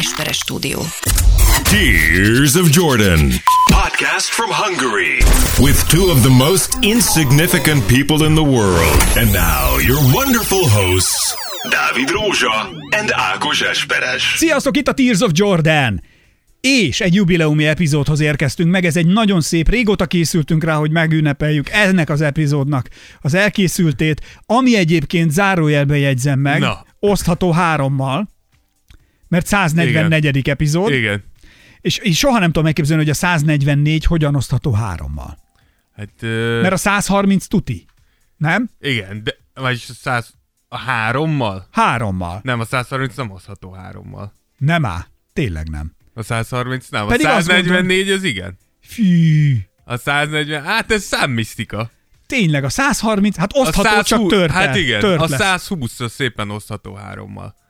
Esperes stúdió. Tears of Jordan. Podcast from Hungary. With two of the most insignificant people in the world. And now, your wonderful hosts, Dávid Rózsa and Ákos Esperes. Sziasztok, itt a Tears of Jordan! És egy jubileumi epizódhoz érkeztünk meg, ez egy nagyon szép, régóta készültünk rá, hogy megünnepeljük ennek az epizódnak az elkészültét, ami egyébként zárójelbe jegyzem meg, Na. osztható hárommal, mert 144. Igen. epizód, Igen. és, és soha nem tudom megképzelni, hogy a 144 hogyan osztható hárommal. Hát, ö, Mert a 130 tuti, nem? igen, de vagyis a 100, a hárommal? Hárommal. Nem, a 130 nem hozható hárommal. Nem áll. Tényleg nem. A 130 nem. Pedig a azt 144 az igen. Fű. A 140, hát ez számmisztika. Tényleg, a 130, hát A osztható, csak 120 tört Hát igen, tört a lesz. 120 az szépen osztható hárommal.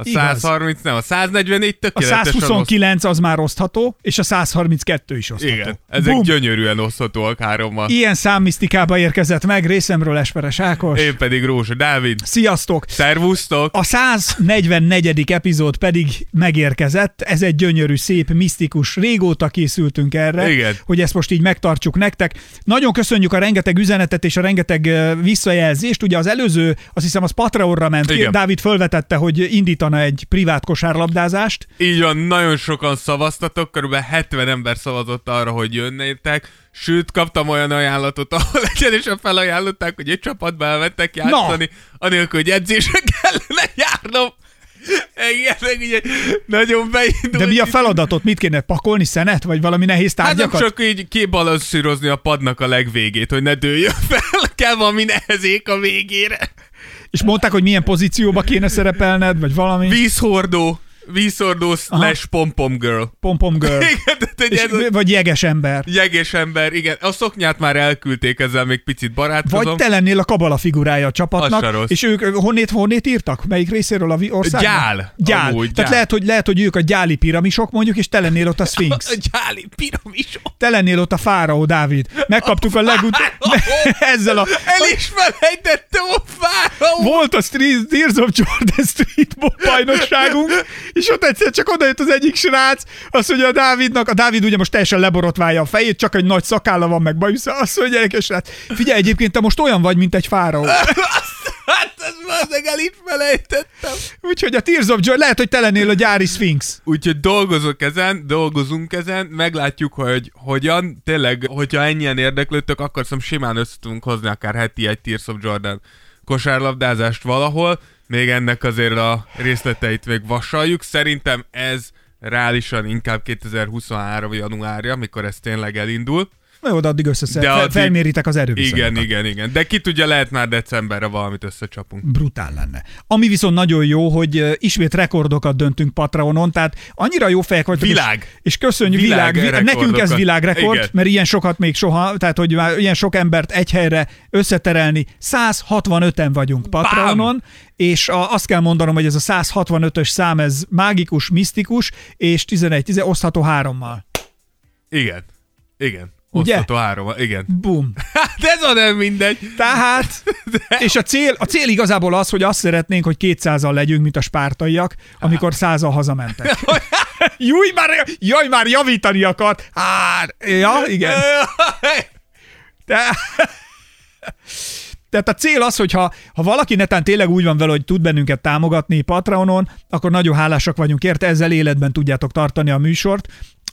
A Igaz. 130 nem, a 144 A tökéletesen 129 az már osztható, és a 132 is oszt... osztható. Igen, ezek Bum! gyönyörűen oszthatóak hárommal. Ilyen számmisztikába érkezett meg részemről Esperes Ákos. Én pedig Rózsa Dávid. Sziasztok! Szervusztok! A 144. epizód pedig megérkezett. Ez egy gyönyörű, szép, misztikus. Régóta készültünk erre, Igen. hogy ezt most így megtartsuk nektek. Nagyon köszönjük a rengeteg üzenetet és a rengeteg visszajelzést. Ugye az előző, azt hiszem, az Patreonra ment. Igen. Dávid fölvetette, hogy indítana egy privát kosárlabdázást. Így van, nagyon sokan szavaztatok, körülbelül 70 ember szavazott arra, hogy jönnétek, sőt, kaptam olyan ajánlatot, ahol egyenesen felajánlották, hogy egy csapatba elmentek játszani, anélkül, hogy edzésre kellene járnom. Igen, meg ugye nagyon beindult. De mi a feladatot? Mit kéne pakolni? Szenet? Vagy valami nehéz Hát nem tárgyakat? csak így kibalanszírozni a padnak a legvégét, hogy ne dőljön fel, kell valami nehezék a végére. És mondták, hogy milyen pozícióba kéne szerepelned, vagy valami? Vízhordó, vízhordó slash pom-pom girl. Pom-pom girl. Igen, tehát egy És, ez a- vagy jeges ember. Jeges ember, igen. A szoknyát már elküldték, ezzel még picit barátkozom. Vagy te lennél a kabala figurája a csapatnak, és ők honnét, honnét írtak? Melyik részéről a országnak? Gyál. Gyál. Amúgy, Tehát gyál. Lehet, hogy, lehet, hogy ők a gyáli piramisok mondjuk, és te lennél ott a Sphinx. A gyáli piramisok. Te lennél ott a fáraó, Dávid. Megkaptuk a legut... ezzel a... Elismerejtettem a fáraó. Volt a Street, Tears of Jordan Streetball bajnokságunk, és ott egyszer csak odajött az egyik srác, azt mondja a Dávidnak, a Dávid ugye most teljesen leborotválja a fejét, csak egy nagy szakálla van meg bajusza, azt mondja, gyerekes srác, figyelj, egyébként te most olyan vagy, mint egy fáraó. Hát ez már meg elismerejtettem. Úgyhogy a Tears of Joy, lehet, hogy te lennél a gyári Sphinx. Úgyhogy dolgozok ezen, dolgozunk ezen, meglátjuk, hogy hogyan. Tényleg, hogyha ennyien érdeklődtök, akkor szerintem simán össze tudunk hozni akár heti egy Tears of Jordan kosárlabdázást valahol. Még ennek azért a részleteit még vasaljuk. Szerintem ez reálisan inkább 2023. januárja, mikor ez tényleg elindul. Na jó, de addig összeszer, De fel, felméritek az erőviszonyokat. Igen, igen, igen. De ki tudja, lehet már decemberre valamit összecsapunk. brutál lenne. Ami viszont nagyon jó, hogy ismét rekordokat döntünk Patreonon, tehát annyira jó fejek vagytok. Világ. És, és köszönjük, világ, Világ nekünk ez világrekord, Igen. mert ilyen sokat még soha, tehát hogy már ilyen sok embert egy helyre összeterelni. 165-en vagyunk Patreonon, és a, azt kell mondanom, hogy ez a 165-ös szám, ez mágikus, misztikus, és 11, 10 osztható hárommal. Igen. Igen. Ugye? Osztató három. Igen. Bum. Hát ez a nem mindegy. Tehát, és a cél, a cél igazából az, hogy azt szeretnénk, hogy 200-al legyünk, mint a spártaiak, amikor százal hazamentek. Júj, már, jaj, már javítani akart. Hát, ja, igen. De, tehát a cél az, hogy ha, ha valaki netán tényleg úgy van vele, hogy tud bennünket támogatni Patreonon, akkor nagyon hálásak vagyunk érte, ezzel életben tudjátok tartani a műsort.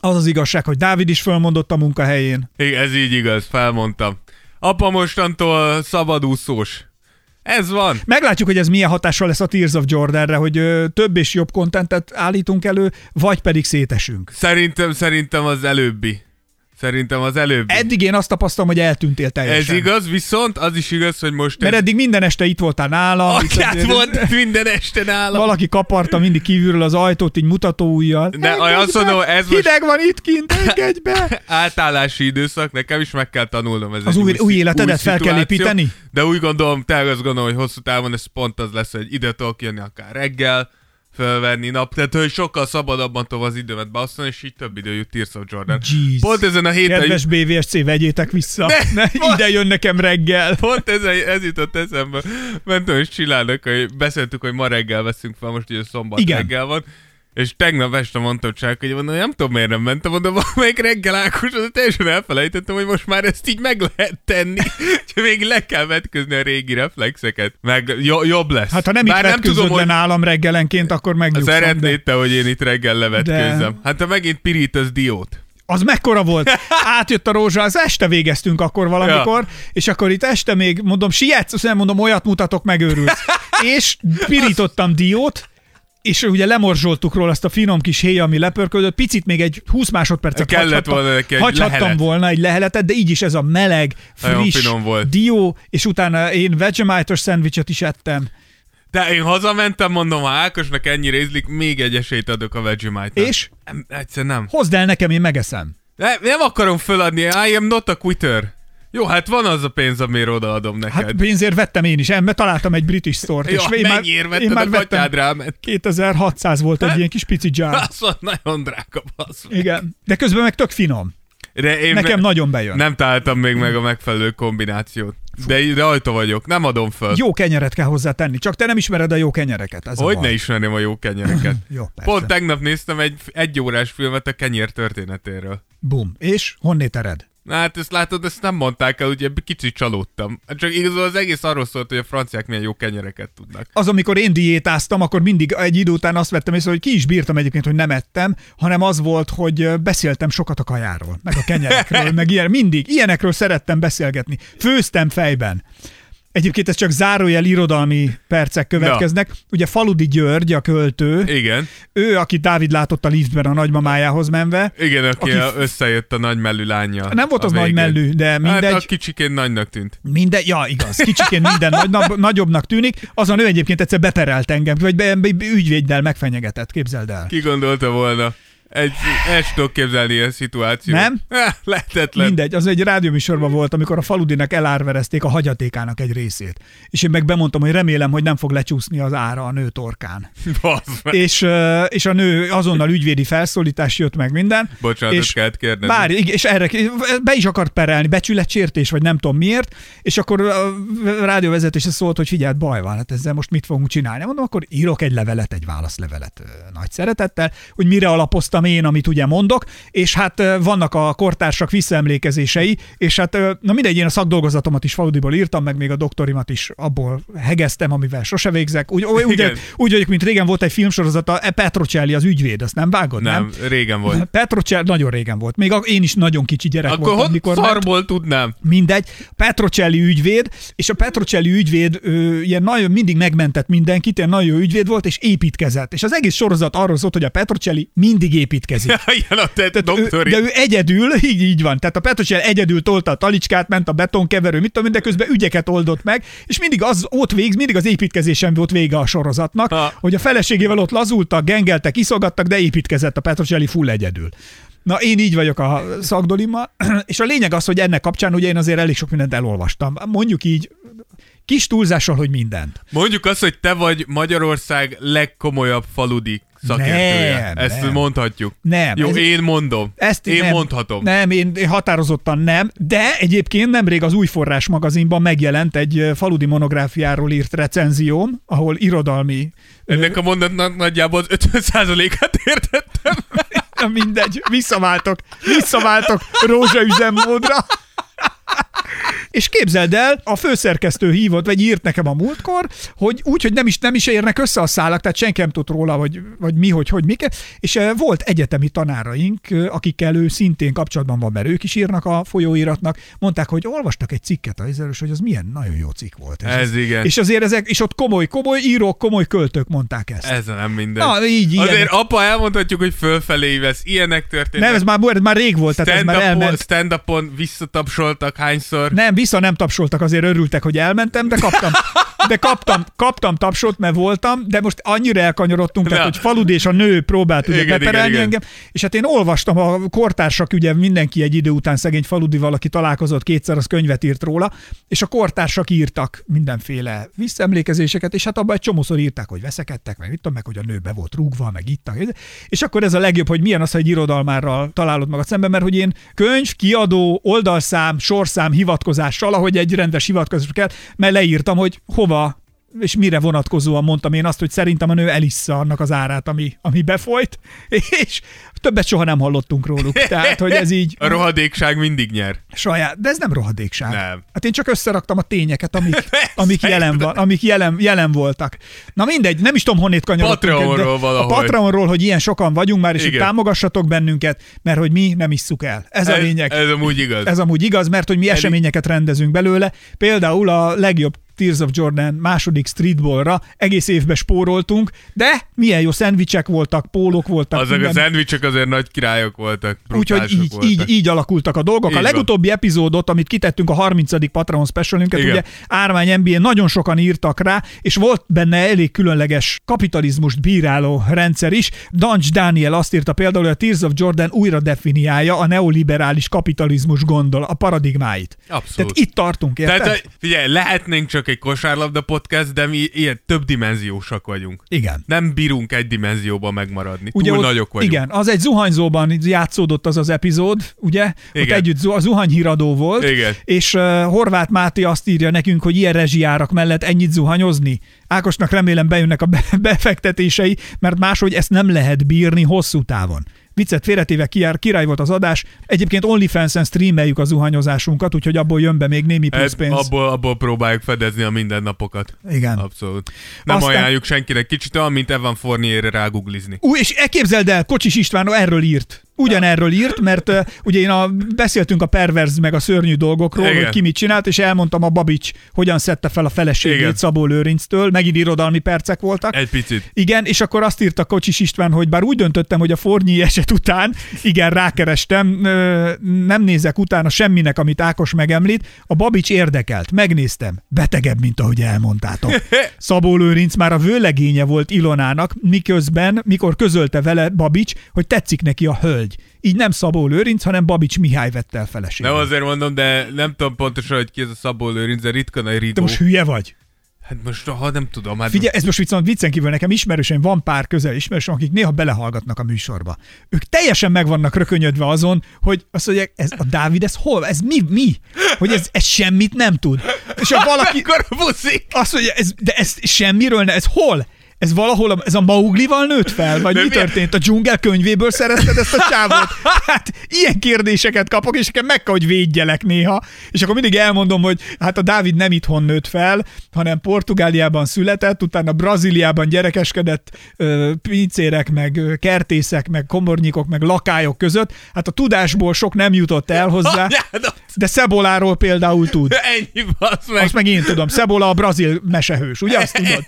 Az az igazság, hogy Dávid is fölmondott a munkahelyén. Igen, ez így igaz, felmondtam. Apa mostantól szabadúszós. Ez van. Meglátjuk, hogy ez milyen hatással lesz a Tears of Jordanre, hogy ö, több és jobb kontentet állítunk elő, vagy pedig szétesünk. Szerintem, szerintem az előbbi. Szerintem az előbbi. Eddig én azt tapasztalom, hogy eltűntél Ez teljesen. igaz, viszont az is igaz, hogy most Mert ez... eddig minden este itt voltál nálam. Atyát volt minden este nálam. Valaki kaparta mindig kívülről az ajtót, így mutató ujjal. De azt mondom, ez most Hideg van itt kint, engedj be! átállási időszak, nekem is meg kell tanulnom. Ez Az új, új szi- életedet fel kell építeni? De úgy gondolom, tényleg azt gondolom, hogy hosszú távon ez pont az lesz, hogy ide tudok jönni akár reggel, fölvenni nap, tehát hogy sokkal szabadabban tudom az időmet beosztani, és így több idő jut Tears of Jordan. Jeez. Pont ezen a héten, Kedves BVSC, vegyétek vissza. Ne, Ne, ide jön nekem reggel. pont ez, ez jutott eszembe. Mentem és csinálnak, hogy beszéltük, hogy ma reggel veszünk fel, most ugye szombat Igen. reggel van, És tegnap este mondtam csak, hogy mondom, nem tudom miért nem mentem oda, valamelyik reggel Ákos, de teljesen elfelejtettem, hogy most már ezt így meg lehet tenni. Csak még le kell vetközni a régi reflexeket. Meg jo- jobb lesz. Hát ha nem Bár itt vetközöd tudom, hogy nálam reggelenként, akkor megnyugszom. szeretnéd de te, hogy én itt reggel levetkőzzem. De- Hát te megint pirítasz diót. Az mekkora volt? Átjött a rózsa, az este végeztünk akkor valamikor, ja. és akkor itt este még, mondom, sietsz, azt nem mondom, olyat mutatok, megőrülsz. és pirítottam diót, és ugye lemorzsoltuk róla azt a finom kis héja, ami lepörködött, picit még egy 20 másodpercet Kellett hagyhattam, volna neki egy hagyhattam lehelet. volna egy leheletet, de így is ez a meleg, friss volt. dió, és utána én vegemite szendvicset is ettem. De én hazamentem, mondom, ha Ákosnak ennyire ízlik, még egy esélyt adok a vegemite És Nem, egyszer nem. hozd el nekem, én megeszem. Nem, nem akarom föladni, I am not a quitter. Jó, hát van az a pénz, amire odaadom neked. Hát pénzért vettem én is, ember találtam egy British store-t. Jó, és én már, én már a vettem, gatyád rám? 2600 volt egy ilyen kis pici jar. Az van nagyon drága, basz. Igen, de közben meg tök finom. De én Nekem nagyon bejön. nem találtam még meg a megfelelő kombinációt. De rajta vagyok, nem adom föl. Jó kenyeret kell hozzá tenni, csak te nem ismered a jó kenyereket. Ez a Hogy baj. ne ismerném a jó kenyereket. Jó, persze. Pont tegnap néztem egy egyórás filmet a kenyér történetéről. Bum. És honnét ered? Na hát ezt látod, ezt nem mondták el, ugye kicsit csalódtam. Csak igazából az egész arról szólt, hogy a franciák milyen jó kenyereket tudnak. Az, amikor én diétáztam, akkor mindig egy idő után azt vettem észre, hogy ki is bírtam egyébként, hogy nem ettem, hanem az volt, hogy beszéltem sokat a kajáról, meg a kenyerekről, meg ilyen, mindig. Ilyenekről szerettem beszélgetni. Főztem fejben. Egyébként ez csak zárójel irodalmi percek következnek. Ugye Faludi György, a költő, Igen, ő, aki Dávid látott a liftben a nagymamájához menve, igen, aki, Aki- összejött a nagy mellű lánya. nem volt az végén. mellű, de Hát mindegy. a kicsikén nagynak tűnt. Minden, ja, igaz. Kicsiként minden nagy, nagyobbnak tűnik. Azon ő egyébként egyszer beperelt engem, vagy be, be, ügyvéddel megfenyegetett, képzeld el. Ki gondolta volna? Egy, el sem tudok képzelni ilyen szituációt. Nem? Eh, Lehetetlen. Mindegy, az egy rádióműsorban volt, amikor a faludinak elárverezték a hagyatékának egy részét. És én meg bemondtam, hogy remélem, hogy nem fog lecsúszni az ára a nő torkán. És, és a nő azonnal ügyvédi felszólítás jött meg minden. Bocsánatot és kellett. Várj, igen, és erre be is akart perelni, becsületsértés, vagy nem tudom miért, és akkor a rádióvezetése szólt, hogy figyeld, baj van, hát ezzel most mit fogunk csinálni? Mondom, akkor írok egy levelet, egy válaszlevelet nagy szeretettel, hogy mire alapoztam én, amit ugye mondok, és hát vannak a kortársak visszaemlékezései, és hát na mindegy, én a szakdolgozatomat is faludiból írtam, meg még a doktorimat is abból hegeztem, amivel sose végzek. Úgy, úgy, úgy, úgy vagyok, mint régen volt egy filmsorozata, e Petrocelli az ügyvéd, azt nem vágod, nem? Nem, régen volt. Petrocelli nagyon régen volt. Még a- én is nagyon kicsi gyerek Akkor voltam, mikor ment. szarból tudnám? Mindegy. Petrocelli ügyvéd, és a Petrocelli ügyvéd ő, ilyen nagyon mindig megmentett mindenkit, ilyen nagyon jó ügyvéd volt, és építkezett. És az egész sorozat arról szólt, hogy a Petrocelli mindig építkezik. Igen, a te ő, doktori. de ő egyedül, így, így van. Tehát a Petrocelli egyedül tolta a talicskát, ment a betonkeverő, mit tudom, de közben ügyeket oldott meg, és mindig az ott végz, mindig az építkezésen volt vége a sorozatnak, Ha. hogy a feleségével ott lazultak, gengeltek, iszogattak, de építkezett a Petrocelli full egyedül. Na, én így vagyok a szakdolimmal, és a lényeg az, hogy ennek kapcsán ugye én azért elég sok mindent elolvastam. Mondjuk így, kis túlzással, hogy mindent. Mondjuk azt, hogy te vagy Magyarország legkomolyabb faludi szakértője. Nem, Ezt nem. mondhatjuk. Nem. Jó, ez- én mondom. Ezt én nem, mondhatom. Nem, én én határozottan nem, de egyébként nemrég az Új Forrás magazinban megjelent egy faludi monográfiáról írt recenzióm, ahol irodalmi Ennek a mondatnak nagyjából az 50%-át értettem. mindegy, visszaváltok, visszaváltok rózsaüzemmódra. És képzeld el, a főszerkesztő hívott, vagy írt nekem a múltkor, hogy úgy, hogy nem is, nem is érnek össze a szálak, tehát senki nem tud róla, hogy, vagy mi, hogy, hogy mik. És eh, volt egyetemi tanáraink, eh, akikkel ő szintén kapcsolatban van, mert ők is írnak a folyóiratnak, mondták, hogy olvastak egy cikket a Izeros, hogy az milyen nagyon jó cikk volt. És, Ez igen. és azért ezek, és ott komoly, komoly írók, komoly költők mondták ezt. Ez nem minden. Na, így, ilyenek. Azért apa elmondhatjuk, hogy fölfelé ívesz. Ilyenek történnek. Nem, ez már, ez már rég volt, tehát ez már elment. stand-upon visszatapsoltak hányszor. Nem, vissza nem tapsoltak, azért örültek, hogy elmentem, de kaptam, de kaptam, kaptam tapsot, mert voltam, de most annyira elkanyarodtunk, tehát, hogy Faludi és a nő próbált ugye Igen, beperelni igen, igen. engem, és hát én olvastam, a kortársak, ugye mindenki egy idő után szegény Faludi valaki találkozott kétszer, az könyvet írt róla, és a kortársak írtak mindenféle visszaemlékezéseket, és hát abban egy csomószor írták, hogy veszekedtek, meg mit tudom, meg hogy a nő be volt rúgva, meg ittak. És akkor ez a legjobb, hogy milyen az, hogy egy irodalmárral találod magad szemben, mert hogy én könyv, kiadó, oldalszám, sorszám, hivatkozással, ahogy egy rendes hivatkozás kell, mert leírtam, hogy hova és mire vonatkozóan mondtam én azt, hogy szerintem a nő elissza annak az árát, ami, ami befolyt, és többet soha nem hallottunk róluk. Tehát, hogy ez így... A rohadékság mindig nyer. Saját, de ez nem rohadékság. Nem. Hát én csak összeraktam a tényeket, amik, amik, jelen, van, amik jelen, jelen voltak. Na mindegy, nem is tudom, honnét kanyarodtunk. Patreonról de valahogy. A Patreonról, hogy ilyen sokan vagyunk már, és hogy támogassatok bennünket, mert hogy mi nem isszuk el. Ez, a lényeg. Ez, ez amúgy igaz. Ez amúgy igaz, mert hogy mi eseményeket rendezünk belőle. Például a legjobb Tears of Jordan második streetballra egész évben spóroltunk, de milyen jó szendvicsek voltak, pólók voltak. Azok a minden. szendvicsek azért nagy királyok voltak. Úgyhogy így, voltak. így, így alakultak a dolgok. Így a van. legutóbbi epizódot, amit kitettünk, a 30. Patreon specialünket, Igen. ugye Ármány NBA nagyon sokan írtak rá, és volt benne elég különleges kapitalizmust bíráló rendszer is. Dancs Daniel azt írta például, hogy a Tears of Jordan újra definiálja a neoliberális kapitalizmus gondol, a paradigmáit. Abszolút. Tehát itt tartunk, érted? Tehát, figyelj, lehetnénk csak egy kosárlabda podcast, de mi ilyen többdimenziósak vagyunk. Igen. Nem bírunk egy dimenzióban megmaradni. Ugye Túl ott, nagyok vagyunk. Igen, az egy zuhanyzóban játszódott az az epizód, ugye? Igen. Ott együtt a zuhanyhíradó volt, Igen. és uh, Horváth Máté azt írja nekünk, hogy ilyen rezsijárak mellett ennyit zuhanyozni. Ákosnak remélem bejönnek a be- befektetései, mert máshogy ezt nem lehet bírni hosszú távon. Viccet félretéve kiár, király volt az adás. Egyébként OnlyFans-en streameljük a zuhanyozásunkat, úgyhogy abból jön be még némi plusz pénz. abból, abból próbáljuk fedezni a mindennapokat. Igen. Abszolút. Nem Aztán- ajánljuk senkinek. Kicsit olyan, mint Evan Fournierre ráguglizni. Ú, és képzeld el, Kocsis István erről írt. Ugyanerről írt, mert uh, ugye én a, beszéltünk a perverz meg a szörnyű dolgokról, Igen. hogy ki mit csinált, és elmondtam a Babics, hogyan szedte fel a feleségét Igen. Szabó Lőrinctől, megint irodalmi percek voltak. Egy picit. Igen, és akkor azt írta Kocsis István, hogy bár úgy döntöttem, hogy a Fornyi eset után, igen, rákerestem, nem nézek utána semminek, amit Ákos megemlít, a Babics érdekelt, megnéztem, betegebb, mint ahogy elmondtátok. Szabó Lőrinc már a vőlegénye volt Ilonának, miközben, mikor közölte vele Babics, hogy tetszik neki a hölgy. Így nem Szabó Lőrinc, hanem Babics Mihály vette el feleségül. Nem azért mondom, de nem tudom pontosan, hogy ki ez a Szabó Lőrinc, de ritka nagy Te ridó. most hülye vagy? Hát most, ha nem tudom, hát Figyelj, ez most viszont viccen kívül nekem ismerősen van pár közel ismerősöm, akik néha belehallgatnak a műsorba. Ők teljesen meg vannak rökönyödve azon, hogy azt mondják, ez a Dávid, ez hol? Ez mi? Mi? Hogy ez, ez semmit nem tud. És ha valaki Akkor buszik! azt mondja, ez, de ez semmiről, ne, ez hol? Ez valahol, a- ez a Mauglival nőtt fel? Vagy De mi történt? A dzsungel könyvéből szerezted ezt a csávot? Hát ilyen kérdéseket kapok, és nekem meg kell, hogy védjelek néha. És akkor mindig elmondom, hogy hát a Dávid nem itthon nőtt fel, hanem Portugáliában született, utána Brazíliában gyerekeskedett ö, pincérek, meg ö, kertészek, meg komornyikok, meg lakályok között. Hát a tudásból sok nem jutott el hozzá, Anyád, de Szeboláról például tud. Ennyi, meg. Azt meg én tudom. Szebola a brazil mesehős, ugye azt tudod?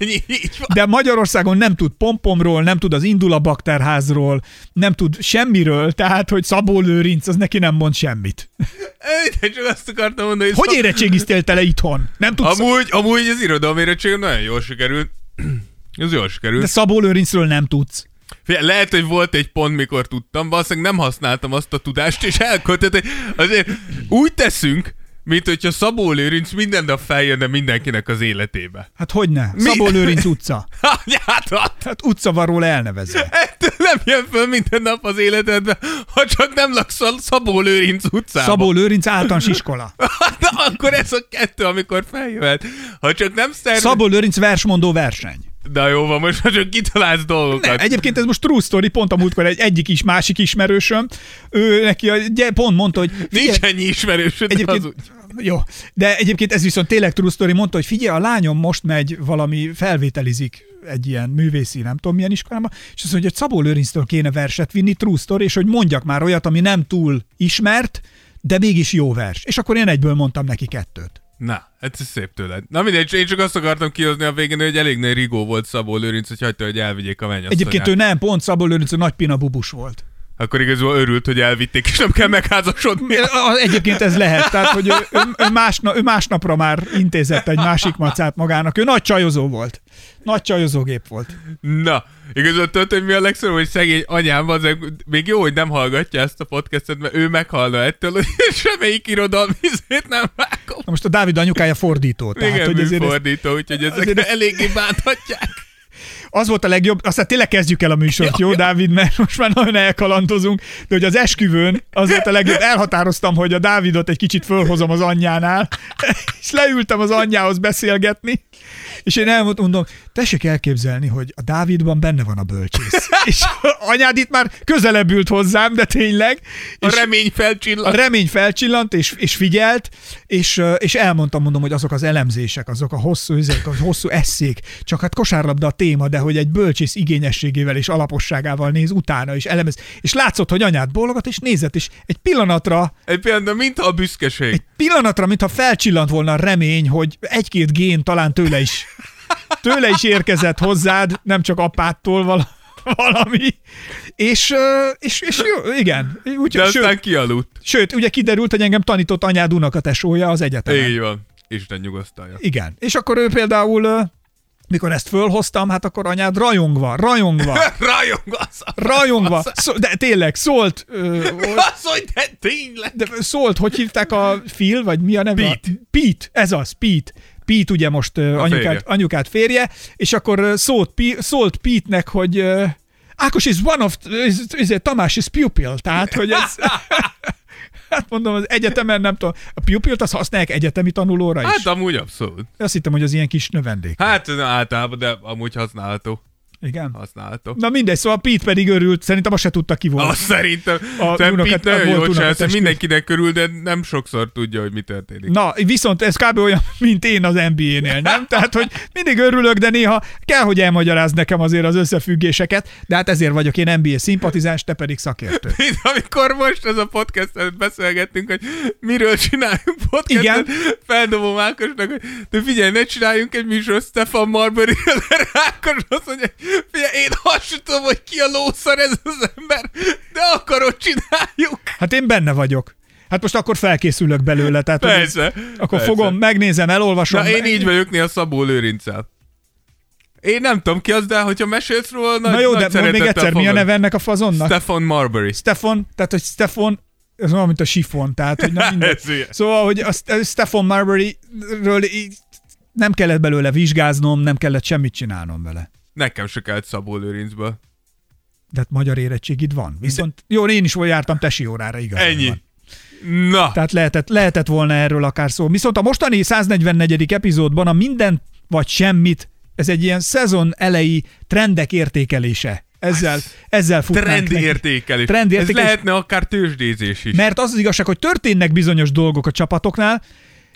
De Magyarországon nem tud pompomról, nem tud az Indula bakterházról, nem tud semmiről, tehát, hogy Szabó Lőrinc, az neki nem mond semmit. De csak azt akartam mondani, hogy Hogy Szab- érettségiztél te le itthon? Nem tudsz, Amúgy, amúgy az irodalom érettségem nagyon jól sikerült. Ez jól sikerült. de Szabó Lőrincről nem tudsz. Figyelj, lehet, hogy volt egy pont, mikor tudtam, valószínűleg nem használtam azt a tudást, és elköltött, azért úgy teszünk, mint hogyha Szabó Lőrinc minden nap feljönne mindenkinek az életébe. Hát hogy ne? Szabó Lőrinc utca. Anyádat! Hát utca van róla elnevezve. Ettől nem jön föl minden nap az életedbe, ha csak nem laksz a Szabó Lőrinc utcában. Szabó Lőrinc általános iskola. Na, akkor ez a kettő, amikor feljöhet. Ha csak nem szervez... Szabó Lőrinc versmondó verseny. De jó van, most ha csak kitalálsz dolgokat. Nem, egyébként ez most true story, pont a múltkor egy egyik is, másik ismerősöm, ő neki a, pont mondta, hogy Nincs ennyi ismerősöd, Egyébként, az úgy. jó, de egyébként ez viszont tényleg true story, mondta, hogy figyelj, a lányom most megy valami, felvételizik egy ilyen művészi, nem tudom milyen iskolába, és azt mondja, hogy Szabó Lőrinctől kéne verset vinni, true story, és hogy mondjak már olyat, ami nem túl ismert, de mégis jó vers. És akkor én egyből mondtam neki kettőt. Na, ez szép tőled. Na mindegy, én csak azt akartam kihozni a végén, hogy elég nagy rigó volt Szabó Lőrinc, hogy hagyta, hogy elvigyék a mennyasszonyát. Egyébként ő nem, pont Szabó Lőrinc a nagy pina bubus volt. Akkor igazából örült, hogy elvitték, és nem kell megházasodni. Egyébként ez lehet, tehát hogy ő, ő, másna, ő másnapra már intézett egy másik macát magának. Ő nagy csajozó volt. Nagy csajozógép volt. Na, igazából tudod, hogy mi a legszörnyűbb, hogy szegény anyám az, még jó, hogy nem hallgatja ezt a podcastet, mert ő meghalna ettől, hogy semmelyik irodalmi izét nem vágom. Na most a Dávid anyukája fordító. Tehát, Igen, hogy ezért ez, fordító, úgyhogy ezek eléggé bánthatják. Az volt a legjobb, aztán tényleg kezdjük el a műsort, jó, Dávid, mert most már nagyon elkalandozunk, de hogy az esküvőn az volt a legjobb, elhatároztam, hogy a Dávidot egy kicsit fölhozom az anyjánál, és leültem az anyjához beszélgetni, És én elmondom, tessék elképzelni, hogy a Dávidban benne van a bölcsész. és anyád itt már közelebb ült hozzám, de tényleg. A és remény felcsillant. a remény felcsillant, és, és figyelt, és, és elmondtam, mondom, hogy azok az elemzések, azok a hosszú, ezek a hosszú eszék, csak hát kosárlabda a téma, de hogy egy bölcsész igényességével és alaposságával néz utána, és elemez. És látszott, hogy anyád bólogat, és nézett, és egy pillanatra Egy pillanat, mintha a büszkeség. egy pillanatra, mintha felcsillant volna a remény, hogy egy-két gén talán tőle is, tőle is érkezett hozzád, nem csak apától vala, valami. És, és, és jó, igen. Úgy, De aztán sőt, kialudt. sőt, ugye kiderült, hogy engem tanított anyád unokatesója az egyetemen. Így van. Isten nyugosztalja. Igen. És akkor ő például, mikor ezt fölhoztam, hát akkor anyád rajongva, rajongva, Rajong az. rajongva, szó, de tényleg szólt, ö, Az, hogy de tényleg. de szólt, hogy hívták a Phil, vagy mi a neve? Pete. Pete, ez az, Pete. Pete ugye most anyukát, férje. anyukát férje, és akkor szólt, szólt Pete-nek, hogy Ákos is one of, is, is, Tamás is pupil, tehát, hogy ez... Hát mondom, az egyetemen nem tudom, a pupilt azt használják egyetemi tanulóra is. Hát amúgy abszolút. Azt hittem, hogy az ilyen kis növendék. Hát általában, de amúgy használható. Igen. Használható. Na mindegy, szóval Pete pedig örült, szerintem azt se tudta ki volt. Azt szerintem. A unokat- Pete nagyon jól csinál, unokatestvére. mindenkinek körül, de nem sokszor tudja, hogy mi történik. Na, viszont ez kb. olyan, mint én az NBA-nél, nem? Tehát, hogy mindig örülök, de néha kell, hogy elmagyaráz nekem azért az összefüggéseket, de hát ezért vagyok én NBA szimpatizáns, te pedig szakértő. Mint amikor most ez a podcast beszélgettünk, hogy miről csináljunk podcastet, Igen. feldobom Ákosnak, hogy de figyelj, ne csináljunk egy műsor Stefan marbury Ákos azt mondja, figyelj, én azt tudom, hogy ki a lószar ez az ember, de akarod csináljuk. Hát én benne vagyok. Hát most akkor felkészülök belőle, tehát hogy ez- Persze. akkor persze. fogom, megnézem, elolvasom. Na én így vagyok néha Szabó Lőrincel. Én nem tudom ki az, de hogyha mesélsz róla, nagy, Na jó, nagy de mondd még egyszer, mi a neve ennek a fazonnak? Stefan Marbury. Stefan, tehát hogy Stefan, ez olyan, mint a sifon, tehát hogy mindegy. Ilyen. Szóval, hogy a St- Stefan Marbury-ről így nem kellett belőle vizsgáznom, nem kellett semmit csinálnom vele. Nekem se kellett Szabó Lőrincből. De hát magyar érettségid van. Viszont jó, én is volt jártam tesi órára, igaz? Ennyi. Van. Na, Tehát lehetett, lehetett volna erről akár szó. Viszont a mostani 144. epizódban a minden vagy semmit, ez egy ilyen szezon elejé trendek értékelése. Ezzel, ezzel trend értékelés. Trend Ez értékelés. lehetne akár tőzsdézés is. Mert az az igazság, hogy történnek bizonyos dolgok a csapatoknál,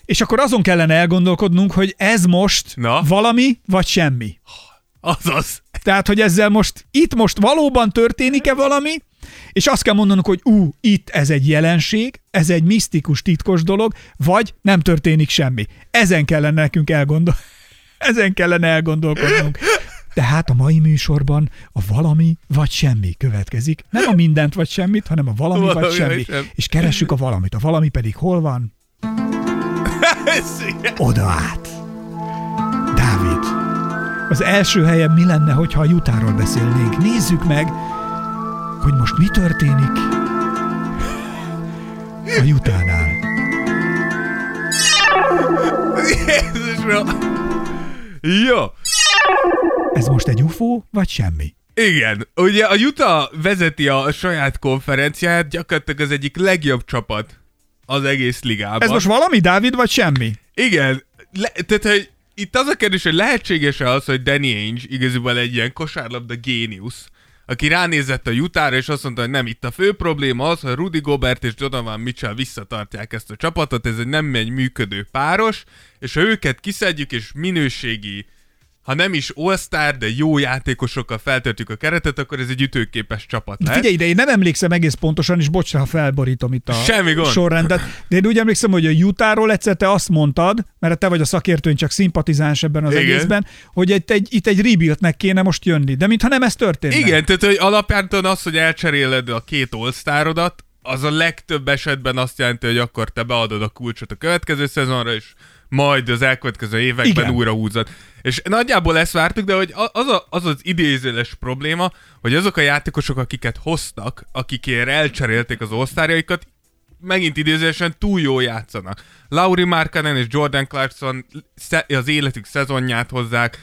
és akkor azon kellene elgondolkodnunk, hogy ez most Na? valami, vagy semmi. Azaz. Tehát, hogy ezzel most, itt most valóban történik-e valami, és azt kell mondanunk, hogy ú, itt ez egy jelenség, ez egy misztikus, titkos dolog, vagy nem történik semmi. Ezen kellene nekünk elgondol... Ezen kellene elgondolkodnunk. Tehát a mai műsorban a valami vagy semmi következik. Nem a mindent vagy semmit, hanem a valami, Valami vagy semmi. semmi. És keressük a valamit. A valami pedig hol van? Oda át. Dávid, az első helyen mi lenne, hogyha a jutáról beszélnénk? Nézzük meg, hogy most mi történik a jutánál. Jézusra. Jó. Ez most egy UFO, vagy semmi? Igen, ugye a Utah vezeti a saját konferenciáját, gyakorlatilag az egyik legjobb csapat az egész ligában. Ez most valami, Dávid, vagy semmi? Igen, le, tehát hogy itt az a kérdés, hogy lehetséges-e az, hogy Danny Ainge igazából egy ilyen kosárlabda géniusz, aki ránézett a jutára, és azt mondta, hogy nem, itt a fő probléma az, hogy Rudy Gobert és Donovan Mitchell visszatartják ezt a csapatot, ez egy nem egy működő páros, és ha őket kiszedjük, és minőségi, ha nem is all de jó játékosokkal feltöltjük a keretet, akkor ez egy ütőképes csapat lehet. Figyelj ide, én nem emlékszem egész pontosan, és bocs, ha felborítom itt a Semmi gond. sorrendet, de én úgy emlékszem, hogy a Jutáról egyszer te azt mondtad, mert te vagy a szakértő, én csak szimpatizáns ebben az Igen. egészben, hogy itt egy, itt egy rebuildnek kéne most jönni, de mintha nem ez történne. Igen, tehát hogy alapján az, hogy elcseréled a két all az a legtöbb esetben azt jelenti, hogy akkor te beadod a kulcsot a következő szezonra, és majd az elkövetkező években Igen. Újra húzod. És nagyjából ezt vártuk, de hogy az a, az, az idézőles probléma, hogy azok a játékosok, akiket hoztak, akikért elcserélték az osztárjaikat, megint idézősen túl jól játszanak. Lauri Markkanen és Jordan Clarkson az életük szezonját hozzák,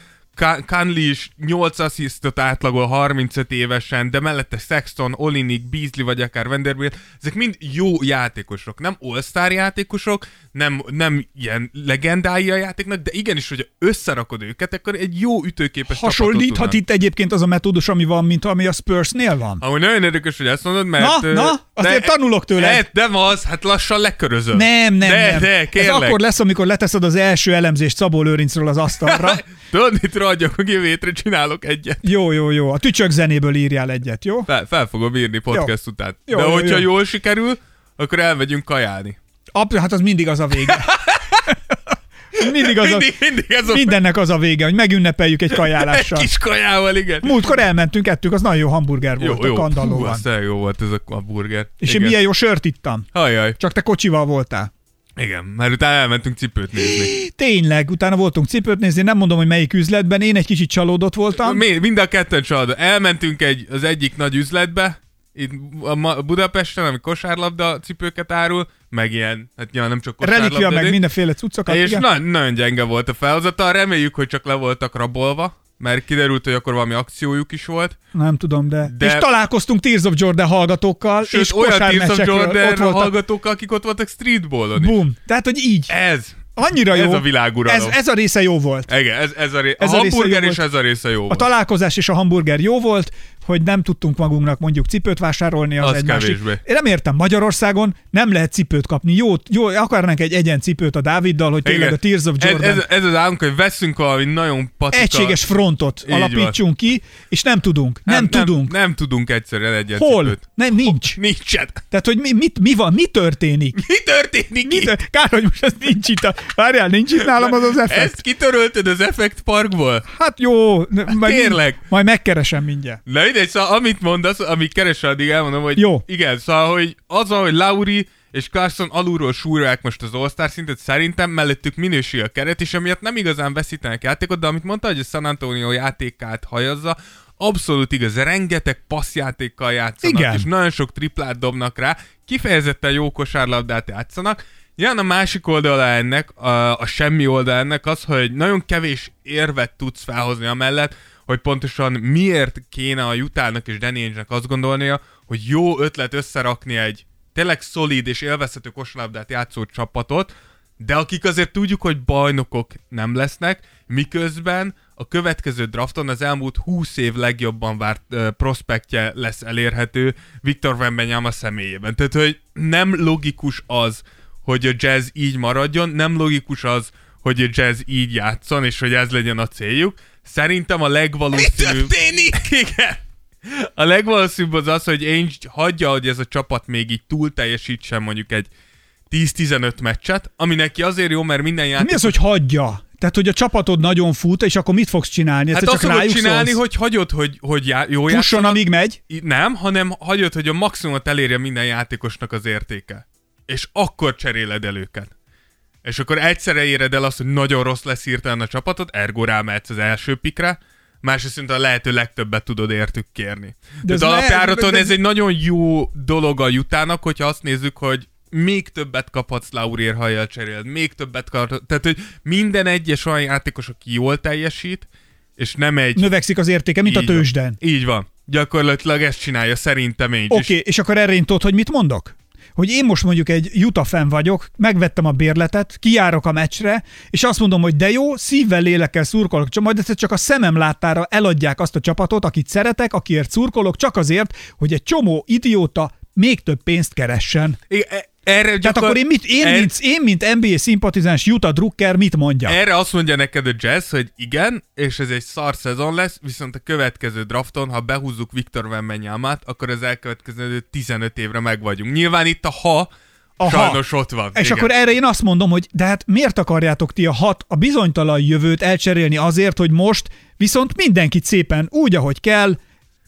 Conley is 8 asszisztot átlagol 35 évesen, de mellette Sexton, Olinik, Beasley vagy akár Vanderbilt, ezek mind jó játékosok, nem all-star játékosok, nem, nem ilyen legendái a játéknak, de igenis, hogy összerakod őket, akkor egy jó ütőképes Hasonlíthat itt egyébként az a metódus, ami van, mint ami a Spursnél van? Amúgy nagyon érdekes, hogy ezt mondod, mert... Na, na, azért de, tanulok tőle. De, de az, hát lassan lekörözöl. Nem, nem, de, nem. De, kérlek. Ez akkor lesz, amikor leteszed az első elemzést Szabó Lőrincről az asztalra. Tudod, mit ragyog, hogy jövő hétre csinálok egyet. Jó, jó, jó. A tücsök zenéből írjál egyet, jó? Fel, fel fogom írni podcast jó. után. Jó, De jó, hogyha jó. jól sikerül, akkor elmegyünk kajálni. Ap, hát az mindig az a vége. mindig az mindig, a, mindig ez a... mindennek az a vége, hogy megünnepeljük egy kajálással. Egy kis kajával, igen. Múltkor elmentünk, ettük, az nagyon jó hamburger Jó, volt jó, a Hú, kandallóban. az tényleg jó volt ez a burger. És igen. én milyen jó sört ittam. Ajaj. Csak te kocsival voltál. Igen, mert utána elmentünk cipőt nézni. Tényleg, utána voltunk cipőt nézni, nem mondom, hogy melyik üzletben, én egy kicsit csalódott voltam. Mi, mind a ketten csalódott. Elmentünk egy, az egyik nagy üzletbe, itt a Budapesten, ami kosárlabda cipőket árul, meg ilyen, hát nyilván nem csak kosárlabda. Relikvia, meg de- mindenféle cuccokat. És igen. na, nagyon gyenge volt a felhozata, reméljük, hogy csak le voltak rabolva, mert kiderült, hogy akkor valami akciójuk is volt. Nem tudom, de... De-. És találkoztunk Tears of Jordan hallgatókkal, Sőt, és olyan Tears of Jordan ott voltak. hallgatók, akik ott voltak streetballon is. Bum. Tehát, hogy így. Ez. Annyira jó. Ez a világuralom. Ez, ez a része jó volt. Igen, ez, ez a, ré... Ez a a hamburger és ez a része jó A volt. találkozás és a hamburger jó volt, hogy nem tudtunk magunknak mondjuk cipőt vásárolni, az, Az egy másik. Én nem értem, Magyarországon nem lehet cipőt kapni. Jó, jó akarnánk egy egyen cipőt a Dáviddal, hogy tényleg Igen. a Tears of ez, Jordan ez, ez, az álmunk, hogy veszünk valami nagyon patika... egységes frontot Így alapítsunk ki, és nem tudunk. Nem, nem tudunk. Nem, nem tudunk egyszerűen egyet Hol? cipőt. Nem, nincs. Nincsen. Tehát, hogy mi, mit, mi van, mi történik? Mi történik Mi itt? tör... Kár, hogy most ez nincs itt. A... Várjál, nincs itt nálam az az effekt. Ezt kitörölted az Effect Parkból? Hát jó, majd, tényleg. majd megkeresem mindjárt. Na mindegy, szóval amit mondasz, amit keresel, addig elmondom, hogy Jó. igen, szóval, hogy az van, hogy Lauri és Carson alulról súrják most az All-Star szintet, szerintem mellettük minőség a keret, és emiatt nem igazán veszítenek játékot, de amit mondta, hogy a San Antonio játékát hajazza, abszolút igaz, rengeteg passzjátékkal játszanak, Igen. és nagyon sok triplát dobnak rá, kifejezetten jó kosárlabdát játszanak, Jön a másik oldala ennek, a, a semmi oldala ennek az, hogy nagyon kevés érvet tudsz felhozni amellett, hogy pontosan miért kéne a Jutának és Danny azt gondolnia, hogy jó ötlet összerakni egy tényleg szolid és élvezhető kosárlabdát játszó csapatot, de akik azért tudjuk, hogy bajnokok nem lesznek, miközben a következő drafton az elmúlt 20 év legjobban várt uh, prospektje lesz elérhető Viktor Wembanyama személyében. Tehát, hogy nem logikus az, hogy a jazz így maradjon, nem logikus az, hogy a jazz így játszon, és hogy ez legyen a céljuk. Szerintem a legvalószínűbb... Igen. A legvalószínűbb az az, hogy Ainge hagyja, hogy ez a csapat még így túl teljesítsen mondjuk egy 10-15 meccset, ami neki azért jó, mert minden játék... Mi az, hogy hagyja? Tehát, hogy a csapatod nagyon fut, és akkor mit fogsz csinálni? Hát Egyszer azt csak fogod rájuk csinálni, szólsz? hogy hagyod, hogy, hogy já, jó Fusson, játszanak. amíg megy? Nem, hanem hagyod, hogy a maximumot elérje minden játékosnak az értéke. És akkor cseréled el őket. És akkor egyszerre éred el azt, hogy nagyon rossz lesz hirtelen a csapatod, ergo rámehetsz az első pikre, másrészt szinte a lehető legtöbbet tudod értük kérni. De, le- alapjáraton ez egy nagyon jó dolog a jutának, hogyha azt nézzük, hogy még többet kaphatsz Laurier, ha elcseréled, még többet kaphatsz. Tehát, hogy minden egyes olyan játékos, aki jól teljesít, és nem egy... Növekszik az értéke, mint a van. tőzsden. Így van. Gyakorlatilag ezt csinálja szerintem én Oké, okay, és akkor erre tudod, hogy mit mondok? Hogy én most mondjuk egy Utah fan vagyok, megvettem a bérletet, kijárok a meccsre, és azt mondom, hogy de jó, szívvel, lélekkel szurkolok, csak majd egyszer csak a szemem láttára eladják azt a csapatot, akit szeretek, akiért szurkolok, csak azért, hogy egy csomó idióta még több pénzt keressen. Igen, erre Tehát gyakor- akkor én, mit, én, er- mint, én, mint NBA szimpatizáns Utah Drucker mit mondja? Erre azt mondja neked a Jazz, hogy igen, és ez egy szar szezon lesz, viszont a következő drafton, ha behúzzuk Viktor Wembanyamát, akkor az elkövetkező 15 évre meg vagyunk. Nyilván itt a ha, Aha. sajnos ott van. És igen. akkor erre én azt mondom, hogy de hát miért akarjátok ti a hat, a bizonytalan jövőt elcserélni azért, hogy most viszont mindenkit szépen úgy, ahogy kell,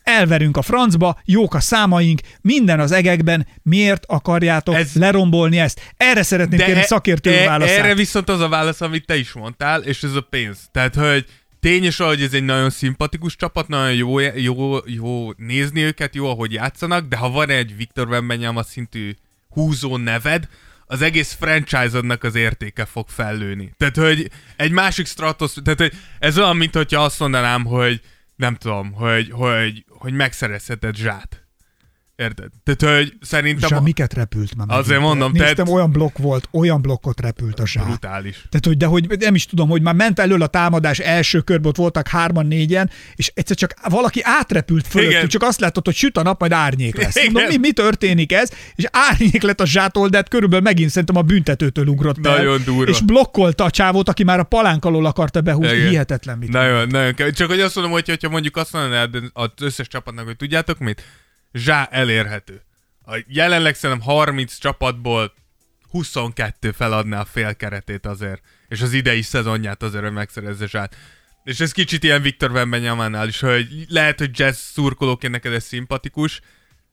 elverünk a francba, jók a számaink, minden az egekben, miért akarjátok Ez... Lerombolni ezt? Erre szeretném kérni e- szakértő e- válaszát. Erre viszont az a válasz, amit te is mondtál, és ez a pénz. Tehát, hogy tényes, hogy ez egy nagyon szimpatikus csapat, nagyon jó, jó, jó nézni őket, jó, ahogy játszanak, de ha van egy Viktor Wembanyama szintű húzó neved, az egész franchise-odnak az értéke fog fellőni. Tehát, hogy egy másik stratosz, tehát, hogy ez olyan, mint hogyha azt mondanám, hogy nem tudom, hogy, hogy, hogy megszerezheted zsát. Érted? Tehát, hogy szerintem... Zsá, miket repült már Azért megint? mondom, Néztem, tehát- olyan blokk volt, olyan blokkot repült a zsá. Brutális. Tehát, hogy, de hogy nem is tudom, hogy már ment elől a támadás első körben, ott voltak hárman, négyen, és egyszer csak valaki átrepült fölöttük, csak azt látod, hogy süt a nap, majd árnyék lesz. Igen. Mondom, mi, mi történik ez? És árnyék lett a zsától, de hát körülbelül megint szerintem a büntetőtől ugrott el. Nagyon durva. És blokkolta a csávót, aki már a palánk alól akarta behúzni. Igen. Hihetetlen mit. Nagyon, nagyon kemény. Csak hogy azt mondom, hogy hogyha mondjuk azt mondanád az összes csapatnak, hogy tudjátok mit? Zsá elérhető. A jelenleg szerintem 30 csapatból 22 feladná a fél keretét azért, és az idei szezonját azért, hogy megszerezze Zsát. És ez kicsit ilyen Viktor Wembanyamánál is, hogy lehet, hogy jazz szurkolóként neked ez szimpatikus,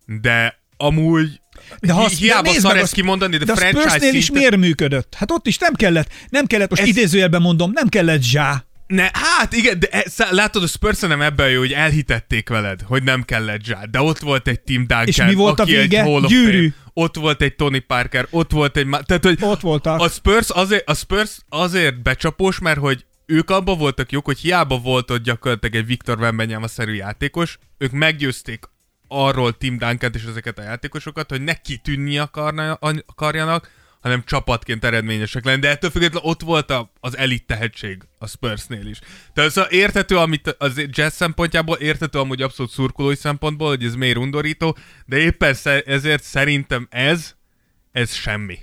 de amúgy De ha azt- hiába de szar meg, ezt kimondani, de, De a franchise Spursnél is szinten- miért működött? Hát ott is nem kellett, nem kellett, most Ez- idézőjelben mondom, nem kellett zsá. Ne, hát igen, de e, látod, a Spurs nem ebben jó, hogy elhitették veled, hogy nem kellett zsát, de ott volt egy Tim Duncan, És mi volt a aki vége? Egy Hall of Gyűrű. Fame, ott volt egy Tony Parker, ott volt egy... Tehát, hogy Ott voltak. a Spurs, azért, a Spurs azért becsapós, mert hogy ők abban voltak jók, hogy hiába volt ott gyakorlatilag egy Viktor Wembanyama-szerű játékos, ők meggyőzték arról Tim Duncan és ezeket a játékosokat, hogy ne kitűnni akarna, akarjanak, hanem csapatként eredményesek lenni. De ettől függetlenül ott volt a, az elit tehetség a Spursnél is. Tehát szóval értető, amit az jazz szempontjából, értető amúgy abszolút szurkolói szempontból, hogy ez miért undorító, de éppen ezért szerintem ez, ez semmi.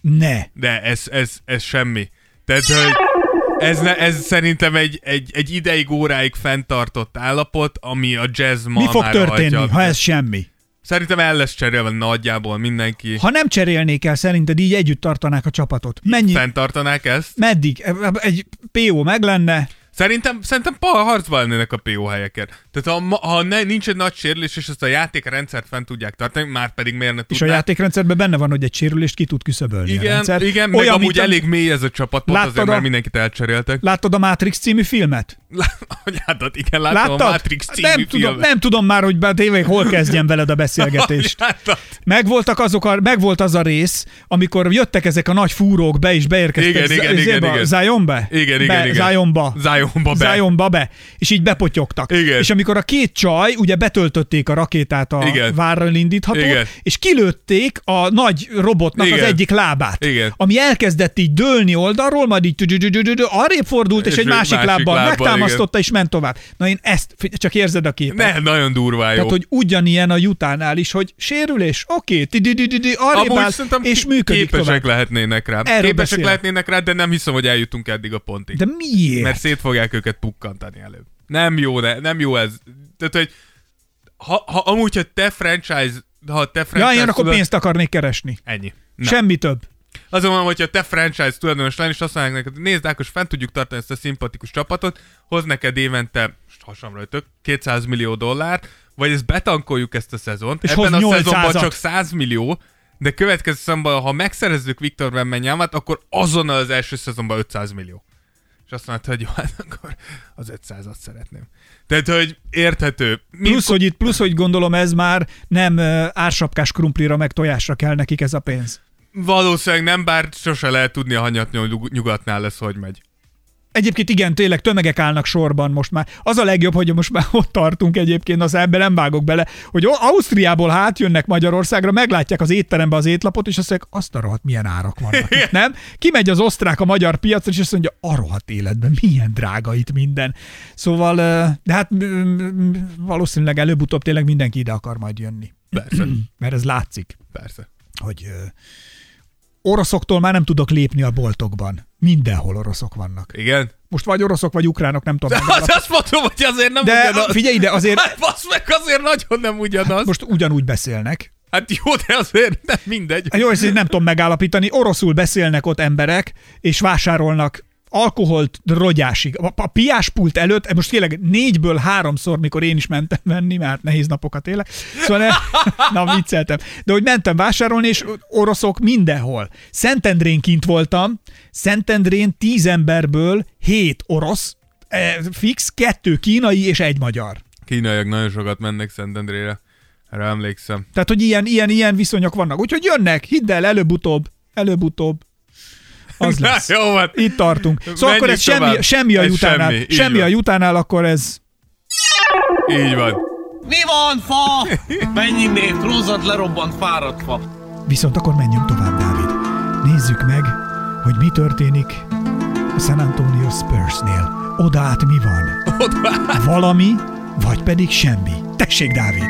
Ne. De ez, ez, ez semmi. Tehát, hogy ez, ne, ez szerintem egy, egy, egy ideig, óráig fenntartott állapot, ami a jazz ma Mi fog már történni, hagyja. ha ez semmi? Szerintem el lesz cserélve nagyjából mindenki. Ha nem cserélnék el, szerinted így együtt tartanák a csapatot? Mennyi? Fenntartanák ezt? Meddig? Egy PO meg lenne? Szerintem, szerintem pa harcban lennének a PO helyeket. Tehát ha, ha ne, nincs egy nagy sérülés, és ezt a játékrendszert fent tudják tartani, már pedig miért ne És a tudnák. játékrendszerben benne van, hogy egy sérülést ki tud küszöbölni a igen, rendszer. igen, meg Olyan, amúgy mint a- elég mély ez a csapat, pont azért, a- mert mindenkit elcseréltek. Láttad a Matrix című filmet? Hát igen, láttam Láttad? a Matrix című nem, tudom, filmet. nem tudom már, hogy tényleg hol kezdjem veled a beszélgetést. Láttad? Megvoltak azok a, megvolt az a rész, amikor jöttek ezek a nagy fúrók be, és beérkeztek Igen, igen, Z- igen, Zéba- igen. Zionbe? Igen, igen, be, igen. Zionba. Zionba be. Zionba be. És így bepotyogtak. Igen. És amikor a két csaj, ugye betöltötték a rakétát a Igen. várral indítható, Igen. és kilőtték a nagy robotnak Igen. az egyik lábát. Igen. Ami elkezdett így dőlni oldalról, majd így arrébb fordult, és, És egy másik, másik lábbal lábbal, megtámasztotta, és ment tovább. Na én ezt, csak érzed a képet. Ne, nagyon durvá jó. Tehát, hogy ugyanilyen a jutánál is, hogy sérülés, oké, arrébb és működik képesek lehetnének rá. Erről képesek beszélek. lehetnének rá, de nem hiszem, hogy eljutunk eddig a pontig. De miért? Mert szét fogják őket pukkantani előbb. Nem jó, ne, nem jó ez. Tehát, hogy ha, ha amúgy, hogy te franchise, ha te ja, franchise én akkor tudod- pénzt akarnék keresni. Ennyi. Na. Semmi több. Azon mondom, hogyha te franchise tulajdonos lenni, és azt mondják neked, nézd Ákos, fent tudjuk tartani ezt a szimpatikus csapatot, hoz neked évente, most hasamra rajtök, 200 millió dollárt, vagy ezt betankoljuk ezt a szezont, És ebben a szezonban 800-at. csak 100 millió, de következő szezonban, ha megszerezzük Viktor Wembanyamát, akkor azonnal az első szezonban 500 millió. És azt mondta, hogy jó, hát akkor az 500-at szeretném. Tehát, hogy érthető. Mi Plusz, hogy itt, plusz, hogy gondolom ez már nem ársapkás krumplira meg tojásra kell nekik ez a pénz. Valószínűleg nem, bár sose lehet tudni a nyug- nyugatnál lesz, hogy megy. Egyébként igen, tényleg tömegek állnak sorban most már. Az a legjobb, hogy most már ott tartunk egyébként, az ebben nem vágok bele, hogy Ausztriából hátjönnek Magyarországra, meglátják az étterembe az étlapot, és azt mondják, azt a rohadt milyen árak vannak itt, nem? Kimegy az osztrák a magyar piacra, és azt mondja, a rohadt életben milyen drága itt minden. Szóval, de hát valószínűleg előbb-utóbb tényleg mindenki ide akar majd jönni. Persze, Mert ez látszik, persze. hogy oroszoktól már nem tudok lépni a boltokban. Mindenhol oroszok vannak. Igen? Most vagy oroszok, vagy ukránok, nem tudom. Az megállapítani. azt mondom, hogy azért nem De ugyanaz. figyelj ide, azért Hát basz meg, azért nagyon nem ugyanaz. Most... most ugyanúgy beszélnek. Hát jó, de azért nem mindegy. Hát Jó, ezt nem tudom megállapítani. Oroszul beszélnek ott emberek, és vásárolnak alkoholt rogyásig. A, a piáspult előtt, most tényleg négyből háromszor, mikor én is mentem venni, mert nehéz napokat élek. Szóval ne, na vicceltem. De hogy mentem vásárolni, és oroszok mindenhol. Szentendrén kint voltam, Szentendrén tíz emberből hét orosz, eh, fix, kettő kínai és egy magyar. Kínaiak nagyon sokat mennek Szentendrére. Erre emlékszem. Tehát, hogy ilyen, ilyen, ilyen viszonyok vannak. Úgyhogy jönnek, hidd el, előbb-utóbb Előbb-utóbb. Az Na, lesz. jó van. Itt tartunk. Szóval Menjünk akkor ez semmi, tovább. semmi a Ez jutánál. semmi, Semmi a jutánál, akkor ez Így van. Mi van, fa? Mennyi nét, rozzad lerobbant fáradt fa. Viszont akkor menjünk tovább, Dávid. Nézzük meg, hogy mi történik a San Antonio Spursnél. Oda át mi van? Valami, vagy pedig semmi. Tessék, Dávid!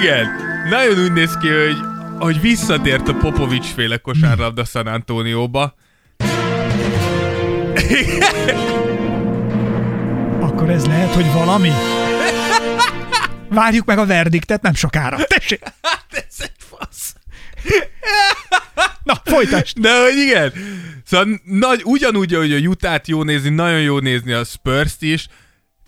Igen. Nagyon úgy néz ki, hogy, hogy visszatért a Popovics féle kosárlabda San Antonioba. Akkor ez lehet, hogy valami? Várjuk meg a verdiktet nem sokára. Tessék! Hát ez egy fasz. Na, folytasd! De hogy igen. Szóval nagy, ugyanúgy, hogy a Utah-t jó nézni, nagyon jó nézni a Spurs-t is,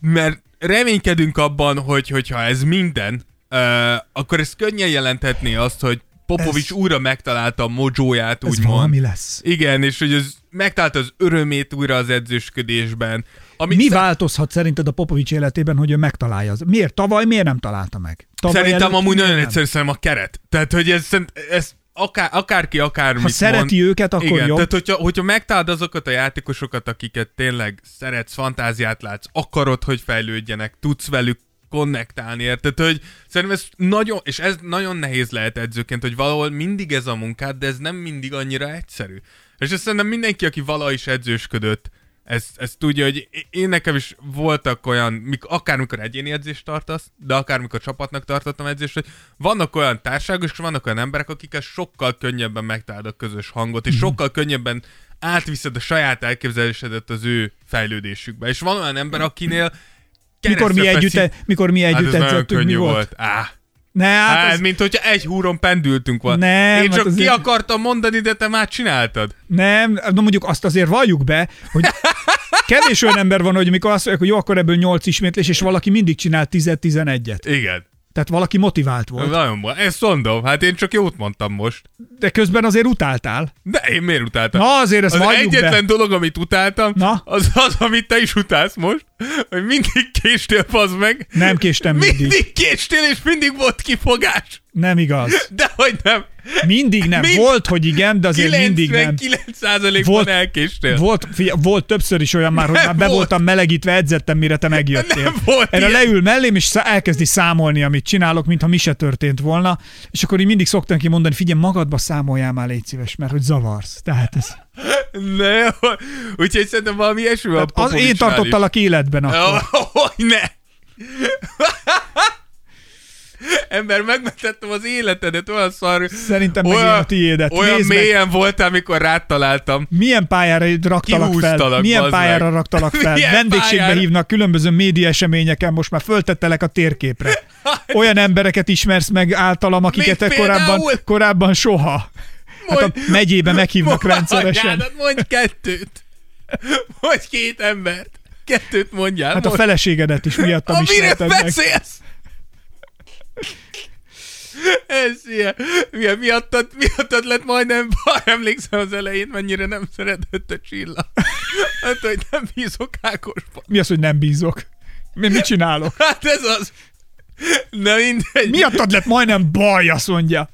mert reménykedünk abban, hogy hogyha ez minden, uh, akkor ez könnyen jelenthetné azt, hogy Popovics Ez- újra megtalálta a mojóját, Ez úgymond. valami lesz. Igen, és hogy ez megtalálta az örömét újra az edzősködésben. Amit Mi sze- változhat szerinted a Popovics életében, hogy ő megtalálja? az- Miért? Tavaly miért nem találta meg? Tavaly Szerintem amúgy nagyon nem? egyszerű szerintem a keret. Tehát, hogy ez, ez akár, akárki akármit Ha szereti mond, őket, akkor igen, jobb. tehát hogyha, hogyha megtalálod azokat a játékosokat, akiket tényleg szeretsz, fantáziát látsz, akarod, hogy fejlődjenek, tudsz velük konnektálni, érted? Hogy szerintem ez nagyon, és ez nagyon nehéz lehet edzőként, hogy valahol mindig ez a munkád, de ez nem mindig annyira egyszerű. És ezt szerintem mindenki, aki valaha is edzősködött, ezt, ezt tudja, hogy én nekem is voltak olyan, mik, akármikor egyéni edzést tartasz, de akármikor csapatnak tartottam edzést, hogy vannak olyan társágos, és vannak olyan emberek, akikkel sokkal könnyebben megtalálod a közös hangot, Mhm. és sokkal könnyebben átviszed a saját elképzelésedet az ő fejlődésükbe. És van olyan ember, akinél Mikor mi keresztre együtt, feszít- mikor mi Hát együtt ez nagyon edzettünk, mi volt? volt. Á, Ne, hát, hát, az, mint hogyha egy húron pendültünk volna. Nem, Én hát csak ki azért- akartam mondani, de te már csináltad. nem, na mondjuk azt azért valljuk be, hogy kevés olyan ember van, hogy mikor azt mondják, hogy jó, akkor ebből 8 ismétlés, és valaki mindig csinál 10-11-et. Igen. Tehát valaki motivált volt. Nagyon bo- Ezt mondom, hát én csak jót mondtam most. De közben azért utáltál. De én miért utáltam? Na, azért ezt az egyetlen be. dolog, amit utáltam, Na? az az, amit te is utálsz most, hogy mindig késtél, fazd meg. Nem késtem mindig. Mindig késtél, és mindig volt kifogás. Nem igaz. De hogy nem. Mindig nem. Mind- Volt, hogy igen, de azért mindig nem. 99%-ban Volt- elkéstél. Volt, figyelj, volt többször is olyan már, hogy már be Volt. voltam melegítve, edzettem, mire te megjöttél. Nem volt Erre ilyen. leül mellém, és elkezdi számolni, amit csinálok, mintha mi se történt volna, és akkor így mindig szoktam ki mondani, figyelj, magadba számoljál már, légy szíves, mert hogy zavarsz. Tehát ez, Ne, úgyhogy szerintem valami ilyesmi van az, én tartottalak életben akkor. Hogy ne! Ember, megmentettem az életedet, olyan szar. Szerintem meg én a tiédet. Olyan Nézd meg. mélyen voltál, amikor rád találtam. Milyen pályára raktalak fel? Kihúztalak, Milyen bazd pályára meg. raktalak fel? Milyen Vendégségbe pályára? hívnak különböző média eseményeken, most már föltettelek a térképre. Olyan embereket ismersz meg általam, akiket te korábban, korábban soha. Hát a megyébe meghívnak Mondj rendszeresen. anyádat, Mondj kettőt. Mondj két embert. Kettőt mondjál. Hát a mondj. feleségedet is miattam ismerted meg. beszélsz? Ez ilyen. Milyen miattad, miattad lett majdnem baj, emlékszem az elején, mennyire nem szeretett a csilla. Hát, hogy nem bízok Ákosban. Mi az, hogy nem bízok? Mi, mit csinálok? Hát ez az. Na mindegy. Miattad lett majdnem baj, azt mondja.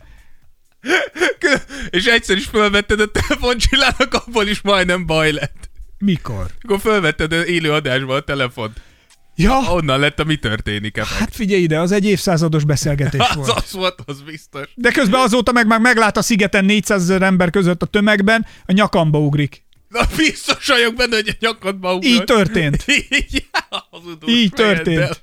És egyszer is felvetted a telefon csillának, abból is majdnem baj lett. Mikor? Akkor felvetted az élő adásba a telefont. Ja, Onnan lett a mi történik effekt. hát figyelj ide, az egy évszázados beszélgetés Az volt. az volt, az biztos. De közben azóta meg már meglát a szigeten 400 ezer ember között a tömegben, a nyakamba ugrik. Na biztos vagyok benne, hogy a nyakadba ugrott. Így történt. Így, hazudós Így történt.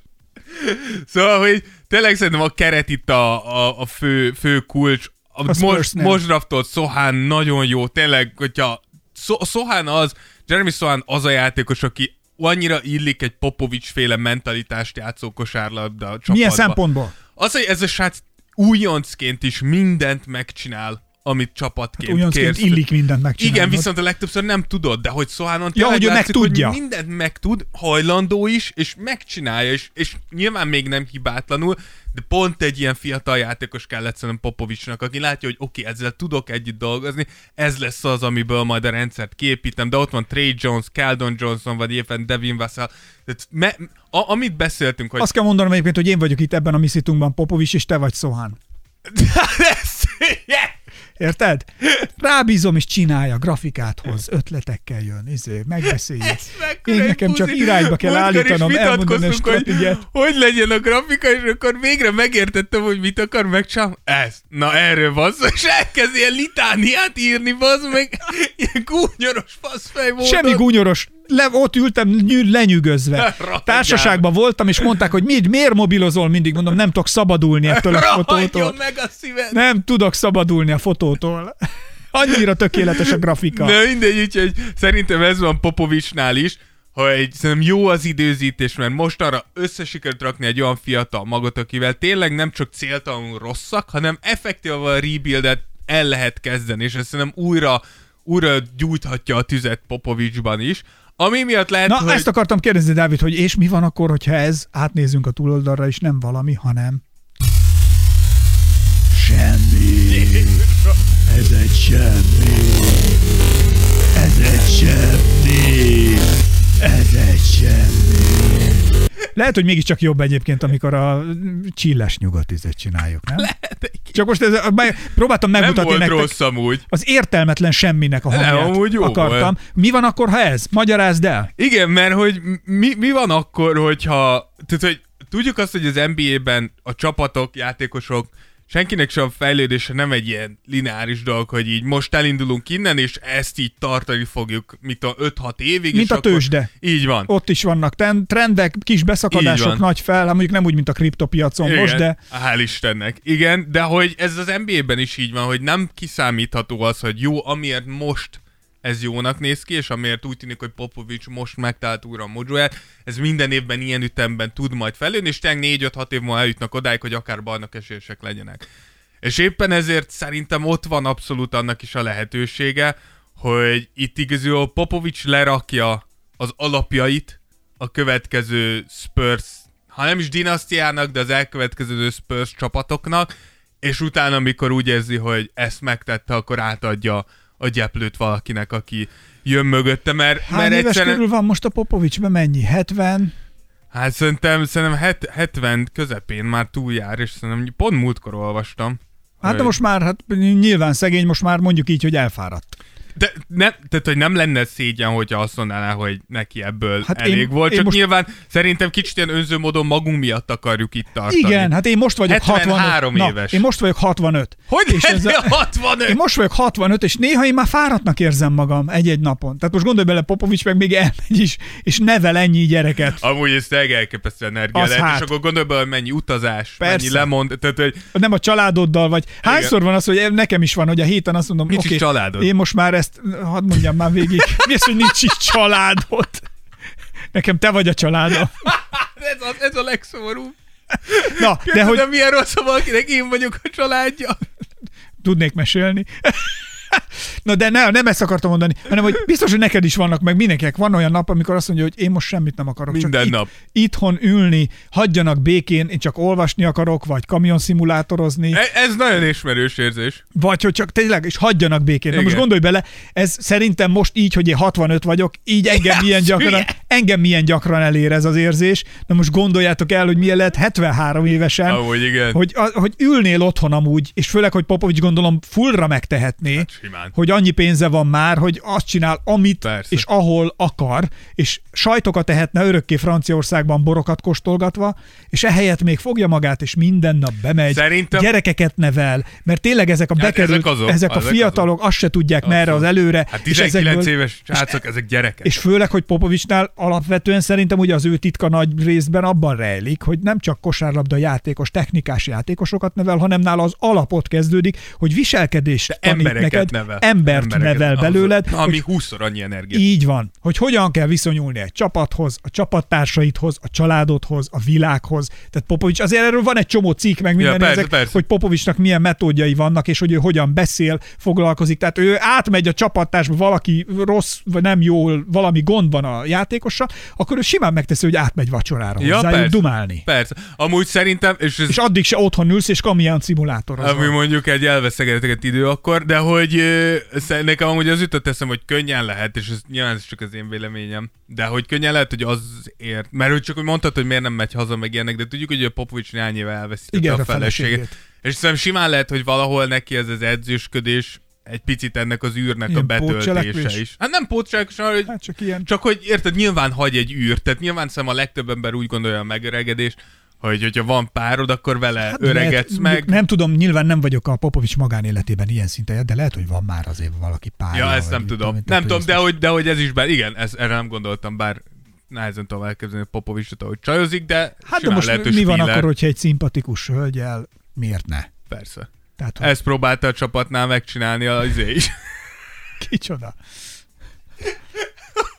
Szóval, hogy tényleg szerintem a keret itt a, a, a fő, fő kulcs. A most, Spursnél. most draftolt Sohán nagyon jó. Tényleg, hogyha so, Sohán az, Jeremy Sohán az a játékos, aki annyira illik egy Popovics féle mentalitást játszó kosárlabda csapatba. Milyen szempontból? Az, hogy ez a srác újoncként is mindent megcsinál, amit csapatként Hát kérsz. illik mindent megcsinálni. Igen, viszont a legtöbbször nem tudod, de hogy Szohánon Ja, hogy látszik, megtudja. hogy mindent megtud, hajlandó is, és megcsinálja, és, és nyilván még nem hibátlanul, de pont egy ilyen fiatal játékos kellett szerintem Popovicsnak, aki látja, hogy oké, okay, ezzel tudok együtt dolgozni, ez lesz az, amiből majd a rendszert kiépítem, de ott van Trey Jones, Caldon Johnson, vagy éppen Devin Vassell, tehát me, a, amit beszéltünk, hogy Azt kell mondanom egyébként, hogy én vagyok itt ebben a misszitunkban Popovics, és te vagy Szohán. yeah! Érted? Rábízom és csinálja, grafikát hoz, ötletekkel jön, izé, megbeszéljük. Én nekem csak irányba kell állítanom, elmondani a vitatkoztunk, hogy stratégiát. hogy legyen a grafika, és akkor végre megértettem, hogy mit akar megcsinálni. Ez. Na erről van szó, és elkezd ilyen litániát írni, bazd meg. Ilyen gúnyoros faszfej volt. Semmi gúnyoros. Le, ott ültem nyű, lenyűgözve. Társaságban voltam, és mondták, hogy mit, miért mobilozol mindig? Mondom, nem tudok szabadulni ettől a fotótól. meg a szíved. Nem tudok szabadulni a fotótól. Annyira tökéletes a grafika. De mindegy, úgyhogy szerintem ez van Popovicsnál is, hogy szerintem jó az időzítés, mert most arra összesikerült rakni egy olyan fiatal magot, akivel tényleg nem csak céltalanul rosszak, hanem effektíve a rebuildet el lehet kezdeni, és ezt szerintem újra, újra gyújthatja a tüzet Popovicsban is, ami miatt lehet, Na, hogy... ezt akartam kérdezni, Dávid, hogy és mi van akkor, hogyha ez, átnézünk a túloldalra, és nem valami, hanem... Semmi. Ez egy semmi. Ez egy semmi. Ez egy semmi. Lehet, hogy mégiscsak jobb egyébként, amikor a csilles nyugatizet csináljuk, nem? Lehet Csak most ez, próbáltam nem megmutatni volt nektek rossz amúgy. az értelmetlen semminek a Nem, hangját. amúgy jó akartam. volt. Mi van akkor, ha ez? Magyarázd el. Igen, mert hogy mi, mi van akkor, hogyha... Tehát, hogy tudjuk azt, hogy az NBA-ben a csapatok, játékosok, senkinek sem a fejlődése nem egy ilyen lineáris dolog, hogy így most elindulunk innen, és ezt így tartani fogjuk, mit a 5-6 évig. Mint és a akkor- tőzsde. Így van. Ott is vannak trendek, kis beszakadások, nagy fel, hát mondjuk nem úgy, mint a kriptopiacon Igen, most, de Hál' Istennek. Igen, de hogy ez az NBA-ben is így van, hogy nem kiszámítható az, hogy jó, amiért most ez jónak néz ki, és amiért úgy tűnik, hogy Popovics most megtalált újra a mojóját, ez minden évben ilyen ütemben tud majd felülni, és tényleg 4-5-6 év múlva eljutnak odáig, hogy akár bajnok esélyesek legyenek. És éppen ezért szerintem ott van abszolút annak is a lehetősége, hogy itt igazából Popovics lerakja az alapjait a következő Spurs, ha nem is dinasztiának, de az elkövetkező Spurs csapatoknak, és utána, amikor úgy érzi, hogy ezt megtette, akkor átadja a gyeplőt valakinek, aki jön mögötte, mert, hány mert éves egyszerűen, körül van most a Popovicsben mennyi? 70? hát szerintem, szerintem het, 70 közepén már túljár, és szerintem pont múltkor olvastam. Hát de most már, hát nyilván szegény, most már mondjuk így, hogy elfáradt. De nem, tehát, hogy nem lenne szégyen, hogyha azt mondaná, hogy neki ebből Hát elég én- volt, én csak most- nyilván szerintem kicsit ilyen önző módon magunk miatt akarjuk itt tartani. Igen, hát én most vagyok 73 65. éves. Na, én most vagyok 65. Hogy és ez lennél a- 65? Én most vagyok 65, és néha én már fáradtnak érzem magam egy-egy napon. Tehát most gondolj bele, Popovics meg még elmegy is, és nevel ennyi gyereket. Amúgy ez tényleg elképesztő energia Az lehet, hát. és akkor gondolj bele, mennyi utazás, Persze. mennyi lemond, tehát hogy Nem a családoddal, vagy hányszor van az, hogy nekem is van, hogy a héten azt mondom, oké, családod. én most már ezt, hadd mondjam már végig, mi az, hogy nincs is családod? Nekem te vagy a családom. ez a, ez a legszomorúbb. Na, de hogy milyen rossz, valakinek én vagyok a családja. tudnék mesélni. Na de nem, nem ezt akartam mondani, hanem hogy biztos, hogy neked is vannak, meg mindenkinek van olyan nap, amikor azt mondja, hogy én most semmit nem akarok. Minden csak itt, nap. itthon ülni, hagyjanak békén, én csak olvasni akarok, vagy kamionszimulátorozani, E- Ez nagyon ismerős érzés. vagy hogy csak tényleg, és hagyjanak békén. Na Igen. most gondolj bele, ez szerintem most így, hogy én 65 vagyok, így engem milyen gyakran, hülye. engem milyen gyakran elér ez az érzés. Na most gondoljátok el, hogy milyen lehet 73 évesen, Amúgy igen. hogy, a, hogy ülnél otthon amúgy, és főleg, hogy Popovics gondolom fullra megtehetné, Hát simán. hogy annyi pénze van már, hogy azt csinál, amit Persze. és ahol akar, és sajtokat tehetne örökké Franciaországban borokat kóstolgatva, és ehelyett még fogja magát, és minden nap bemegy, Szerintem- gyerekeket nevel, mert tényleg ezek a Hát bekerült, ezek azok, ezek a fiatalok azt se tudják merre az előre, Hát és 19 ezekből- éves srácok, ezek gyerekek. és főleg, hogy Popovicsnál alapvetően szerintem ugye az ő titka nagy részben abban rejlik, hogy nem csak kosárlabda játékos, technikás játékosokat nevel, hanem nála az alapot kezdődik, hogy viselkedést tanít embereket neked, nevel. embert Embereket. nevel Az- belőled, Ami hogy 20 annyi energia. így van, hogy hogyan kell viszonyulni egy csapathoz, a csapattársaidhoz, a családodhoz, a világhoz. Tehát Popovics, azért erről van egy csomó cikk, meg minden persze, ezek, persze. hogy Popovicsnak milyen metódjai vannak, és hogy ő hogyan beszél, foglalkozik. Tehát ő átmegy a csapattársba, valaki rossz, vagy nem jól, valami gond van a játékossal, akkor ő simán megteszi, hogy átmegy vacsorára Ja, hozzájuk persze. dumálni. Persze. Amúgy szerintem, és ez És addig se otthon ülsz, és kamion szimulátorozol. ami mondjuk egy elveszegetett idő akkor, de hogy nekem amúgy az jutott eszem, hogy könnyen lehet, és ez nyilván ez csak az én véleményem, de hogy könnyen lehet, hogy azért, mert hogy csak hogy mondtad, hogy miért nem megy haza meg ilyenek, de tudjuk, hogy a Popovics néhány éve elveszítette Igen, a a feleségét. feleségét. És szerintem simán lehet, hogy valahol neki ez az edzősködés egy picit ennek az űrnek Ilyen a betöltése is. Hát nem pótcselekvés, hanem hogy Hát csak ilyen. csak hogy érted, nyilván hagy egy űrt, tehát nyilván szerintem a legtöbb ember úgy gondolja a megöregedés, hogy hogyha van párod, akkor vele hát öregedsz lehet, meg. Nem tudom, nyilván nem vagyok a Popovics magánéletében ilyen szinten, de lehet, hogy van már azért valaki párja. Ja, ezt nem tudom. én, Nem tudom, de hogy, de hogy ez is be, igen, ez, erre nem gondoltam, bár nehezen tudom elképzelni a Popovicsot, ahogy csajozik, de Hát de most lehet, mi van akkor, hogyha egy szimpatikus hölgyel, miért ne? Persze. Tehát, hogy Ezt próbálta a csapatnál megcsinálni az izé is. kicsoda.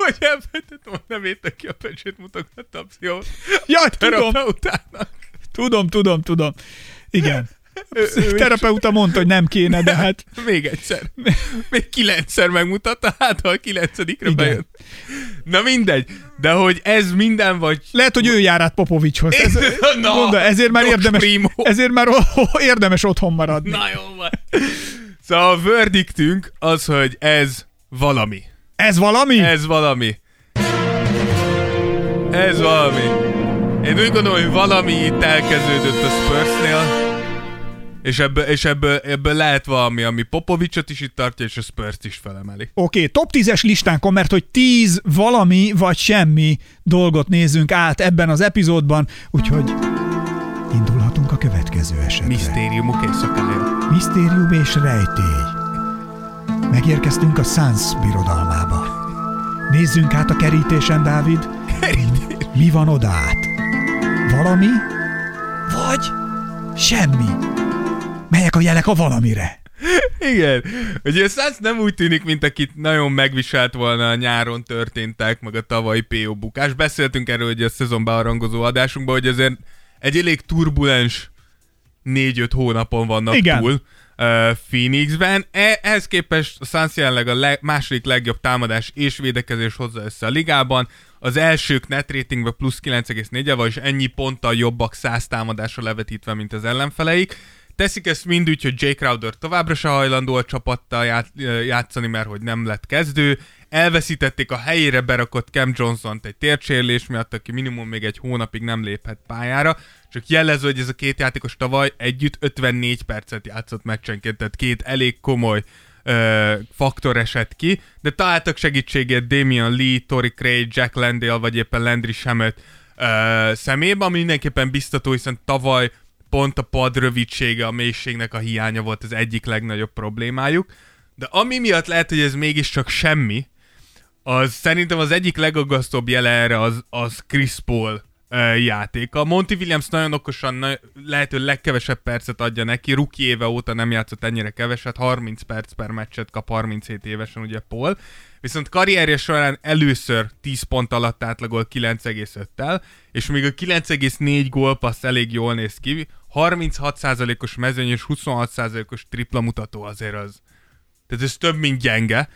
Hogy elfelejtettem a nevét, neki a pecsét mutogatta a pszichó Jaj, tudom, tudom, tudom, tudom. Igen. Terapeuta mondta, hogy nem kéne, de hát Még egyszer. Még kilencszer megmutatta, hát ha a kilencedikre Igen. bejön. Na mindegy, de hogy ez minden vagy... lehet, hogy ő jár át Popovicshoz. Ez, Na, mondom, ezért már érdemes, Primo. ezért már érdemes otthon maradni. Na jó van. Szóval a verdiktünk az, hogy ez valami. Ez valami? Ez valami. Ez valami. Én úgy gondolom, hogy valami itt elkezdődött a Spursnél, és ebből, és ebből, ebből lehet valami, ami Popovicsot is itt tartja, és a spurs is felemeli. Oké, okay, top 10-es listánkon, mert hogy 10 valami vagy semmi dolgot nézzünk át ebben az epizódban, úgyhogy indulhatunk a következő esetre. Misztériumok éjszakája. Misztérium és rejtély. Megérkeztünk a Sans birodalmába. Nézzünk át a kerítésen, Dávid. Mi van oda át? Valami? Vagy semmi? Melyek a jelek a valamire? Igen. Ugye a Suns nem úgy tűnik, mint akit nagyon megviselt volna a nyáron történtek, meg a tavalyi PO bukás. Beszéltünk erről hogy a szezon bearangozó adásunkban, hogy azért egy elég turbulens 4-5 hónapon vannak Igen. túl Phoenixben. E- ehhez képest a Suns jelenleg a le- második legjobb támadás és védekezés hozza össze a ligában. Az elsők net ratingben plusz 9,4 van, és ennyi ponttal jobbak 100 támadásra levetítve, mint az ellenfeleik. Teszik ezt mind úgy, hogy Jay Crowder továbbra se hajlandó a csapattal ját, játszani, mert hogy nem lett kezdő. Elveszítették a helyére berakott Cam Johnson-t egy tércsérlés miatt, aki minimum még egy hónapig nem léphet pályára. Csak jelező, hogy ez a két játékos tavaly együtt 54 percet játszott meccsenként, tehát két elég komoly ö, faktor esett ki, de találtak segítségét Damian Lee, Tori Craig, Jack Landale, vagy éppen Landry Shamet ö, szemébe, ami mindenképpen biztató, hiszen tavaly pont a pad rövidsége, a mélységnek a hiánya volt az egyik legnagyobb problémájuk. De ami miatt lehet, hogy ez mégiscsak semmi, az szerintem az egyik legaggasztóbb jele erre az, az Chris Paul játéka. Monty Williams nagyon okosan, lehető legkevesebb percet adja neki, rookie éve óta nem játszott ennyire keveset, 30 perc per meccset kap 37 évesen ugye Paul, viszont karrierje során először 10 pont alatt átlagol 9,5-tel, és még a 9,4 gólpassz elég jól néz ki, 36%-os mezőny és 26%-os tripla mutató azért az. Tehát ez több, mint gyenge.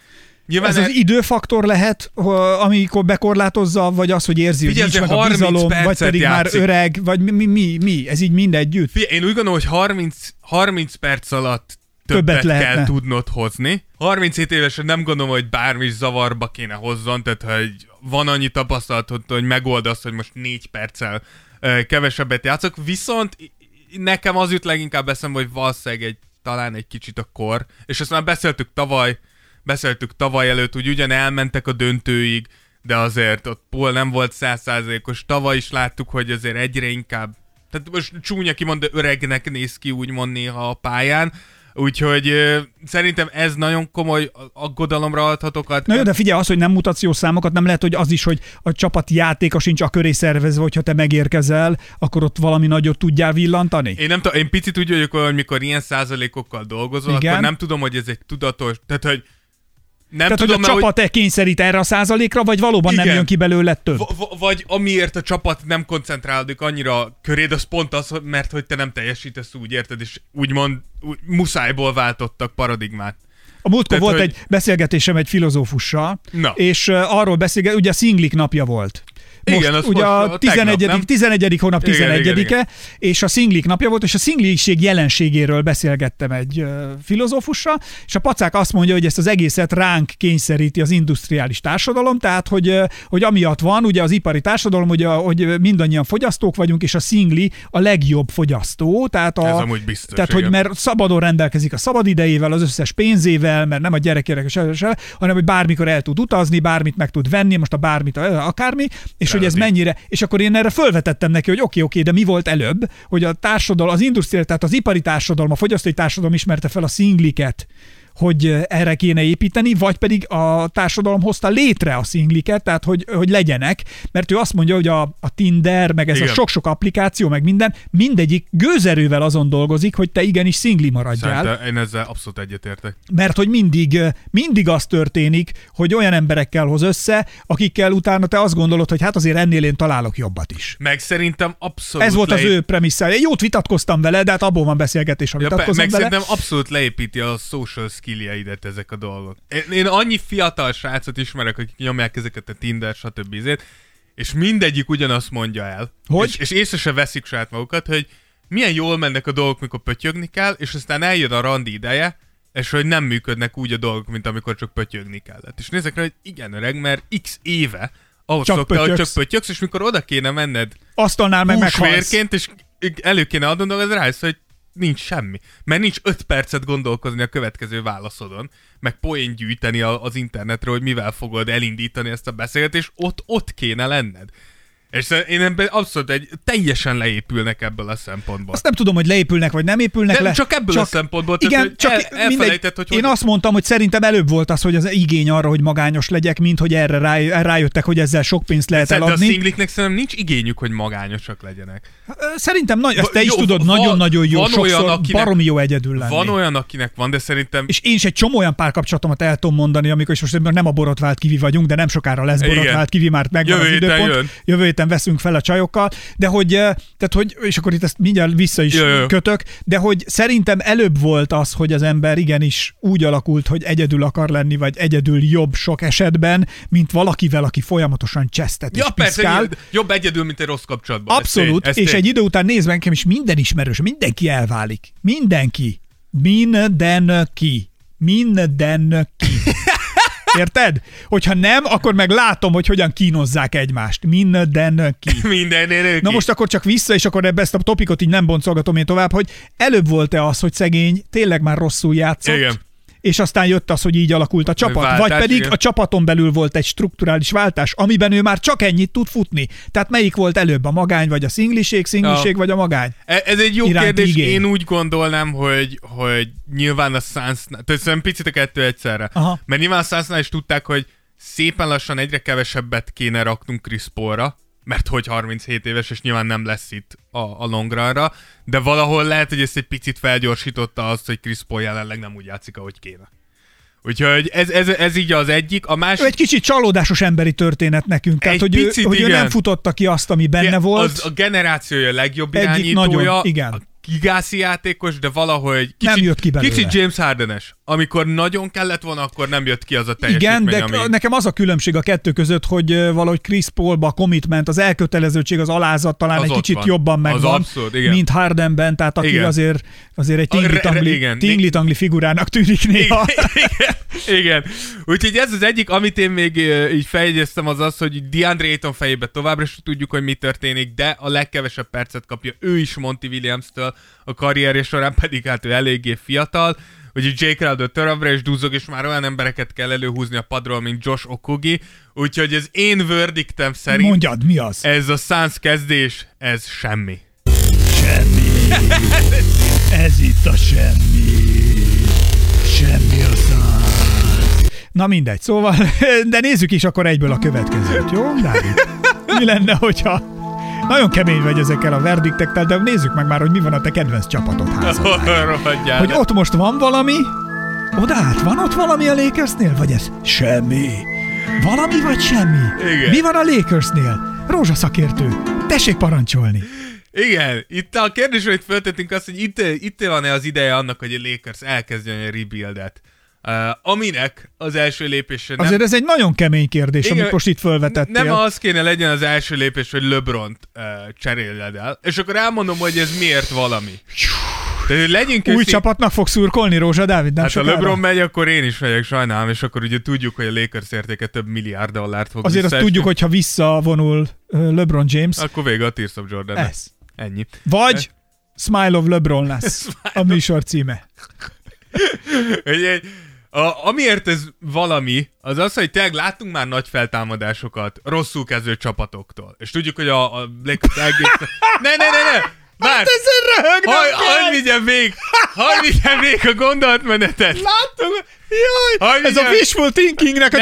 Nyilván Ez az időfaktor lehet, amikor bekorlátozza, vagy az, hogy érzi, hogy nincs meg a 30 bizalom, vagy pedig játszik. már öreg, vagy mi, mi, mi? Ez így mind együtt? Figyelj, én úgy gondolom, hogy 30, 30 perc alatt Többet többet, lehetne. kell tudnod hozni. 37 évesen nem gondolom, hogy bármi zavarba kéne hozzon, tehát hogy van annyi tapasztalatod, hogy megoldasz, hogy most 4 perccel kevesebbet játszok, viszont nekem az jut leginkább eszembe, hogy valószínűleg egy, talán egy kicsit a kor, és ezt már beszéltük tavaly, beszéltük tavaly előtt, hogy ugyan elmentek a döntőig, de azért ott Paul nem volt százszázalékos. Tavaly is láttuk, hogy azért egyre inkább, tehát most csúnya kimond, de öregnek néz ki úgymond néha a pályán, úgyhogy ö, szerintem ez nagyon komoly aggodalomra adhatokat. Na jó, de figyelj, az, hogy nem jó számokat, nem lehet, hogy az is, hogy a csapat játéka sincs a köré szervezve, hogyha te megérkezel, akkor ott valami nagyot tudjál villantani? Én nem tudom, én picit úgy vagyok, olyan, hogy mikor ilyen százalékokkal dolgozol, Igen. akkor nem tudom, hogy ez egy tudatos, tehát hogy nem Tehát, tudom, hogy a mert, csapat-e kényszerít erre a százalékra, vagy valóban nem Igen. jön ki belőle több? V- vagy amiért a csapat nem koncentrálódik annyira köréd, az pont az, hogy- mert hogy te nem teljesítesz úgy, érted, és úgymond úgy, muszájból váltottak paradigmát. A múltkor Tehát, volt hogy- egy beszélgetésem egy filozófussal, Na. és uh, arról beszélget, ugye a szinglik napja volt. Most, Igen, az ugye most, a a 11. tegnap, nem? 11. hónap Igen, 11 igen, igen. és a szinglik napja volt, és a szingliség jelenségéről beszélgettem egy ö, filozófussal, és a pacák azt mondja, hogy ezt az egészet ránk kényszeríti az industriális társadalom, tehát hogy, ö, hogy amiatt van ugye az ipari társadalom, hogy, a, hogy mindannyian fogyasztók vagyunk, és a szingli a legjobb fogyasztó, tehát, a, Ez amúgy biztos, tehát hogy igen. mert szabadon rendelkezik a szabad idejével, az összes pénzével, mert nem a se, hanem hogy bármikor el tud utazni, bármit meg tud venni, most a bármit, akármi, és hogy ez mennyire, és akkor én erre fölvetettem neki, hogy oké, oké, de mi volt előbb, hogy a társadalom, az industriális, tehát az ipari társadalom, a fogyasztói társadalom ismerte fel a szingliket, hogy erre kéne építeni, vagy pedig a társadalom hozta létre a szingliket, tehát hogy, hogy legyenek, mert ő azt mondja, hogy a, a Tinder, meg ez Igen. a sok-sok applikáció, meg minden, mindegyik gőzerővel azon dolgozik, hogy te igenis szingli maradjál. Szerintem én ezzel abszolút egyetértek. Mert hogy mindig, mindig az történik, hogy olyan emberekkel hoz össze, akikkel utána te azt gondolod, hogy hát azért ennél én találok jobbat is. Meg szerintem abszolút Ez volt az leép- ő premisszája. Jót vitatkoztam vele, de hát abból van beszélgetés, ha Ja, vitatkozom meg vele. szerintem abszolút leépíti a social skilljeidet ezek a dolgok. Én, én annyi fiatal srácot ismerek, akik nyomják ezeket a Tinder, stb. izét, és mindegyik ugyanazt mondja el. Hogy? És, és észre se veszik saját magukat, hogy milyen jól mennek a dolgok, mikor pötyögni kell, és aztán eljön a randi ideje, és hogy nem működnek úgy a dolgok, mint amikor csak pötyögni kellett. És nézek rá, hogy igen öreg, mert x éve ahhoz Csak szoktál, hogy pötyögsz. csak pötyögsz, és mikor oda kéne menned Asztalnál meg meghalsz. és elő kéne adnod, az rájössz, hogy nincs semmi. Mert nincs öt percet gondolkozni a következő válaszodon, meg poén gyűjteni az internetről, hogy mivel fogod elindítani ezt a beszélgetést, ott, ott kéne lenned. És én ebben abszolút egy, teljesen leépülnek ebből a szempontból. Azt nem tudom, hogy leépülnek, vagy nem épülnek Nem, le. csak ebből a szempontból, tehát, Igen, hogy csak el- elfelejtett, hogy Én hogy- azt mondtam, hogy szerintem előbb volt az, hogy az igény arra, hogy magányos legyek, mint hogy erre rá, rájöttek, hogy ezzel sok pénzt lehet de a eladni. szingliknek szerintem nincs igényük, hogy magányosak legyenek. Szerintem nagy, ezt te is Jó, tudod, van- nagyon-nagyon jó, van olyan, sokszor akinek- baromi jó egyedül lenni. Van olyan, akinek van, de szerintem És én is egy csomó olyan párkapcsolatomat el tudom mondani, amikor is most nem a borotvált kivi vagyunk, de nem sokára lesz borotvált kivi, már megvan Jövő az időpont. jön. Jövő héten veszünk fel a csajokkal, de hogy, eh, tehát hogy, és akkor itt ezt mindjárt vissza is Jö, jö. kötök, de hogy szerintem előbb volt az, hogy az ember igenis úgy alakult, hogy egyedül akar lenni, vagy egyedül jobb sok esetben, mint valakivel, aki folyamatosan csesztet Ja, és persze, piszkál. jobb egyedül, mint egy rossz kapcsolatban. Abszolút, ez és tény. egy idő után nézve engem is minden ismerős, mindenki elválik. Mindenki. Mindenki. Mindenki. Érted? Hogyha nem, akkor meg látom, hogy hogyan kínozzák egymást. Mindenki. Minden Na most akkor csak vissza, és akkor ebbe ezt a topikot így nem boncolgatom én tovább, hogy előbb volt-e az, hogy szegény tényleg már rosszul játszott, Igen. És aztán jött az, hogy így alakult a csapat. Váltás, Vagy pedig igen. a csapaton belül volt egy strukturális váltás, amiben ő már csak ennyit tud futni. Tehát melyik volt előbb, a magány, vagy a szingliség, szingliség, Ja. vagy a magány? E- Ez egy jó kérdés. igény. Én úgy gondolnám, hogy, hogy nyilván a Suns, tehát szerintem picit a kettő egyszerre. Aha. Mert nyilván a Sunsnál is tudták, hogy szépen lassan egyre kevesebbet kéne raknunk Chris Paulra, mert hogy 37 éves, és nyilván nem lesz itt a, a long runra, de valahol lehet, hogy ezt egy picit felgyorsította azt, hogy Chris Paul jelenleg nem úgy játszik, ahogy kéne. Úgyhogy ez, ez, ez így az egyik. A Ő másik... egy kicsit csalódásos emberi történet nekünk. Tehát, Egy hogy, ő, picit, hogy ő igen. nem futotta ki azt, ami benne volt. Az a generációja legjobb Egyik irányítója. nagyon, igen. A gigászi játékos, de valahogy kicsit, Nem jött ki belőle. kicsit James Hardenes. Amikor nagyon kellett volna, akkor nem jött ki az a teljesítmény, Igen, de ami... nekem az a különbség a kettő között, hogy valahogy Chris Paulba commitment, az elkötelezőség, az alázat talán Az egy kicsit van. jobban Az megvan, abszolút, igen. mint Hardenben, tehát aki Igen. azért, azért egy tingli-tangli, figurának tűnik néha. igen, igen. Úgyhogy ez az egyik, amit én még így feljegyeztem, az az, hogy DeAndre Ayton fejébe továbbra is tudjuk, hogy mi történik, de a legkevesebb percet kapja ő is Monty Williams-től a karrierje során, pedig hát ő eléggé fiatal. Úgyhogy Jake Crowder továbbra is duzzog, és már olyan embereket kell előhúzni a padról, mint Josh Okogi. Úgyhogy az én verdiktem szerint Mondjad, mi az? ez a Suns kezdés, ez semmi. Ez itt a semmi. Semmi a száz. Na mindegy, szóval, de nézzük is akkor egyből a következőt, jó, Dávid? Mi lenne, hogyha nagyon kemény vagy ezekkel a verdiktekkel, de nézzük meg már, hogy mi van a te kedvenc csapatod. Rohadjál. Hogy ott most van valami, oda át, van ott valami a Lakersnél, vagy ez semmi? Valami vagy semmi? Igen. Mi van a Lakersnél? Rózsaszakértő, tessék parancsolni. Igen, itt a kérdés, hogy feltettünk azt, hogy itt, itt van-e az ideje annak, hogy a Lakers elkezdjen egy rebuildet. Aminek az első lépése nem... Azért ez egy nagyon kemény kérdés, Igen, amit most itt felvetettél. Nem az kéne legyen az első lépés, hogy LeBron-t uh, cseréled el, és akkor elmondom, hogy ez miért valami. Tehát, hogy legyünk Új csapatnak fog szurkolni Rózsa Dávid, nem Hát ha sokára? LeBron megy, akkor én is megyek, sajnálom, és akkor ugye tudjuk, hogy a Lakers értéke több milliárd dollárt fog Azért azt tudjuk, hogy ha visszavonul LeBron James, Akkor vége a Tears of Jordan. ez. Ennyi. Vagy Smile of LeBron lesz a műsor címe. Hogy egy, a, amiért ez valami, az az, hogy tényleg láttunk már nagy feltámadásokat rosszul kezdő csapatoktól. És tudjuk, hogy a, a Lakers egész... Ne, ne, ne, ne! Már! Hát Ezen röhögnem Haj, kell! hagyd vigyen vég! Hagyd vigyen vég a gondolatmenetet! Láttam? Jaj, Hagyj ez a wishful thinkingnek a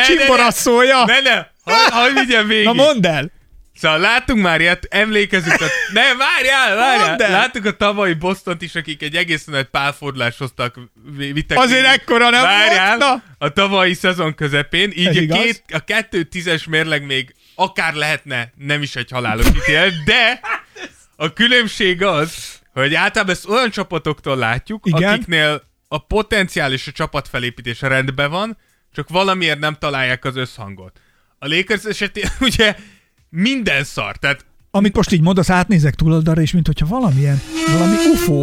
Ne, ne, ne. Hagyd, hagyd vigyen végig! Na mondd el. Szóval láttunk már ilyet, emlékezünk a... Ne, várjál, várjál! El! Láttuk a tavalyi Bostont is, akik egy egész nagy pálfordlást hoztak, vi- vittek Azért végig. ekkora nem Várjál, volt, na. a tavalyi szezon közepén, így Ez a, igaz. két, a kettő tízes mérleg még akár lehetne nem is egy halálos ítél, de a különbség az, hogy általában ezt olyan csapatoktól látjuk, Igen. akiknél a potenciál és a csapat felépítése rendben van, csak valamiért nem találják az összhangot. A Lakers esetén ugye minden szar, tehát Amit most így mondasz, átnézek túloldalra, és mint hogyha valamilyen, valami UFO.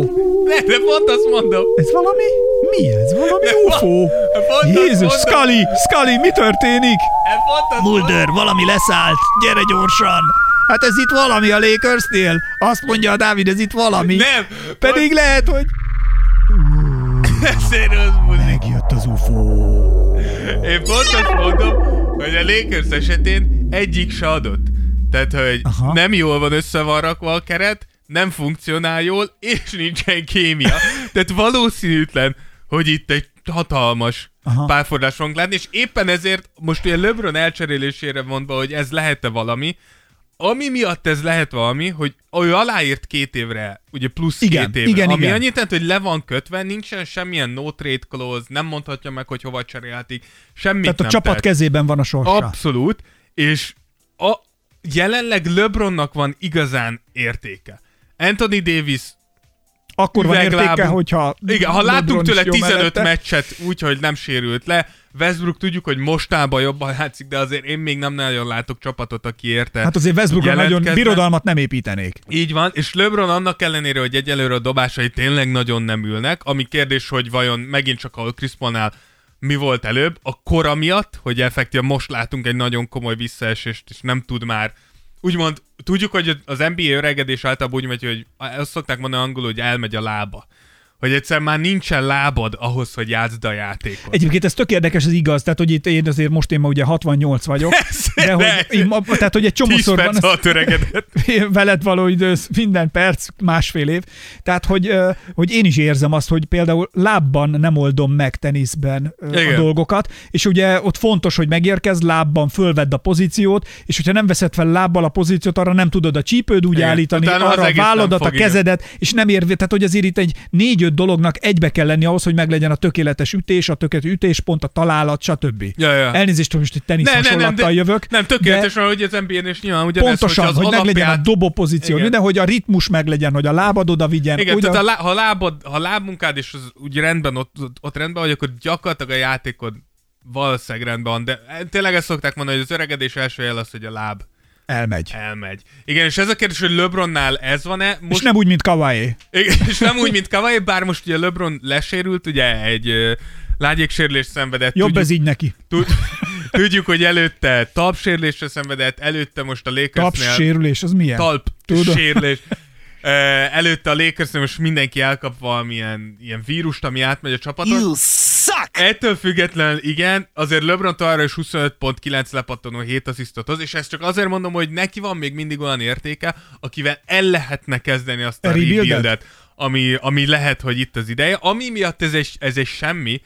ne, de pont azt mondom. Ez valami? Mi ez? Valami De UFO. pont Jézus, mondom. Scully, Scully, mi történik? E, pont. Mulder, valami leszállt, gyere gyorsan! Hát ez itt valami a Lakersnél. Azt mondja a Dávid, ez itt valami. Nem, Pedig lehet, hogy muzik. megjött az UFO. Én pont azt mondom, hogy a Lakers esetén egyik se adott. Tehát, hogy Aha. Nem jól van össze van rakva a keret, nem funkcionál jól, és nincsen kémia. Tehát valószínűtlen, hogy itt egy hatalmas Aha. Párfordás fogunk látni, és éppen ezért most ugye LeBron elcserélésére mondva, hogy ez lehet-e valami, ami miatt ez lehet valami, hogy ő aláírt két évre, ugye plusz Igen, két évre, igen, ami igen. annyit jelent, hogy le van kötve, nincsen semmilyen no trade clause, nem mondhatja meg, hogy hova cserélhetik, semmit Tehát a nem csapat tehet. kezében van a sorsa. Abszolút, és jelenleg LeBronnak van igazán értéke. Anthony Davis Akkor van értéke, hogyha igen, ha láttunk tőle jó 15 mellette. meccset úgy, hogy nem sérült le, Westbrook tudjuk, hogy mostában jobban látszik, de azért én még nem nagyon látok csapatot, aki érte. Hát azért Westbrookra nagyon birodalmat nem építenék. Így van, és LeBron annak ellenére, hogy egyelőre a dobásai tényleg nagyon nem ülnek, ami kérdés, hogy vajon megint csak ahol Chris Paulnál mi volt előbb, a kora miatt, hogy effektíven most látunk egy nagyon komoly visszaesést, és nem tud már úgymond, tudjuk, hogy az NBA öregedés általában úgy megy, hogy azt szokták mondani angolul, hogy elmegy a lába. Hogy egyszer már nincsen lábad ahhoz, hogy játszd a játékot. Egyébként ez tök érdekes, ez igaz, tehát hogy itt én azért most én ma ugye 68 vagyok, Persze, de hogy, de- én, ma- tehát hogy egy 10 csomószor van, perc öregedett. veled való idő, minden perc, másfél év. Tehát, hogy, hogy én is érzem azt, hogy például lábban nem oldom meg teniszben ö, a Igen. dolgokat, és ugye ott fontos, hogy megérkezz, lábban fölvedd a pozíciót, és hogyha nem veszed fel lábbal a pozíciót, arra nem tudod a csípőd úgy Igen. állítani, Utána arra a válladat, a igen. kezedet, és nem ér, tehát hogy azért itt egy négy-öt dolognak egybe kell lenni ahhoz, hogy meglegyen a tökéletes ütés, a tökéletes ütéspont, a találat, stb. Ja, ja. Elnézést, hogy most egy tenisz Ne, nem, hasonlattal de- jövök. Nem, tökéletesen, hogy az NBA-n is nyilván ugyanez, Pontosan, hogy az meglegyen a dobó pozíció, de hogy a ritmus meglegyen, hogy a lábad oda vigyen. Igen, ugyan... tehát a lá, ha, lábad, ha lábmunkád és az úgy rendben, ott, ott, ott rendben vagy, akkor gyakorlatilag a játékod valószínűleg rendben van, de tényleg ezt szokták mondani, hogy az öregedés első jel az, hogy a láb elmegy. elmegy. Igen, és ez a kérdés, hogy LeBronnál ez van-e? Most... És nem úgy, mint Kawai. Igen, és nem úgy, mint Kawai, bár most ugye LeBron lesérült, ugye egy ö, lágyéksérülést szenvedett. Jobb tudjuk, ez így neki. tud, tudjuk, hogy előtte talpsérülésre szenvedett, előtte most a Lakersnél Tapsérülés, az milyen? talp Tudom. előtte a lakers most mindenki elkap valamilyen ilyen vírust, ami átmegy a csapaton. You suck! Ettől függetlenül igen, azért LeBron arra is 25.9 lepattanó 7 asszisztot hoz, és ezt csak azért mondom, hogy neki van még mindig olyan értéke, akivel el lehetne kezdeni azt a rebuildet, ami, ami lehet, hogy itt az ideje. Ami miatt ez egy, ez egy semmi,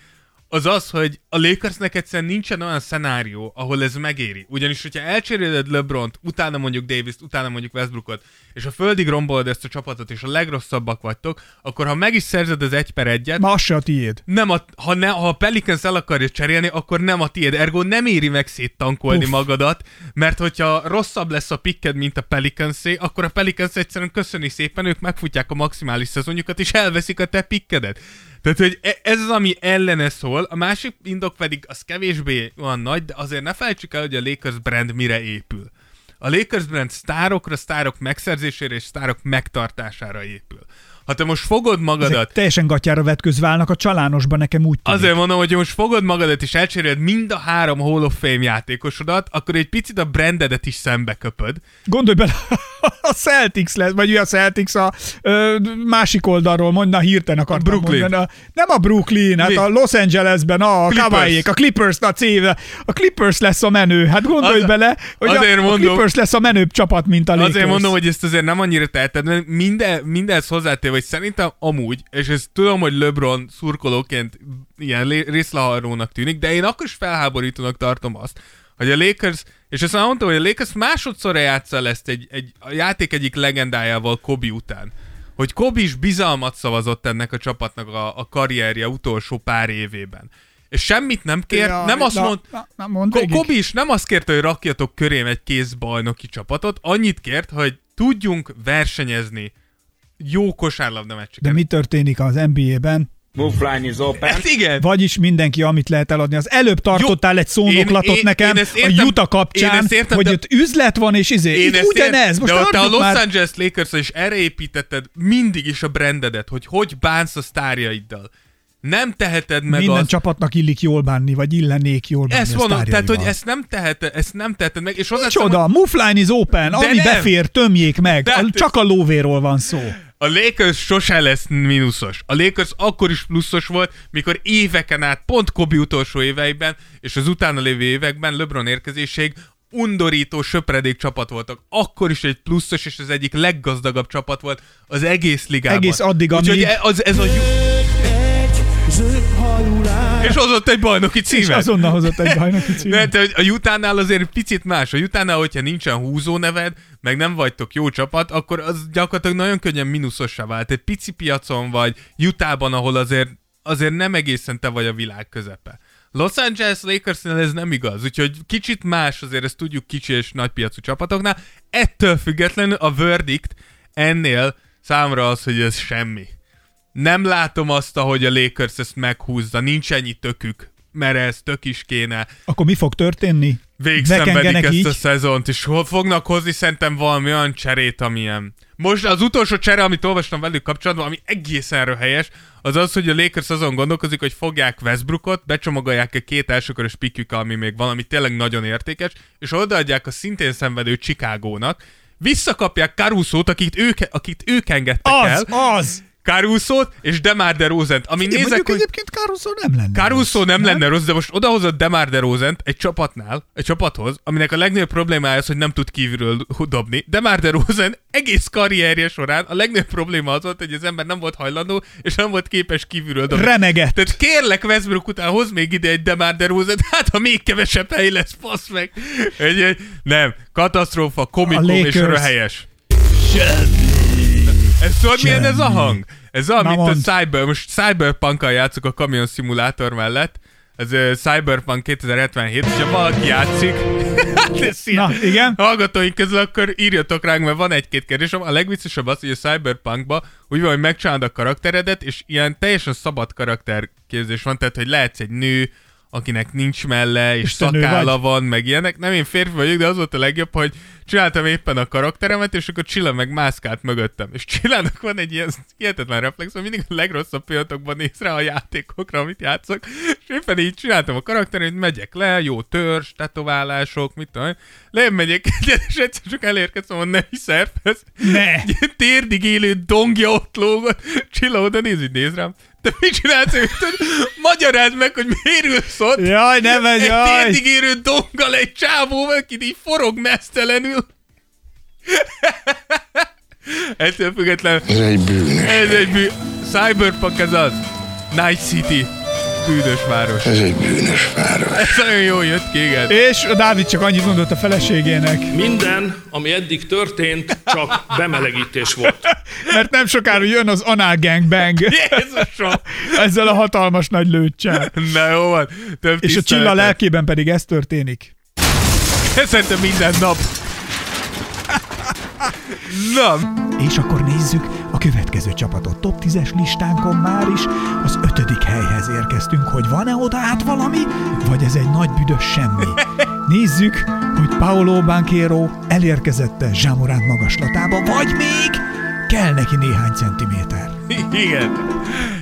az az, hogy a Lakersnek egyszerűen nincsen olyan szenárió, ahol ez megéri. Ugyanis, hogyha elcseréled LeBront, utána mondjuk Davis-t, utána mondjuk Westbrookot, és a földig rombolod ezt a csapatot, és a legrosszabbak vagytok, akkor ha meg is szerzed az egy per egyet, Ma se a tiéd. nem a, ha, ne, ha a Pelicans el akarja cserélni, akkor nem a tiéd. Ergo nem éri meg széttankolni Puff. magadat, mert hogyha rosszabb lesz a picked, mint a Pelicansé, akkor a Pelicans egyszerűen köszöni szépen, ők megfutják a maximális szezonjukat, és elveszik a te pickedet. Tehát, hogy e- ez az, ami ellene szól, a másik indok pedig az kevésbé olyan nagy, de azért ne felejtsük el, hogy a Lakers brand mire épül. A Lakers brand sztárokra, sztárok megszerzésére és sztárok megtartására épül. Ha te most fogod magadat, Ezek teljesen gatyára vetközválnak a csalánosban, nekem úgy tűnik. Azért mondom, hogy most fogod magadat és elcseréled mind a három Hall of Fame játékosodat, akkor egy picit a brandedet is szembe köpöd. Gondolj bele, a Celtics lesz, vagy a Celtics a ö, másik oldalról, mondna hirtelen akartam Brooklyn. mondani. A, nem a Brooklyn, hát Mi? a Los Angelesben, a. Kawaiiék, a Clippers a cíve. A Clippers lesz a menő. Hát gondolj Az- bele, hogy azért a, a mondom- Clippers lesz a menőbb csapat, mint a Lakers. Azért mondom, hogy ezt azért nem annyira teheted, mert minden, mindenhez hozzátéve, hogy szerintem amúgy, és ezt tudom, hogy LeBron szurkolóként ilyen részlaharónak tűnik, de én akkor is felháborítónak tartom azt, hogy a Lakers, és már mondtam, hogy a Lakers másodszorra játsza ezt egy, egy, a játék egyik legendájával Kobe után. Hogy Kobe is bizalmat szavazott ennek a csapatnak a, a karrierje utolsó pár évében. És semmit nem kért, Ja, nem azt na, mond, na, Ko-. Kobi is nem azt kérte, hogy rakjatok körém egy kész bajnoki csapatot, annyit kért, hogy tudjunk versenyezni jó kosárlabda meccseken. De mi történik az NBA-ben? Move is open. Hát igen. Vagyis mindenki, amit lehet eladni. Az előbb tartottál egy szónoklatot Én- én- nekem én ezt a értem- Utah én kapcsán, ezt értem, hogy de- ott üzlet van, és izé. Én ezt ugyanez, most de te a Los már. Angeles lakers is erre építetted mindig is a brandedet, hogy hogy bánsz a sztárjaiddal. Nem teheted meg Minden azt, csapatnak illik jól bánni, vagy illennék jól bánni ezt mondom, tehát, hogy ezt nem teheted, ezt nem teheted meg, és Micsoda, move line is open, De ami nem. befér, tömjék meg. De A, hát- csak a lóvéról van szó. A Lakers sose lesz mínuszos. A Lakers akkor is pluszos volt, mikor éveken át, pont Kobe utolsó éveiben, és az utána lévő években LeBron érkezéség undorító, söpredék csapat voltak. Akkor is egy pluszos, és az egyik leggazdagabb csapat volt az egész ligában. Egész addig, Úgyhogy amíg- e- az, ez a. És hozott egy bajnoki És címet. azonnal hozott egy bajnoki címet. te, a Utánál azért picit más. A Utánál, hogyha nincsen húzó neved, meg nem vagytok jó csapat, akkor az gyakorlatilag nagyon könnyen mínuszosá vált. Egy pici piacon vagy, Utahban, ahol azért, azért nem egészen te vagy a világ közepe. Los Angeles Lakersnél ez nem igaz, úgyhogy kicsit más azért, ezt tudjuk kicsi és nagy piacú csapatoknál. Ettől függetlenül a verdict ennél számra az, hogy ez semmi. Nem látom azt, ahogy a Lakers ezt meghúzza, nincs ennyi tökük, mert ez tök is kéne Akkor mi fog történni? végszenvedik ezt így? a szezont, és hol fognak hozni szerintem valami olyan cserét, amilyen. Most az utolsó csere, amit olvastam velük kapcsolatban, ami egészen röhelyes, az az, hogy a Lakers azon gondolkozik, hogy fogják Westbrookot, becsomagolják egy két elsőkörös pikük, ami még valami tényleg nagyon értékes, és odaadják a szintén szenvedő Chicagónak, visszakapják Caruso-t, akit ők, akit ők engedtek el, Az, az! Caruso-t és Demar DeRozan-t, ami Igen, nézek, hogy... egyébként Caruso nem lenne. Caruso rossz, nem lenne rossz, de most odahozott Demar DeRozan egy csapatnál, egy csapathoz, aminek a legnagyobb problémája az, hogy nem tud kívülről dobni. Demar DeRozan egész karrierje során a legnagyobb probléma az volt, hogy az ember nem volt hajlandó, és nem volt képes kívülről dobni. Remegett. Tehát kérlek Westbrook után hoz még ide egy Demar DeRozan, hát ha még kevesebb hely lesz, fasz meg. Egy, egy, nem, katasztrófa, komikum és röhelyes. Ez tudod milyen ez a hang? Ez olyan, mint a. Cyber, most Cyberpunk-kal játszok a Kamion Simulator mellett. Ez uh, Cyberpunk 2077, hogyha valaki játszik, hát. Na, igen. Hallgatóink közül akkor írjatok ránk, mert van egy-két kérdésem. A legviccesebb az, hogy a Cyberpunkba úgy van, hogy megcsinálod a karakteredet, és ilyen teljesen szabad karakterképzés van, tehát hogy lehetsz egy nő, akinek nincs melle, és, És te nő szakálla vagy? van, meg ilyenek. Nem, én férfi vagyok, de az volt a legjobb, hogy csináltam éppen a karakteremet, és akkor Csilla meg mászkált mögöttem. És Csillának van egy ilyen hihetetlen reflex, hogy mindig a legrosszabb pillanatokban néz rá a játékokra, amit játszok. És éppen így csináltam a karakteremet, megyek le, jó törzs, tetoválások, mit tudom. én. Lejjebb megyek egyet, és egyszer csak elérkeztem a nevi szervhez. Ne! Térdig élő dongja ott lógott. Csilla oda néz, így néz rám. Te mit csinálsz? Magyarázd meg, hogy miért ülsz ott. Jaj, ne megy, Egy jaj! térdig érő donggal egy csávó, aki így forog mesztelenül. Ettől függetlenül Ez egy bűnös. ez egy bű... Cyberpunk ez az. Night City. Bűnös város. Ez egy bűnös város. Ez nagyon jól jött ki, igen. És a Dávid csak annyit mondott a feleségének, Minden, ami eddig történt, csak bemelegítés volt. mert nem sokára jön az Anal Gang Bang Jézusom! ezzel a hatalmas nagy lőccsel. Na jó van. Több És a Csilla lelkében pedig ez történik. Szerintem minden nap. Na, És akkor nézzük következő csapatot top 10-es listánkon már is az ötödik helyhez érkeztünk, hogy van-e oda át valami, vagy ez egy nagy büdös semmi. Nézzük, hogy Paolo Banquero elérkezette Zsámorán magaslatába, vagy még kell neki néhány centiméter. Igen.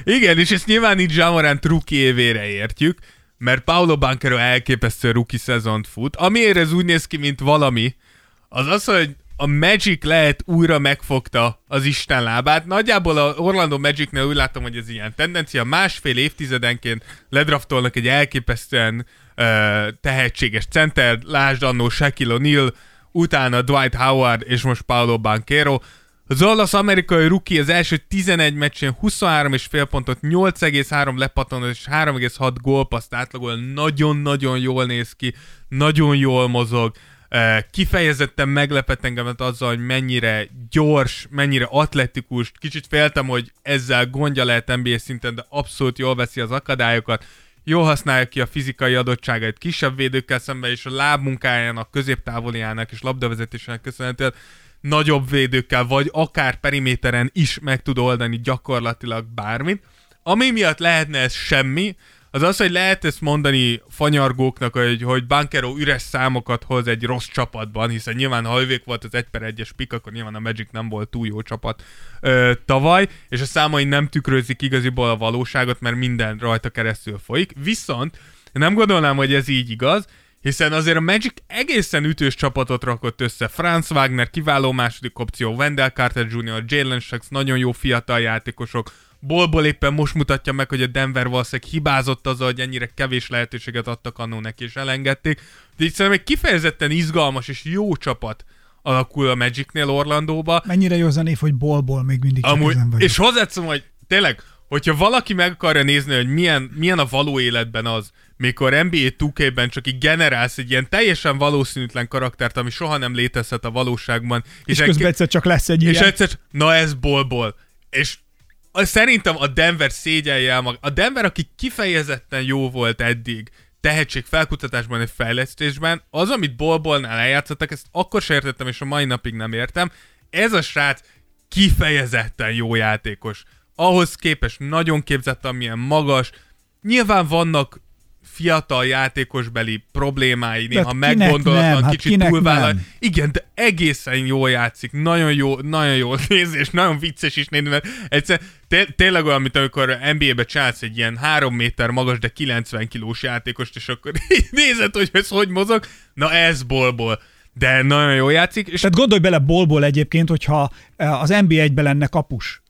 Igen, és ezt nyilván így Jamorant rookie évére értjük, mert Paulo Banquero elképesztő rookie szezont fut. Amiért ez úgy néz ki, mint valami, az az, hogy a Magic lehet újra megfogta az Isten lábát. Nagyjából a Orlando Magicnél úgy látom, hogy ez ilyen tendencia. Másfél évtizedenként ledraftolnak egy elképesztően uh, tehetséges center, lásd annó Shaquille O'Neal, utána Dwight Howard és most Paulo Banquero. Az olasz amerikai rookie az első 11 meccsén 23,5 pontot, 8,3 lepatonot és 3,6 gólpaszt átlagol. Nagyon-nagyon jól néz ki, nagyon jól mozog. Kifejezetten meglepett engemet azzal, hogy mennyire gyors, mennyire atletikus. Kicsit féltem, hogy ezzel gondja lehet NBA szinten, de abszolút jól veszi az akadályokat. Jól használja ki a fizikai adottságait kisebb védőkkel szemben, és a lábmunkájának, középtávoliának és labdavezetésének köszönhetően nagyobb védőkkel, vagy akár periméteren is meg tud oldani gyakorlatilag bármit. Ami miatt lehetne ez semmi, az az, hogy lehet ezt mondani fanyargóknak, hogy, hogy Bankero üres számokat hoz egy rossz csapatban, hiszen nyilván ha volt az 1 per 1-es pik, akkor nyilván a Magic nem volt túl jó csapat ö, tavaly, és a számai nem tükrözik igaziból a valóságot, mert minden rajta keresztül folyik. Viszont nem gondolnám, hogy ez így igaz, hiszen azért a Magic egészen ütős csapatot rakott össze. Franz Wagner kiváló második opció, Wendell Carter Jr., Jalen Sachs, nagyon jó fiatal játékosok, Bolból éppen most mutatja meg, hogy a Denver valószínűleg hibázott azzal, hogy ennyire kevés lehetőséget adtak annó neki, és elengedték. De így szerintem egy kifejezetten izgalmas és jó csapat alakul a Magicnél Orlandóba. Mennyire jó az a név, hogy bolból még mindig Amúgy, és hozzátszom, hogy tényleg, hogyha valaki meg akarja nézni, hogy milyen, milyen a való életben az, mikor NBA 2K-ben csak így generálsz egy ilyen teljesen valószínűtlen karaktert, ami soha nem létezhet a valóságban. és egy- közben egyszer csak lesz egy és ilyen. egyszer, na ez bolból. És szerintem a Denver szégyelje el maga. A Denver, aki kifejezetten jó volt eddig, tehetség felkutatásban és fejlesztésben, az, amit bolbolnál eljátszottak, ezt akkor sem értettem, és a mai napig nem értem. Ez a srác kifejezetten jó játékos. Ahhoz képest nagyon képzett, amilyen magas. Nyilván vannak fiatal játékosbeli problémái, néha kinek meggondolatlan, nem? Hát kicsit túlvállal. Igen, de egészen jól játszik, nagyon jó, nagyon jó és nagyon vicces is nézni, mert egyszer té- tényleg olyan, mint amikor NBA-be csinálsz egy ilyen 3 méter magas, de 90 kilós játékost, és akkor nézed, hogy ez hogy mozog. Na ez bolból. De nagyon jól játszik, és Tehát gondolj bele bolból egyébként, hogyha eh, az NB1-be lenne kapus.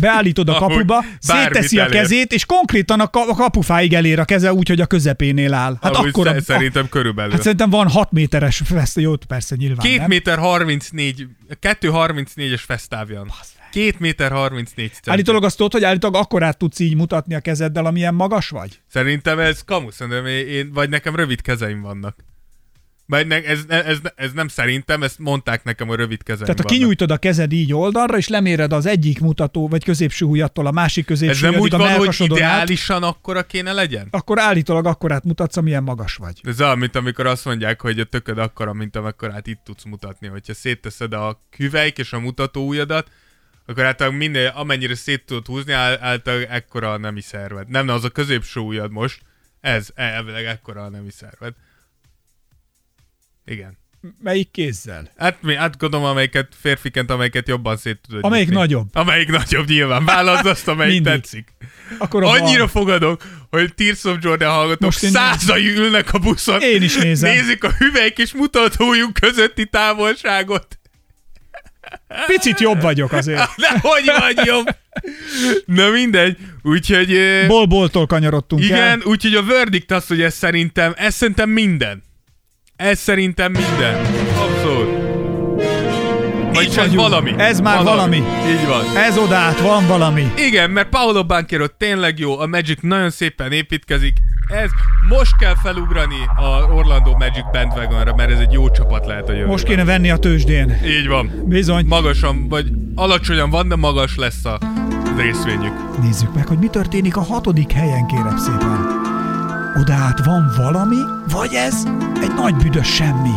Beállítod a kapuba, szétteszi a kezét, és konkrétan a, ka- a kapufáig elér a keze úgy, hogy a közepénél áll. Hát amúgy akkor sze- szerintem körülbelül. Hát szerintem van 6 méteres fest, jó, persze nyilván 2 nem. méter 34, 234-es fesztávjan. 2 méter 34 centi. Állítólag azt tudod, hogy állítólag akkorát tudsz így mutatni a kezeddel, amilyen magas vagy? Szerintem ez kamu, szerintem én, vagy nekem rövid kezeim vannak. Ne, ez, ez, ez, nem szerintem, ezt mondták nekem, hogy rövid kezeim Tehát ha kinyújtod a kezed így oldalra, és leméred az egyik mutató, vagy középső ujjattól a másik Ez középső nem úgy a van, hogy melkasodon át, ideálisan akkora kéne legyen? akkor állítólag akkorát mutatsz, amilyen magas vagy. Ez olyan, mint amikor azt mondják, hogy a tököd akkora, mint amekkorát itt tudsz mutatni. Hogyha szétteszed a küveik és a mutató ujjadat, akkor általában minél, amennyire szét tudod húzni, általában ekkora a nemi szerved. Nem, az a középső ujjad most. Ez, elvileg ekkora a nemi szerved. Igen. Melyik kézzel? Hát, mi, hát gondolom, amelyiket férfiként, amelyiket jobban szét tudod Amelyik nyitni. nagyobb. Amelyik nagyobb, nyilván. Válaszd azt, amelyik Mindig. tetszik. Akkor a Annyira bal. fogadok, hogy Tears of Jordan hallgatók Most én- százai ülnek a buszon. Én is nézem. Nézik a hüvelyk és mutatójuk közötti távolságot. Picit jobb vagyok azért. De hogy vagy jobb? Na mindegy. Úgyhogy... Bolboltól kanyarodtunk el. igen, úgyhogy a verdict az, hogy ez szerintem, ez szerintem minden. Ez szerintem minden. Abszolút. Vagyis ez valami. Ez már valami. Így van. Ez odát van valami. Igen, mert Paolo Banquero tényleg jó, a Magic nagyon szépen építkezik. Ez most kell felugrani a Orlando Magic bandwagonra, mert ez egy jó csapat lehet a jövőben. Most kéne venni a tőzsdén. Így van. Bizony. Magasan, vagy alacsonyan van, de magas lesz a részvényük. Nézzük meg, hogy mi történik a hatodik helyen, kérem szépen. Odát van valami, vagy ez egy nagy büdös semmi?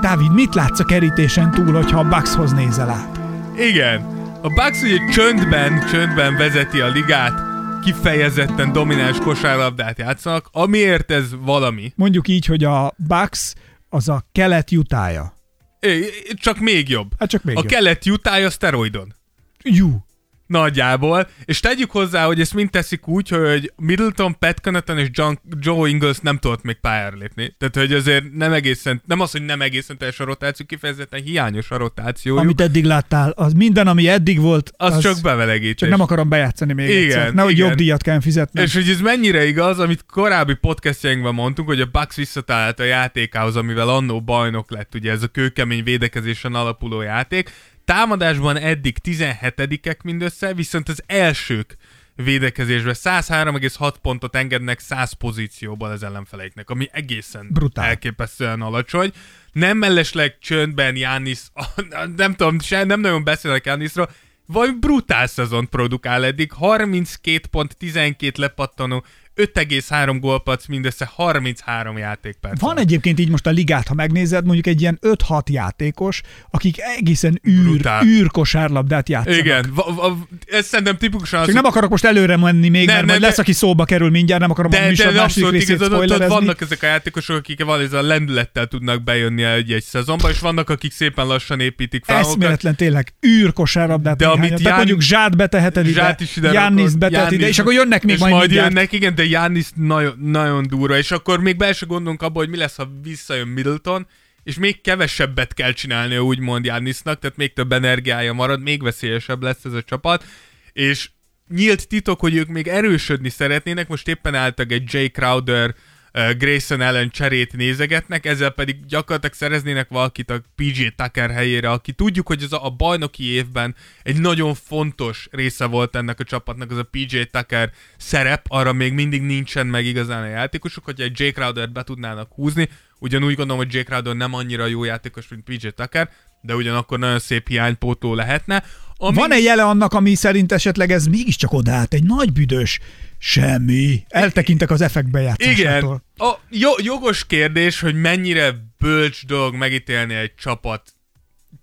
Dávid, mit látsz a kerítésen túl, hogyha a Buckshoz nézel át? Igen. A Bucks ugye csöndben, csöndben vezeti a ligát, kifejezetten domináns kosárlabdát játszanak, amiért ez valami. Mondjuk így, hogy a Bucks az a kelet jutája. É, csak még jobb. Hát csak még a jobb. kelet jutája szteroidon. Jú. Nagyjából. És tegyük hozzá, hogy ezt mind teszik úgy, hogy Middleton, Pat Connaughton és John, Joe Ingles nem tudott még pályára lépni. Tehát, hogy azért nem egészen, nem az, hogy nem egészen teljes a rotáció, kifejezetten hiányos a rotációjuk. Amit eddig láttál, az minden, ami eddig volt, az, az csak bevelegítés. Csak nem akarom bejátszani még Igen, egyszer. Nehogy igen. jobb díjat kell fizetni. És hogy ez mennyire igaz, amit korábbi podcastjainkban mondtunk, hogy a Bucks visszatalált a játékához, amivel annó bajnok lett, ugye ez a kőkemény védekezésen alapuló játék. Támadásban eddig 17-ek mindössze, viszont az elsők védekezésben 103,6 pontot engednek 100 pozícióból az ellenfeleiknek, ami egészen Brutál. elképesztően alacsony. Nem mellesleg csöndben Jánisz, nem tudom, se, nem nagyon beszélek Jániszról, vagy brutál szezon produkál eddig, 32 pont, 12 lepattanó, 5,3 gólpac, mindössze 33 játékperc. Van egyébként így most a ligát, ha megnézed, mondjuk egy ilyen 5-6 játékos, akik egészen űr, Brutál. űr kosárlabdát játszanak. Igen, va- va- ez szerintem tipikusan az, Csak nem akarok most előre menni még, Nem, mert nem, majd lesz, aki szóba kerül mindjárt, nem akarom a de, műsor de, második abszolút részét igazad, vannak ezek a játékosok, akik van ez a lendülettel tudnak bejönni egy, egy szezonba, és vannak, akik szépen lassan építik fel. Eszméletlen tényleg űr kosárlabdát. De amit Ján- mondjuk Zsát beteheted ide, Zsát is ide rakod, betehet ide, és akkor jönnek még majd, majd jönnek, igen, de Jannis nagyon, nagyon durva, és akkor még be se gondolunk abba, hogy mi lesz, ha visszajön Middleton, és még kevesebbet kell csinálnia úgymond Jannisnak, tehát még több energiája marad, még veszélyesebb lesz ez a csapat, és nyílt titok, hogy ők még erősödni szeretnének, most éppen álltak egy Jay Crowder uh, Grayson ellen cserét nézegetnek, ezzel pedig gyakorlatilag szereznének valakit a PJ Tucker helyére, aki tudjuk, hogy ez a, bajnoki évben egy nagyon fontos része volt ennek a csapatnak, az a PJ Tucker szerep, arra még mindig nincsen meg igazán a játékosok, hogyha egy Jay Crowder be tudnának húzni, ugyanúgy gondolom, hogy Jay Crowder nem annyira jó játékos, mint PJ Tucker, de ugyanakkor nagyon szép hiánypótó lehetne. Ami... Van egy jele annak, ami szerint esetleg ez mégiscsak odaállt, egy nagy büdös. Semmi. Eltekintek az effektbe Igen. A, jó, jogos kérdés, hogy mennyire bölcs dolog megítélni egy csapat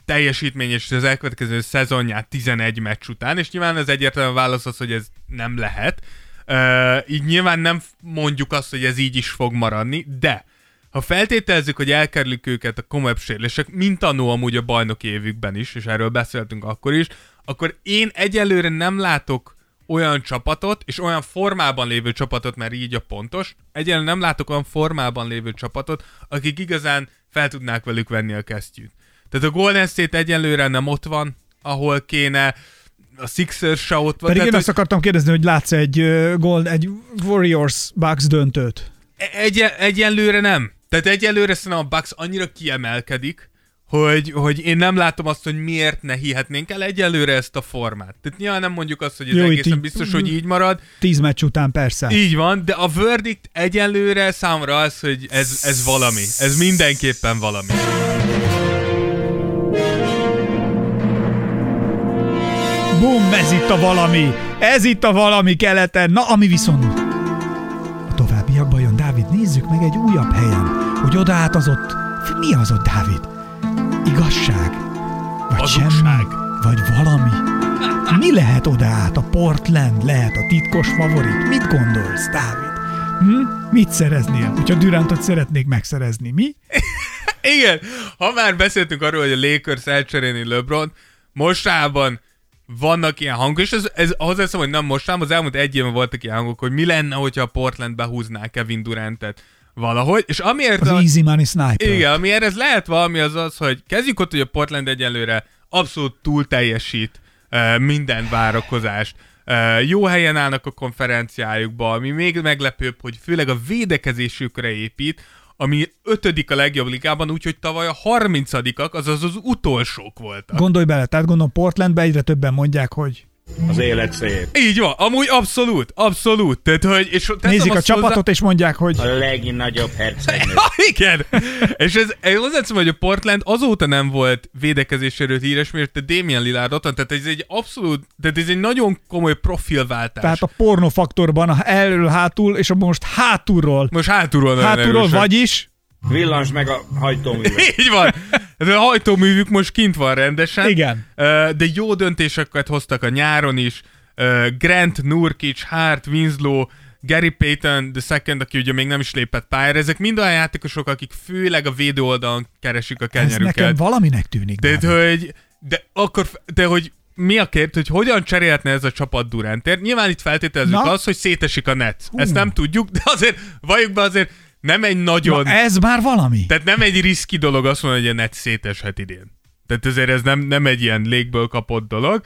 teljesítményes és az elkövetkező szezonját 11 meccs után, és nyilván az egyértelmű válasz az, hogy ez nem lehet. Uh, így nyilván nem mondjuk azt, hogy ez így is fog maradni, de ha feltételezzük, hogy elkerülik őket a komolyabb sérülések, mint annó amúgy a bajnoki évükben is, és erről beszéltünk akkor is, akkor én egyelőre nem látok olyan csapatot, és olyan formában lévő csapatot, mert így a pontos, egyelőre nem látok olyan formában lévő csapatot, akik igazán fel tudnák velük venni a kesztyűt. Tehát a Golden State egyelőre nem ott van, ahol kéne, a Sixers se ott van. Pedig én Tehát, azt akartam kérdezni, hogy látsz egy Gold, egy Warriors Bucks döntőt? Egy, egyelőre nem. Tehát egyelőre szerintem a Bucks annyira kiemelkedik, hogy, hogy én nem látom azt, hogy miért ne hihetnénk el egyelőre ezt a formát. Tehát nyilván nem mondjuk azt, hogy ez Jó, egészen így- biztos, hogy így marad. Tíz meccs után persze. Így van, de a verdict egyelőre számomra az, hogy ez, ez valami. Ez mindenképpen valami. Bum, ez itt a valami. Ez itt a valami keleten. Na, ami viszont a továbbiakban Dávid, nézzük meg egy újabb helyen, hogy oda át az ott. Mi az ott, Dávid? Igazság? Vagy Hazugság. semmi? Vagy valami? Mi lehet oda át? A Portland lehet a titkos favorit? Mit gondolsz, Dávid? Hm? Mit szereznél, hogyha Durantot szeretnék megszerezni? Mi? Igen, ha már beszéltünk arról, hogy a Lakers elcserélni LeBron, mostában vannak ilyen hangok, és ez, ez hozzáteszem, hogy nem mostában, az elmúlt egy évben voltak ilyen hangok, hogy mi lenne, hogyha a Portland behúzná Kevin Durantet valahogy, és amiért... Az a- Easy Money Sniper. Igen, amiért ez lehet valami az az, hogy kezdjük ott, hogy a Portland egyelőre abszolút túl teljesít uh, minden várakozást. Uh, jó helyen állnak a konferenciájukban, ami még meglepőbb, hogy főleg a védekezésükre épít, ami ötödik a legjobb ligában, úgyhogy tavaly a harmincadikak, azaz az utolsók voltak. Gondolj bele, tehát gondolom Portlandben egyre többen mondják, hogy Az élet szép. Így van, amúgy abszolút, abszolút. Tehát, hogy, és nézik a azt hozzá- csapatot, és mondják, hogy A legnagyobb hercegnő. Ha, igen! és ez, ez hozzáteszem, hogy a Portland azóta nem volt védekezéséről híres, mert a Damian Lillard ott van, tehát ez egy abszolút, tehát ez egy nagyon komoly profilváltás. tehát a pornofaktorban a elől hátul, és a most hátulról. Most hátulról Hátulról erősen. vagyis Villans meg a hajtóművet. Így van. Ez a hajtóművük most kint van rendesen. Igen. De jó döntéseket hoztak a nyáron is. Grant, Nurkic, Hart, Winslow, Gary Payton the second, aki ugye még nem is lépett pályára. Ezek mind olyan játékosok, akik főleg a védő oldalon keresik a Ez nekem kenyerüket. valaminek tűnik. De, Dávid. hogy, de akkor, de hogy mi a kérdés, hogy hogyan cserélhetne ez a csapat Durantért? Nyilván itt feltételezzük Na? azt, hogy szétesik a net. Ezt nem tudjuk, de azért, valljuk be azért, nem egy nagyon... Na, ez már valami. Tehát nem egy riszki dolog azt mondani, hogy a net széteshet idén. Tehát ezért ez nem, nem egy ilyen légből kapott dolog.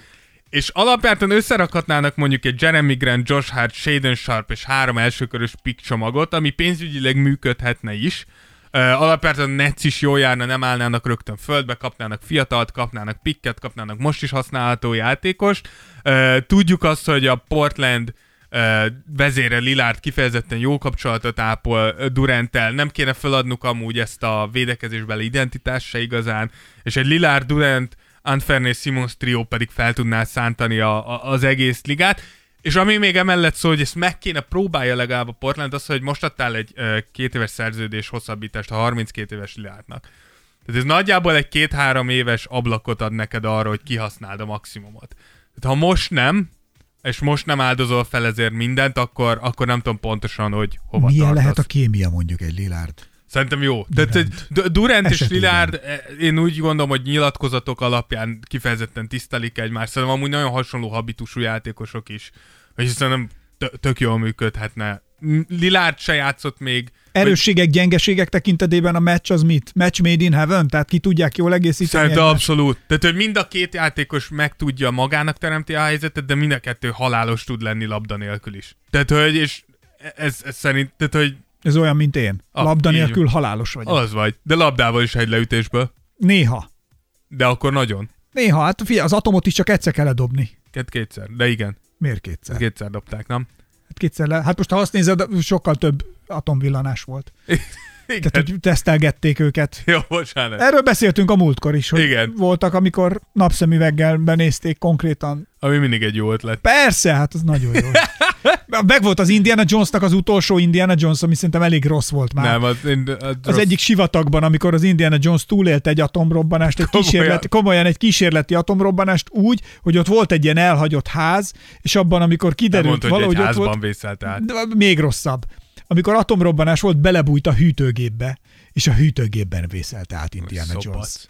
És alapjártan összerakhatnának mondjuk egy Jeremy Grant, Josh Hart, Shaden Sharp és három elsőkörös pick csomagot, ami pénzügyileg működhetne is. Uh, alapjártan Nets is jól járna, nem állnának rögtön földbe, kapnának fiatalt, kapnának picket, kapnának most is használható játékost. Uh, tudjuk azt, hogy a Portland uh, vezére Lillard kifejezetten jó kapcsolatot ápol Duranttel, nem kéne feladnunk amúgy ezt a védekezésbeli identitást se igazán, és egy Lillard Durant Unfairness Simons trió pedig fel tudná szántani a, a, az egész ligát. És ami még emellett szól, hogy ezt meg kéne próbálja legalább a Portland, az, hogy most adtál egy uh, két éves szerződés hosszabbítást a 32 éves Lillardnak. Tehát ez nagyjából egy két-három éves ablakot ad neked arra, hogy kihasználd a maximumot. Tehát ha most nem, és most nem áldozol fel ezért mindent, akkor, akkor nem tudom pontosan, hogy hova Milyen tartasz. lehet a kémia mondjuk egy Lillard? Szerintem jó. Tehát egy Du- Durant és Esetében. Lillard, eh, én úgy gondolom, hogy nyilatkozatok alapján kifejezetten tisztelik egymást. Szerintem amúgy nagyon hasonló habitusú játékosok is. És szerintem tö- tök jól működhetne. Lillard se játszott még. Erősségek, gyengeségek tekintetében a meccs az mit? Match made in heaven? Tehát ki tudják jól egészíteni? Szerintem abszolút. Tehát, hogy mind a két játékos meg tudja magának teremti a helyzetet, de mind a kettő halálos tud lenni labda nélkül is. Tehát, hogy, és ez, ez szerint, tehát, hogy Ez olyan, mint én. Ah, Labda nélkül van. halálos vagyok. az vagy. De labdával is egy leütésből. Néha. De akkor nagyon. Néha, hát figyelj, az atomot is csak egyszer kell ledobni. Két kétszer. De igen. Miért kétszer? Kétszer dobták, nem? Hát kétszer le. Hát most ha azt nézed, sokkal több atomvillanás volt. Igen. Tehát, hogy tesztelgették őket. Jó, bocsánat. Erről beszéltünk a múltkor is, hogy Igen. voltak, amikor napszemüveggel benézték konkrétan. Ami mindig egy jó ötlet. Persze, hát az nagyon jó. Meg volt az Indiana Jonesnak az utolsó Indiana Jones, ami szerintem elég rossz volt már. Nem, az, az, Az egyik sivatagban, amikor az Indiana Jones túlélt egy atomrobbanást, egy Komolyan? kísérlet, komolyan egy kísérleti atomrobbanást úgy, hogy ott volt egy ilyen elhagyott ház, és abban, amikor kiderült mondta, hogy valahogy egy ott házban volt, vészelt át. de még rosszabb. Amikor atomrobbanás volt, belebújt a hűtőgépbe, és a hűtőgépben vészelte át Indiana Jones. Szobasz.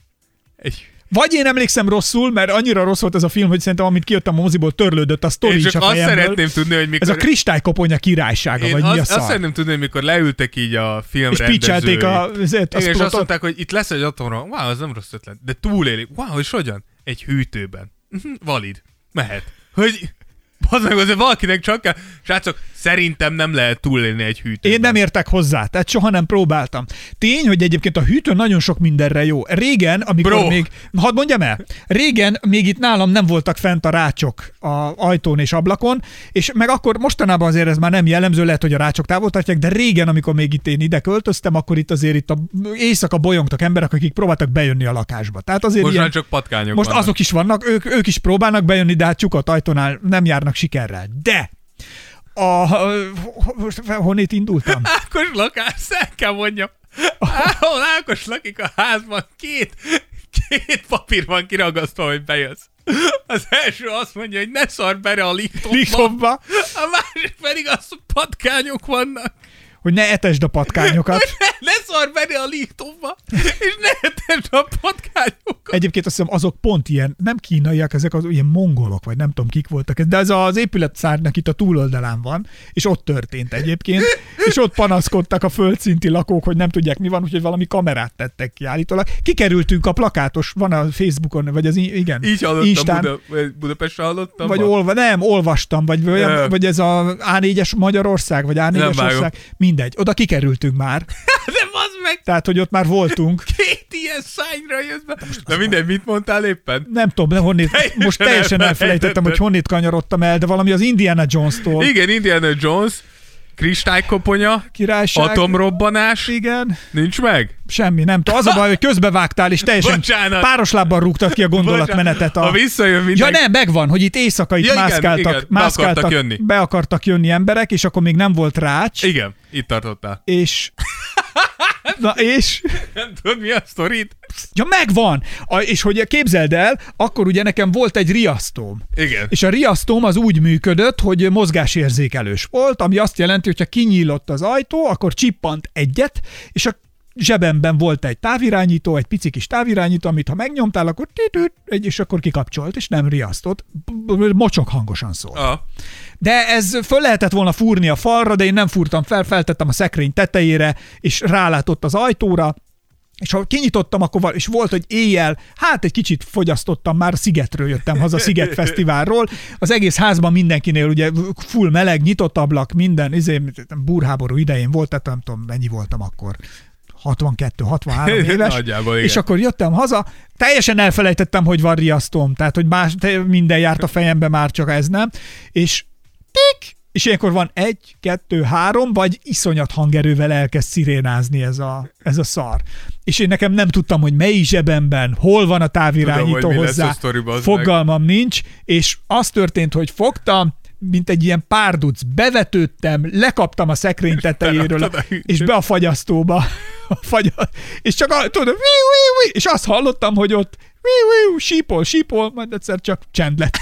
Egy... Vagy én emlékszem rosszul, mert annyira rossz volt ez a film, hogy szerintem amit kijöttem a moziból, törlődött a sztori is csak a azt szeretném tudni, hogy mikor... Ez a kristálykoponyja királysága, én vagy azt, mi a azt szar? szeretném tudni, hogy mikor leültek így a film És picselték a, a Igen, és azt mondták, hogy itt lesz egy atomra. Wow, az nem rossz ötlet. De túlélik. Wow, és hogyan? Egy hűtőben. Mhm, Valid. Mehet. Hogy... Az meg azért valakinek csak kell... Srácok, szerintem nem lehet túlélni egy hűtőben. Én nem értek hozzá, tehát soha nem próbáltam. Tény, hogy egyébként a hűtő nagyon sok mindenre jó. Régen, amikor Bro. még, hadd mondjam el, régen még itt nálam nem voltak fent a rácsok a ajtón és ablakon, és meg akkor mostanában azért ez már nem jellemző, lehet, hogy a rácsok távol tartják, de régen, amikor még itt én ide költöztem, akkor itt azért itt a éjszaka bolyongtak emberek, akik próbáltak bejönni a lakásba. Tehát azért Most ilyen, már csak patkányok most vannak. azok is vannak, ők, ők is próbálnak bejönni, de hát csukat ajtónál nem járnak sikerrel. De a, most honnét indultam? Ákos lakás, el kell mondjam. Ahol Ákos lakik a házban, két, két papír van kiragasztva, hogy bejössz. Az első azt mondja, hogy ne szar bele a. Liftomba, A másik pedig az, hogy patkányok vannak. Hogy ne etesd a patkányokat. Ne, ne szar bele a liftomba, és ne etesd a patkányokat. Egyébként azt hiszem azok pont ilyen, nem kínaiak, ezek az ilyen mongolok, vagy nem tudom kik voltak, de ez az épületszárnak itt a túloldalán van, és ott történt egyébként, és ott panaszkodtak a földszinti lakók, hogy nem tudják mi van, úgyhogy valami kamerát tettek ki állítólag. Kikerültünk a plakátos, van a Facebookon, vagy az igen, Így hallottam, Instán, Buda, vagy Budapestre hallottam. vagy ma. olva, nem, olvastam, vagy, olyan, vagy ez a A4-es Magyarország, vagy Nem A4-es vágom. ország, mindegy, oda kikerültünk már, De bazd meg, tehát, hogy ott már voltunk. két ilyen szányra jössz be. Na mindegy, mit mondtál éppen? Nem tudom, de honnét, Teljesen most teljesen elfelejtettem, hogy honnét kanyarodtam el, de valami az Indiana Jones-tól. Igen, Indiana Jones, kristálykopponya, Királyság. atomrobbanás, Igen, nincs meg? semmi, nem tudom. Az a baj, hogy közbevágtál, és teljesen Bocsánat. páros lábban rúgtad ki a gondolatmenetet. A... Ha visszajön Ja mindenki. nem, megvan, hogy itt éjszaka itt Ja, igen, mászkáltak, igen, be mászkáltak, akartak jönni. be akartak jönni emberek, és akkor még nem volt rács, Igen, itt tartottál. és Na és? Nem tudod, mi a sztorit? Ja, megvan! A, és hogy képzeld el, akkor ugye nekem volt egy riasztóm. Igen. És a riasztóm az úgy működött, hogy mozgásérzékelős volt, ami azt jelenti, hogy ha kinyílott az ajtó, akkor csippant egyet, és a zsebemben volt egy távirányító, egy pici kis távirányító, amit ha megnyomtál, akkor egy, és akkor kikapcsolt, és nem riasztott. Mocsok hangosan szól. Ah. De ez föl lehetett volna fúrni a falra, de én nem fúrtam fel, feltettem a szekrény tetejére, és rálátott az ajtóra, és ha kinyitottam, akkor és volt, hogy éjjel, hát egy kicsit fogyasztottam, már Szigetről jöttem haza, Sziget Fesztiválról. Az egész házban mindenkinél ugye full meleg, nyitott ablak, minden, izé, burháború idején volt, tehát nem tudom, mennyi voltam akkor. 62-63 éves, Nagyjából, igen. és akkor jöttem haza, teljesen elfelejtettem, hogy van riasztóm, tehát, hogy más, minden járt a fejembe, már csak ez nem, és tik, és ilyenkor van egy, kettő, három, vagy iszonyat hangerővel elkezd szirénázni ez a, ez a szar. És én nekem nem tudtam, hogy mely zsebemben, hol van a távirányító Tudom, hozzá. Fogalmam nincs, és az történt, hogy fogtam, mint egy ilyen párduc, bevetődtem, lekaptam a szekrény tetejéről, a és be a fagyasztóba. A fagya... És csak a, tudod, wiu, wiu, wiu, és azt hallottam, hogy ott wiu, wiu, sípol, sípol, majd egyszer csak csend lett.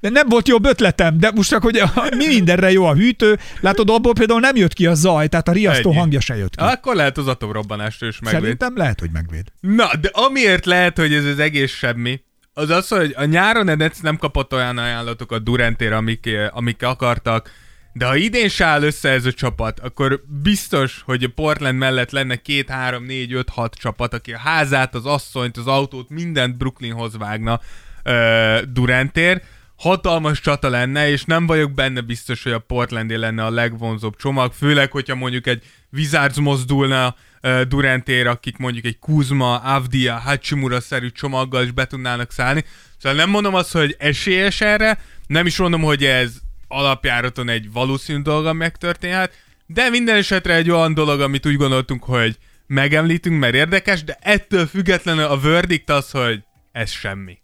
De nem volt jobb ötletem, de most csak, hogy a, mi mindenre jó a hűtő, látod, abból például nem jött ki a zaj, tehát a riasztó Ennyi. hangja se jött ki. Akkor lehet az atomrobbanástól is megvéd. Szerintem lehet, hogy megvéd. Na, de amiért lehet, hogy ez az egész semmi, az az, hogy a nyáron Nets nem kapott olyan ajánlatokat Durantére, amik, amik akartak, de ha idén se áll össze ez a csapat, akkor biztos, hogy a Portland mellett lenne két, három, négy, öt, hat csapat, aki a házát, az asszonyt, az autót, mindent Brooklynhoz vágna uh, Durantér. Hatalmas csata lenne, és nem vagyok benne biztos, hogy a Portlandé lenne a legvonzóbb csomag, főleg, hogyha mondjuk egy Wizards mozdulna uh, Durantér, akik mondjuk egy Kuzma, Avdia, Hachimura-szerű csomaggal is be tudnának szállni. Szóval nem mondom azt, hogy esélyes erre, nem is mondom, hogy ez alapjáraton egy valószínű dolog, ami megtörténhet, de minden esetre egy olyan dolog, amit úgy gondoltunk, hogy megemlítünk, mert érdekes, de ettől függetlenül a verdict az, hogy ez. Semmi,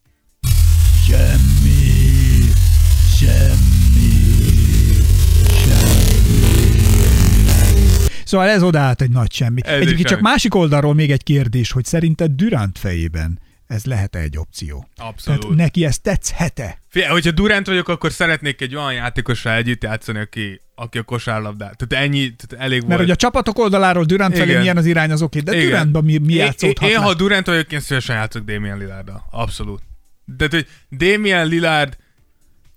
Szóval ez odaállt egy nagy semmi. Ez Egyébként csak semmi. másik oldalról még egy kérdés, hogy szerinted Durant fejében ez lehet-e egy opció? Abszolút. Tehát neki ez tetszhet-e? Figyelj, hogyha Durant vagyok, akkor szeretnék egy olyan játékossal együtt játszani, aki, aki a kosárlabdát. Tehát ennyi, tehát elég Mert volt. hogy a csapatok oldaláról Durant felé Igen. milyen az irány, az oké, de Igen. Durantban mi, mi Én- játszódhat Én, ha Durant vagyok, én szívesen játszok Damian Lillarddal. Abszolút. De hogy Damian Lillard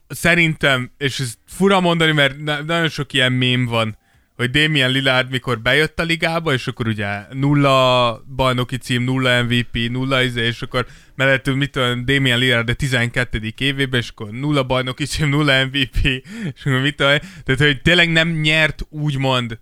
szerintem, és ez fura mondani, mert na- nagyon sok ilyen mém van, hogy Damian Lillard mikor bejött a ligába, és akkor ugye nulla bajnoki cím, nulla MVP, nulla izé, és akkor mellettünk mit tudom, Damian Lillard a 12. évében, és akkor nulla bajnoki cím, nulla MVP, és akkor mit tudom, tehát hogy tényleg nem nyert úgymond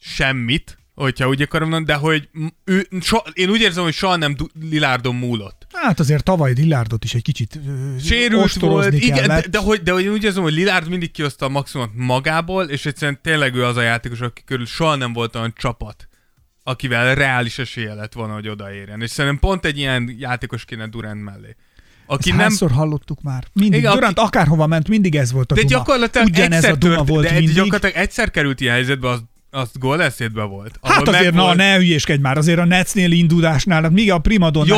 semmit, hogyha úgy akarom mondani, de hogy ő, so, én úgy érzem, hogy soha nem Lilárdon múlott. Hát azért tavaly Dillardot is egy kicsit Sérült volt, igen, de, kellett. de, hogy, de hogy én úgy érzem, hogy Lillard mindig kihozta a maximumot magából, és egyszerűen tényleg ő az a játékos, aki körül soha nem volt olyan csapat, akivel reális esélye lett volna, hogy odaérjen. És szerintem pont egy ilyen játékos kéne Durant mellé. Aki Ezt nem, hányszor hallottuk már? Mindig. Igen, Durant aki- akárhova ment, mindig ez volt a de duma. gyakorlatilag Ugyanez egyszer a duma tört, volt de mindig. gyakorlatilag egyszer került ilyen helyzetbe, az, az Golden State-be volt. Hát azért, na, megvolt- ne hülyéskedj már, azért a Netsnél indulásnál, hát míg a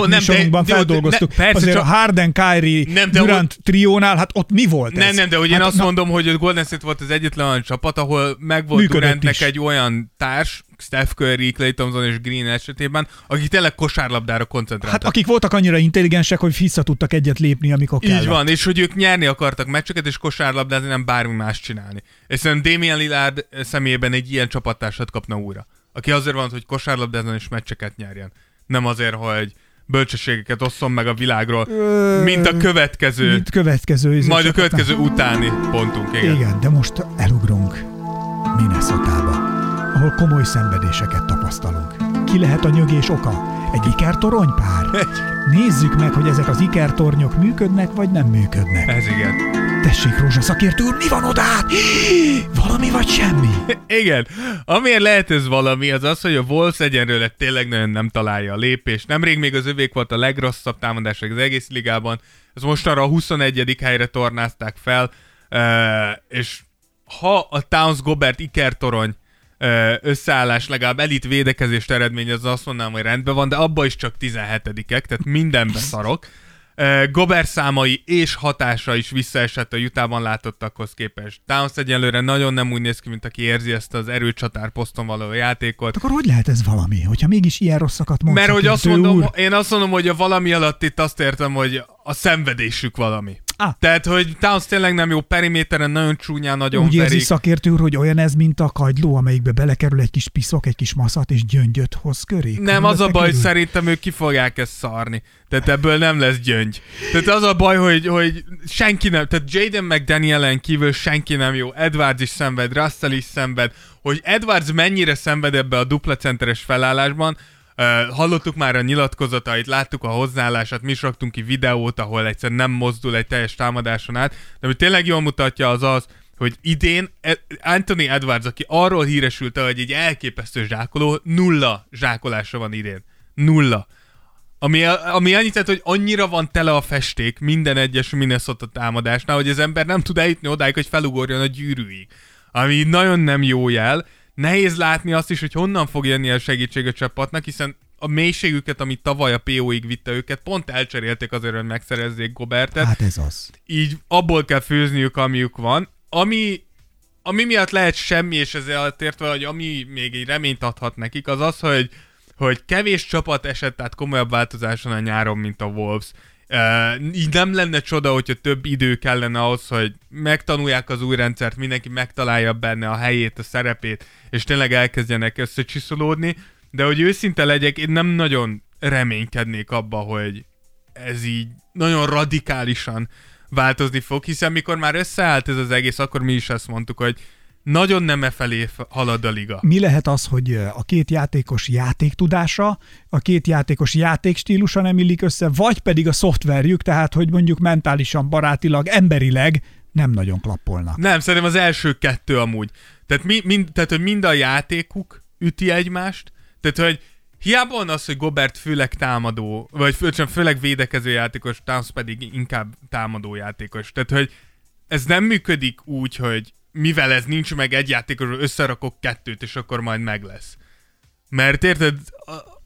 nem, de- műsorunkban de- feldolgoztuk, de- persze, azért csak- a Harden, Kyrie, Nem, de Durant triónál, hát ott mi volt ez? Nem, nem, de hogy én hát, azt na, mondom, hogy a Golden State volt az egyetlen olyan csapat, ahol megvolt Durantnek is. egy olyan társ, Steph Curry, Clay Thompson és Green esetében, akik tényleg kosárlabdára koncentráltak. Hát akik voltak annyira intelligensek, hogy vissza tudtak egyet lépni, amikor Így kellett. van, és hogy ők nyerni akartak meccseket, és kosárlabdázni, nem bármi más csinálni. És szerintem Damian Lillard személyében egy ilyen csapattársat kapna újra. Aki azért van, hogy kosárlabdázni és meccseket nyerjen. Nem azért, hogy bölcsességeket osszon meg a világról, Ö, mint a következő, Mint következő. izé majd a következő utáni pontunk. Igen. Igen, de most elugrunk Minnesota-ba, ahol komoly szenvedéseket tapasztalunk. Ki lehet a nyögés oka? Egy ikertoronypár? Nézzük meg, hogy ezek az ikertornyok működnek, vagy nem működnek. Ez igen. Tessék, Rózsa szakértő úr, mi van odát? Valami vagy semmi? Igen. Amiért lehet ez valami, az az, hogy a Wolves egyenlőre tényleg nagyon nem találja a lépést. Nemrég még az övék volt a legrosszabb támadás az egész ligában. Ez most arra a 21. helyre tornázták fel, uh, és ha a Towns Gobert ikertorony összeállás legalább elit védekezést eredményez, azt mondanám, hogy rendben van, de abba is csak 17-ek, tehát mindenbe szarok. Ö, Gobert számai és hatása is visszaesett a Utahban látottakhoz képest. Towns egyelőre nagyon nem úgy néz ki, mint aki érzi ezt az erőcsatár poszton való játékot. Akkor hogy lehet ez valami, hogyha mégis ilyen rosszakat mond Mert hogy azt mondom, úr? én azt mondom, hogy a valami alatt itt azt értem, hogy a szenvedésük valami. Ah. Tehát, hogy Towns tényleg nem jó periméteren, nagyon csúnyán, nagyon Úgy érzi verik. szakértő úr, hogy olyan ez, mint a kagyló, amelyikbe belekerül egy kis piszok, egy kis maszat, és gyöngyöt hoz köré. Nem, az a baj, hogy szerintem ők ki fogják ezt szarni. Tehát ebből nem lesz gyöngy. Tehát az a baj, hogy, hogy senki nem, tehát Jaden meg Danielen kívül senki nem jó. Edwards is szenved, Russell is szenved. Hogy Edwards mennyire szenved ebbe a dupla centeres felállásban, hallottuk már a nyilatkozatait, láttuk a hozzáállását, mi is raktunk ki videót, ahol egyszer nem mozdul egy teljes támadáson át, de ami tényleg jól mutatja az az, hogy idén E- Anthony Edwards, aki arról híresült, hogy egy elképesztő zsákoló, nulla zsákolása van idén. Nulla. Ami, ami annyit jelent, hogy annyira van tele a festék minden egyes Minnesota támadásnál, hogy az ember nem tud eljutni odáig, hogy felugorjon a gyűrűig. Ami nagyon nem jó jel. Nehéz látni azt is, hogy honnan fog jönni a segítség a csapatnak, hiszen a mélységüket, amit tavaly a PO-ig vitte őket, pont elcserélték azért, hogy megszerezzék Gobertet Hát ez az. így abból kell főzniük, amiük van. Ami, ami miatt lehet semmi, és ezzel értve, hogy ami még egy reményt adhat nekik, az az, hogy, hogy kevés csapat esett át komolyabb változáson a nyáron, mint a Wolves. Uh, így nem lenne csoda, hogyha több idő kellene ahhoz, hogy megtanulják az új rendszert, mindenki megtalálja benne a helyét, a szerepét, és tényleg elkezdjenek összecsiszolódni, de hogy őszinte legyek, én nem nagyon reménykednék abba, hogy ez így nagyon radikálisan változni fog, hiszen mikor már összeállt ez az egész, akkor mi is ezt mondtuk, hogy nagyon nem e felé halad a liga. Mi lehet az, hogy a két játékos játéktudása, a két játékos játékstílusa nem illik össze, vagy pedig a szoftverjük, tehát hogy mondjuk mentálisan, barátilag, emberileg nem nagyon klappolnak. Nem, szerintem az első kettő amúgy. Tehát, mi, mind, tehát hogy mind a játékuk üti egymást, tehát hogy hiába van az, hogy Gobert főleg támadó, vagy fő, csak főleg védekező játékos, Towns pedig inkább támadó játékos. Tehát, hogy ez nem működik úgy, hogy mivel ez nincs meg egy játékosról, összerakok kettőt, és akkor majd meg lesz. Mert érted,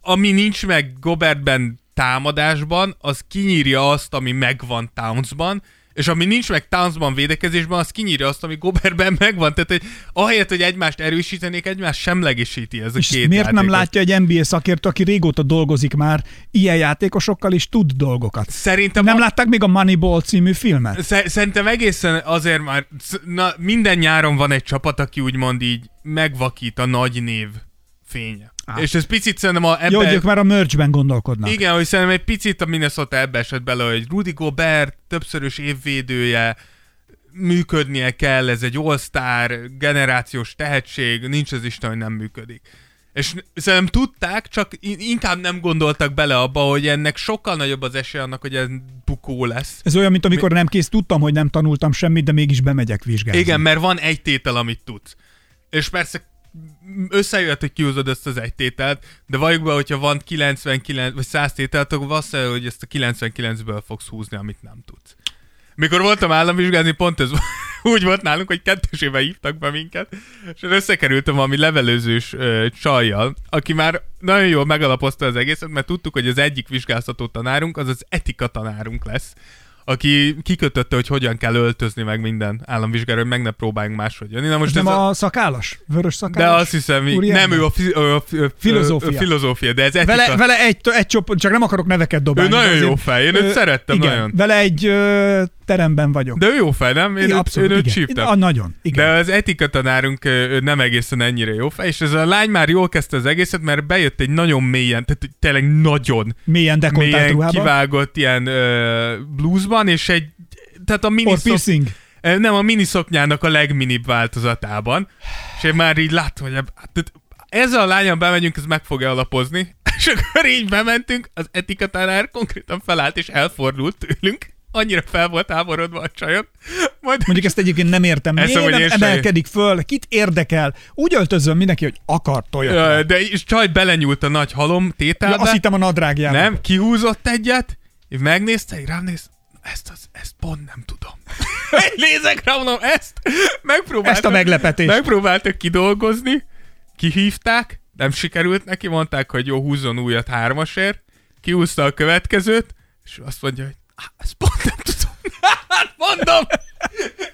ami nincs meg Gobertben támadásban, az kinyírja azt, ami megvan Townsban, és ami nincs meg Townsban védekezésben, az kinyírja azt, ami Gobertben megvan. Tehát, hogy ahelyett, hogy egymást erősítenék, egymást semlegesíti ez a És két miért nem játékos. látja egy NBA szakértő, aki régóta dolgozik már ilyen játékosokkal, és tud dolgokat? Szerintem Nem a- látták még a Moneyball című filmet? Sze- Szerintem egészen azért már, na, minden nyáron van egy csapat, aki úgymond így megvakít a nagy név fénye. Á. És ez picit szerintem a, Jó, ebbe... hogy ők már a merchben gondolkodnak. Igen, hogy szerintem egy picit a Minnesota ebbe esett bele, hogy Rudy Gobert többszörös évvédője, működnie kell, ez egy all-star, generációs tehetség, nincs az Isten, hogy nem működik. És szerintem tudták, csak in- inkább nem gondoltak bele abba, hogy ennek sokkal nagyobb az esély annak, hogy ez bukó lesz. Ez olyan, mint amikor nem kész, tudtam, hogy nem tanultam semmit, de mégis bemegyek vizsgálni. Igen, mert van egy tétel, amit tudsz. És persze összejött, hogy kiúzod ezt az egy tételt, de valljuk be, hogyha van 99 vagy 100 tételt, akkor valószínű, hogy ezt a 99-ből fogsz húzni, amit nem tudsz. Mikor voltam államvizsgázni, pont ez úgy volt nálunk, hogy kettősébe hívtak be minket, és összekerültem valami levelőzős ö, csajjal, aki már nagyon jól megalapozta az egészet, mert tudtuk, hogy az egyik vizsgáztató tanárunk, az az etika tanárunk lesz, aki kikötötte, hogy hogyan kell öltözni meg minden államvizsgára, hogy meg ne próbáljunk máshogy jönni. Na most Ez nem ez a... a szakállas? Vörös De szakállas? azt hiszem, úriember? nem ő a, fi, ő a, fi, ö, Filozófia. filozófia, de ez etika. Vele, vele egy, egy csoport, csak nem akarok neveket dobálni. Ő nagyon de jó fej, én őt szerettem igen, nagyon. Vele egy ö, teremben vagyok. De ő jó fej, nem? Én, igen, abszolút, én őt igen. csíptem. A, nagyon, igen. De az etika tanárunk ő nem egészen ennyire jó fej, és ez a lány már jól kezdte az egészet, mert bejött egy nagyon mélyen, tehát tényleg nagyon Mélyen dekoltált mélyen ruhában. kivágott ilyen ö, bluesban, és egy tehát a mini Or szok- piercing. Ö, Nem, a mini szoknyának a legminibb változatában. És én már így láttam, hogy tehát ezzel a lányon bemegyünk, ez meg fogja alapozni. És akkor így bementünk, az etika tanár konkrétan felállt és elfordult tőlünk. Annyira fel volt háborodva a csajok. Majd Mondjuk ezt egyébként nem értem. Ezt Miért nem emelkedik föl? Kit érdekel? Úgy öltözön mindenki, hogy akar tojat. De és csaj belenyúlt a nagy halom tételbe. Ja, azt hittem a nadrágjába. Nem, kihúzott egyet, és megnézte, így rám néz, ezt, az, ezt pont nem tudom. Nézek rá, mondom, ezt megpróbáltak, Ezt a meglepetést. Megpróbáltak kidolgozni, kihívták, nem sikerült neki, mondták, hogy jó, húzzon újat hármasért, kiúzta a következőt, és azt mondja, hogy "Á, ezt pont nem tudom. Hát mondom,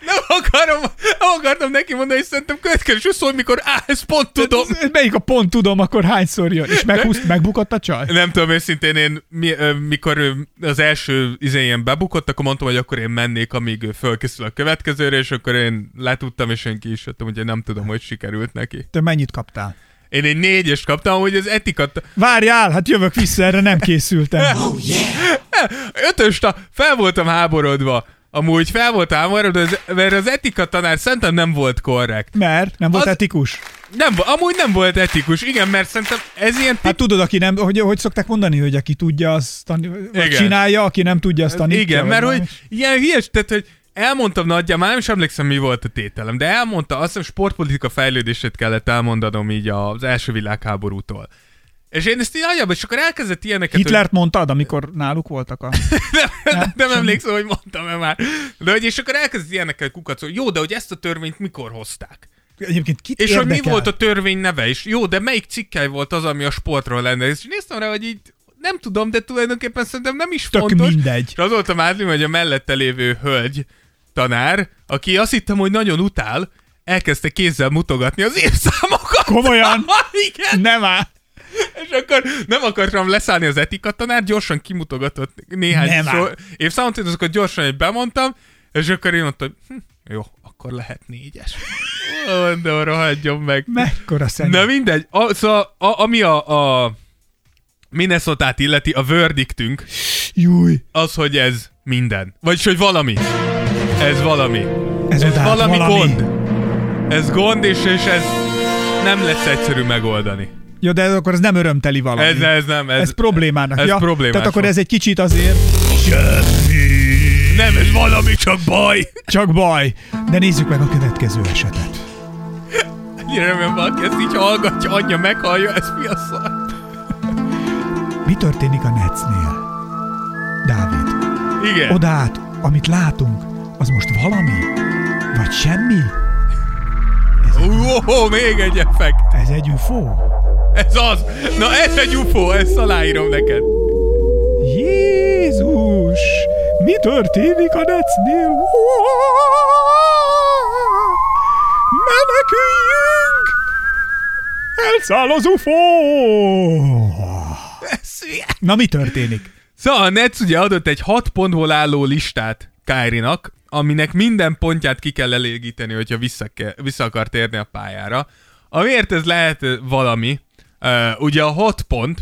nem akarom, nem akartam neki mondani, hogy szerintem következő szól, mikor á, ezt pont tudom. Ez- Melyik a pont tudom, akkor hányszor jön? És meghúzt, megbukott a csaj? Nem tudom, őszintén én, mi, mikor az első izén bebukott, akkor mondtam, hogy akkor én mennék, amíg ő fölkészül a következőre, és akkor én letudtam, és én ki is jöttem, úgyhogy nem tudom, hogy sikerült neki. Te mennyit kaptál? Én egy négyes kaptam, hogy az etikat... Várjál, hát jövök vissza, erre nem készültem. Ötöst, fel voltam háborodva. Amúgy fel voltam háborodva, mert az etika tanár szerintem nem volt korrekt. Mert nem volt Az- etikus. Nem, amúgy nem volt etikus, igen, mert szerintem ez ilyen Hát tudod, aki nem, hogy, hogy szokták mondani, hogy aki tudja, azt Igen. csinálja, aki nem tudja, azt tanítja. Igen, mert hogy ilyen hülyes, tehát hogy elmondtam nagyjából, már nem is emlékszem, mi volt a tételem, de elmondta, azt hiszem sportpolitika fejlődését kellett elmondanom így az első világháborútól. És én ezt így nagyjából, és akkor elkezdett ilyeneket, Hitlert mondtad, amikor náluk voltak a... hogy nem, nem emlékszem, hogy mondtam-e már. De hogy és akkor elkezdett ilyenekkel kukacol, jó, de hogy ezt a törvényt mikor hozták? Egyébként kit És érdekel? hogy mi volt a törvény neve is? Jó, de melyik cikkely volt az, ami a sportról lenne? És néztem rá, hogy így nem tudom, de tulajdonképpen szerintem nem is Tök fontos. mindegy. És az volt a mádlim, hogy a mellette lévő hölgy tanár, aki azt hittem, hogy nagyon utál, elkezdte kézzel mutogatni az évszámokat. Komolyan? Igen. Nem áll. És akkor nem akartam leszállni az etika tanár, gyorsan kimutogatott néhány áll. évszámot, és azokat gyorsan egy bemondtam, és akkor én mondtam, hm, jó, akkor lehet négyes. De rohadjon meg. Mekkora szem. Na mindegy, a, szóval a, ami a, a minnesota illeti, a verdiktünk Júj, az, hogy ez minden. Vagyis, hogy valami. Ez valami. ez, Ez valami, valami gond. Ez gond, és, és ez nem lesz egyszerű megoldani. Ja, de akkor ez nem örömteli valami. Ez, ez nem, ez, ez problémának. ez ja, problémás Tehát akkor van. ez egy kicsit azért nem, ez valami, csak baj. csak baj. De nézzük meg a következő esetet. Remélem valaki ezt így hallgatja, anyja meghallja, ez mi a szar? Mi történik a Netsnél? Dávid, Igen. oda át, amit látunk, az most valami? Vagy semmi? Ó, oh, még egy effekt. Ez egy UFO? Ez az. Na ez egy UFO, ezt aláírom neked. Jézus! Mi történik a Netsnél? Meneküljünk! Elszáll az UFO! Ez. Na mi történik? Szóval a Nets ugye adott egy 6 pontból álló listát Kyrie-nak, aminek minden pontját ki kell elégíteni, hogyha vissza, ke- vissza akar térni a pályára. Amiért ez lehet valami, uh, ugye a 6 pont,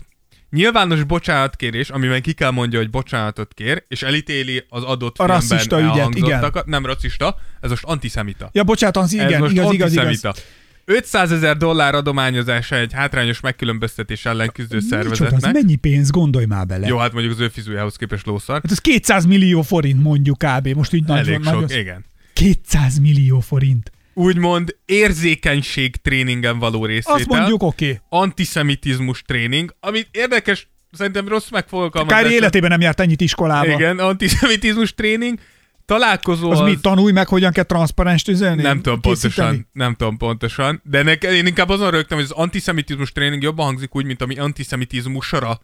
nyilvános bocsánatkérés, amiben ki kell mondja, hogy bocsánatot kér, és elítéli az adott A filmben ügyet, elhangzottakat. Nem rasszista, ez most antiszemita. Ja, bocsánat, az ez igen, most igaz, igaz, igaz. Antiszemita. 500 ezer dollár adományozása egy hátrányos megkülönböztetés ellen küzdő Micsoda, az szervezetnek. mennyi pénz, gondolj már bele. Jó, hát mondjuk az ő fizújához képest lószar. Hát ez 200 millió forint mondjuk kb. Most így nagy, Elég nagy, sok, az- igen. 200 millió forint. Úgymond érzékenység tréningen való részvétel. Azt mondjuk oké. Okay. Antiszemitizmus tréning, amit érdekes, szerintem rossz megfogalmazás. Kári életében nem járt ennyit iskolába. Igen, antiszemitizmus tréning. Találkozó Az, az, mit tanulj meg, hogyan kell transzparens tüzelni? nem tudom készíteni? pontosan, nem tudom pontosan, de nekem, én inkább azon rögtem, hogy az antiszemitizmus tréning jobban hangzik úgy, mint ami antiszemitizmusra.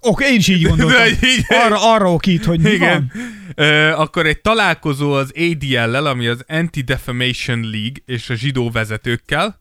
Oké, én is így gondoltam. De így- arra, arra okít, hogy mi Igen. van. Ö, akkor egy találkozó az ADL-lel, ami az Anti-Defamation League és a zsidó vezetőkkel,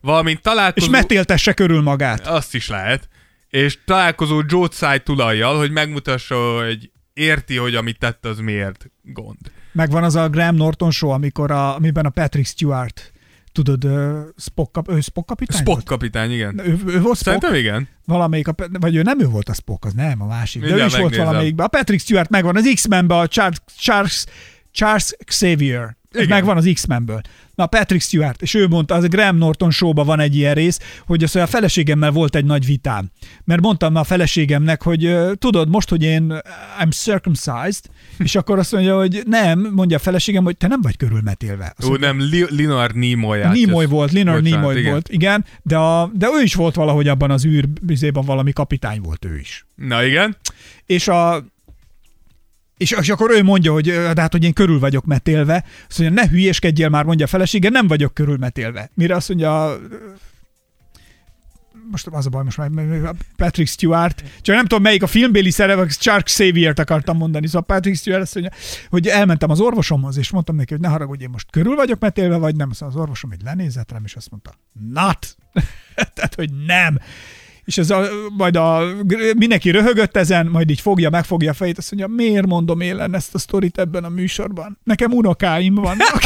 valamint És találkozó... metéltesse körül magát. Azt is lehet. És találkozó Joe Tsai tulajjal, hogy megmutassa, hogy érti, hogy amit tett, az miért gond. Megvan az a Graham Norton show, amikor a, amiben a Patrick Stewart, tudod, uh, Spock, kap, ő Spock kapitány Spock kapitány, igen. Ő, ő volt Spock? Szerintem igen. Valamelyik, a, vagy ő nem ő volt a Spock, az nem, a másik. De ő Mindjárt is volt valamelyikben. A Patrick Stewart megvan, az X-Menben a Charles, Charles, Charles Xavier. Ez Igen. megvan az X-Menből. Na, Patrick Stewart, és ő mondta, az a Graham Norton showban van egy ilyen rész, hogy az, hogy a feleségemmel volt egy nagy vitám. Mert mondtam a feleségemnek, hogy tudod, most, hogy én I'm circumcised, és akkor azt mondja, hogy nem, mondja a feleségem, hogy te nem vagy körülmetélve. Azt Ó, nem, Li- Linar Nimoy. Nimoy volt, Bocsánat, Nimoy igen. volt, igen, de, a, de ő is volt valahogy abban az űr, bizében valami kapitány volt ő is. Na igen. És a és, és akkor ő mondja, hogy de hát, hogy én körül vagyok metélve. Azt mondja, ne hülyéskedjél már, mondja a felesége, nem vagyok körül metélve. Mire azt mondja, most az a baj, most már Patrick Stewart, csak nem tudom melyik a filmbéli szerep, Charles Xavier-t akartam mondani, szóval Patrick Stewart azt mondja, hogy elmentem az orvosomhoz, és mondtam neki, hogy ne haragudj, én most körül vagyok metélve, vagy nem, szóval az orvosom egy lenézett rám, és azt mondta, not, tehát, hogy nem. És ez a, majd a, mindenki röhögött ezen, majd így fogja, megfogja a fejét, azt mondja, miért mondom élen ezt a sztorit ebben a műsorban? Nekem unokáim vannak.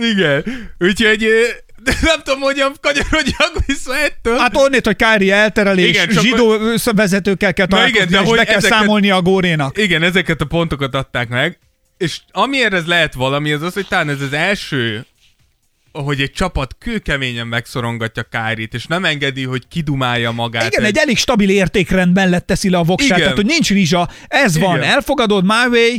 Igen. Úgyhogy ö, nem tudom, hogyan kanyarodjak vissza ettől. Hát onnét, hogy Kári elterelés, Igen, igen, zsidó vezetőkkel kell Na igen, találkozni, de és hogy be kell ezeket- számolni a górénak. Igen, ezeket a pontokat adták meg, és amiért ez lehet valami, az az, hogy talán ez az első, hogy egy csapat kőkeményen megszorongatja Kárit, és nem engedi, hogy kidumálja magát. Igen, egy elég stabil értékrend mellett teszi le a voksát, Igen. tehát hogy nincs rizsa, ez van, Igen. elfogadod my way,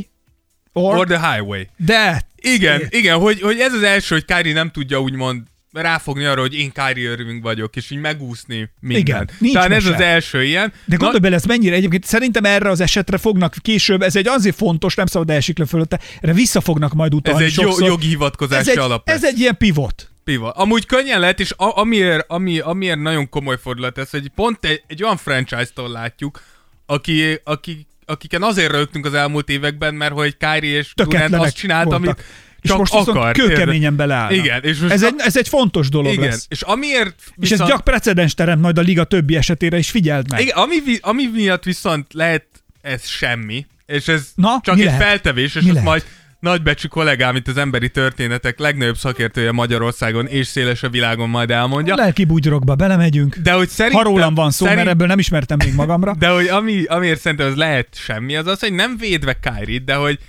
or, Or the highway. de Igen, igen, hogy, hogy ez az első, hogy Kári nem tudja úgymond ráfogni arra, hogy én Kyrie Irving vagyok, és így megúszni mindent. Igen, nincs Talán ez mese. az első ilyen. De gondolj bele, ez mennyire egyébként szerintem erre az esetre fognak később, ez egy azért fontos, nem szabad elsiklani fölötte, erre vissza fognak majd ez utalni egy jó, sokszor. jogi hivatkozási ez egy, alap. ez lesz. egy ilyen pivot. Piva. Amúgy könnyen lehet, és a, amiért, ami, amiért nagyon komoly fordulat ez, hogy pont egy, egy olyan franchise-tól látjuk, aki, aki, akiken azért rögtünk az elmúlt években, mert hogy Kyrie és Durant azt csinált, voltak. amit És csak most viszont akar. kőkeményen beleállnak. Igen, és most Ez a- egy, ez egy fontos dolog Igen, lesz. és amiért És ez viszont- gyak precedens teremt majd a liga többi esetére, és figyeld meg. Igen, ami, ami miatt viszont lehet ez semmi, és ez Na, csak egy lehet? feltevés, és lehet? majd nagybecsű kollégám, itt az emberi történetek legnagyobb szakértője Magyarországon és széles a világon majd elmondja. A lelki bugyrokba belemegyünk. De hogy Ha szerintem... rólam van szó, szerint- mert ebből nem ismertem még magamra. De hogy ami, amiért szerintem az lehet semmi, az az, hogy nem védve kyrie de hogy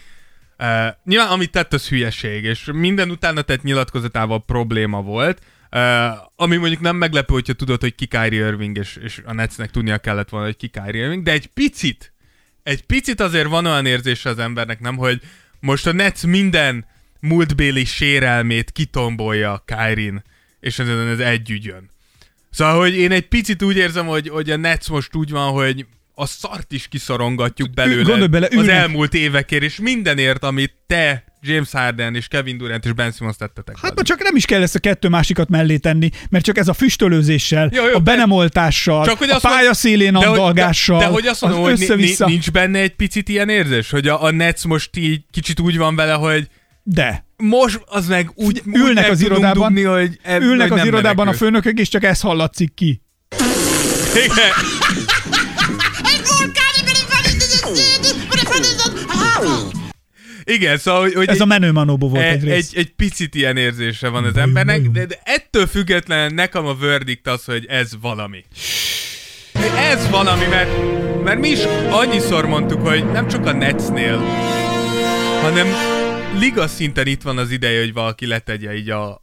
uh, nyilván amit tett, az hülyeség, és minden utána tett nyilatkozatával probléma volt, uh, ami mondjuk nem meglepő, hogyha tudod, hogy ki Kyrie Irving, és, és a Netsnek tudnia kellett volna, hogy ki Kyrie Irving, de egy picit, egy picit azért van olyan érzése az embernek, nem, hogy most a Nets minden múltbéli sérelmét kitombolja Kyrie-n, és ez, ez együgyön. Szóval, hogy én egy picit úgy érzem, hogy, hogy a Nets most úgy van, hogy a szart is kiszorongatjuk belőle gondolj bele, az elmúlt évekért, és mindenért, amit te, James Harden és Kevin Durant és Ben Simmons tettetek. Hát ma csak nem is kell ezt a kettő másikat mellé tenni, mert csak ez a füstölőzéssel, Jó, jó, a de- benemoltással, Csak hogy a pályaszélén de, andalgással, de, de, hogy azt mondom, az hogy nincs benne egy picit ilyen érzés, hogy a, a Nets most így kicsit úgy van vele, hogy De. most az meg úgy, úgy Ülnek az irodában, dugni, hogy eb, Ülnek hogy az irodában a menekül. főnökök, és csak ez hallatszik ki. Igen. Igen, szóval, hogy, hogy Ez a menő manóból volt E- egy rész. egy, egy picit ilyen érzése van az embernek, de, de ettől függetlenül nekem a verdict az, hogy ez valami. Ez valami, mert, mert mi is annyiszor mondtuk, hogy nem csak a Netsnél, hanem liga szinten itt van az ideje, hogy valaki letegye így a,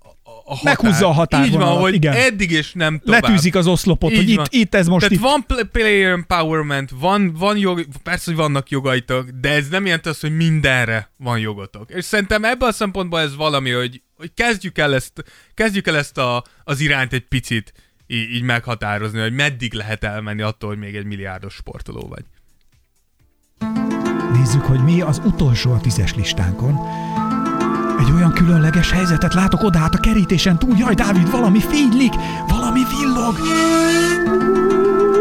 a, határt. Meghúzza a Így határvonalat, van, hogy igen. eddig és nem tovább. Letűzik az oszlopot, Így hogy van. itt, itt ez most Tehát itt. van pl- player empowerment, van, van jog, persze, hogy vannak jogaitok, de ez nem jelenti azt, hogy mindenre van jogotok. És szerintem ebből a szempontból ez valami, hogy, hogy kezdjük el ezt, kezdjük el ezt a, az irányt egy picit így, így meghatározni, hogy meddig lehet elmenni attól, hogy még egy milliárdos sportoló vagy. Nézzük, hogy mi az utolsó a tízes listánkon. Egy olyan különleges helyzetet látok oda át a kerítésen túl. Jaj, Dávid, valami fénylik, valami villog.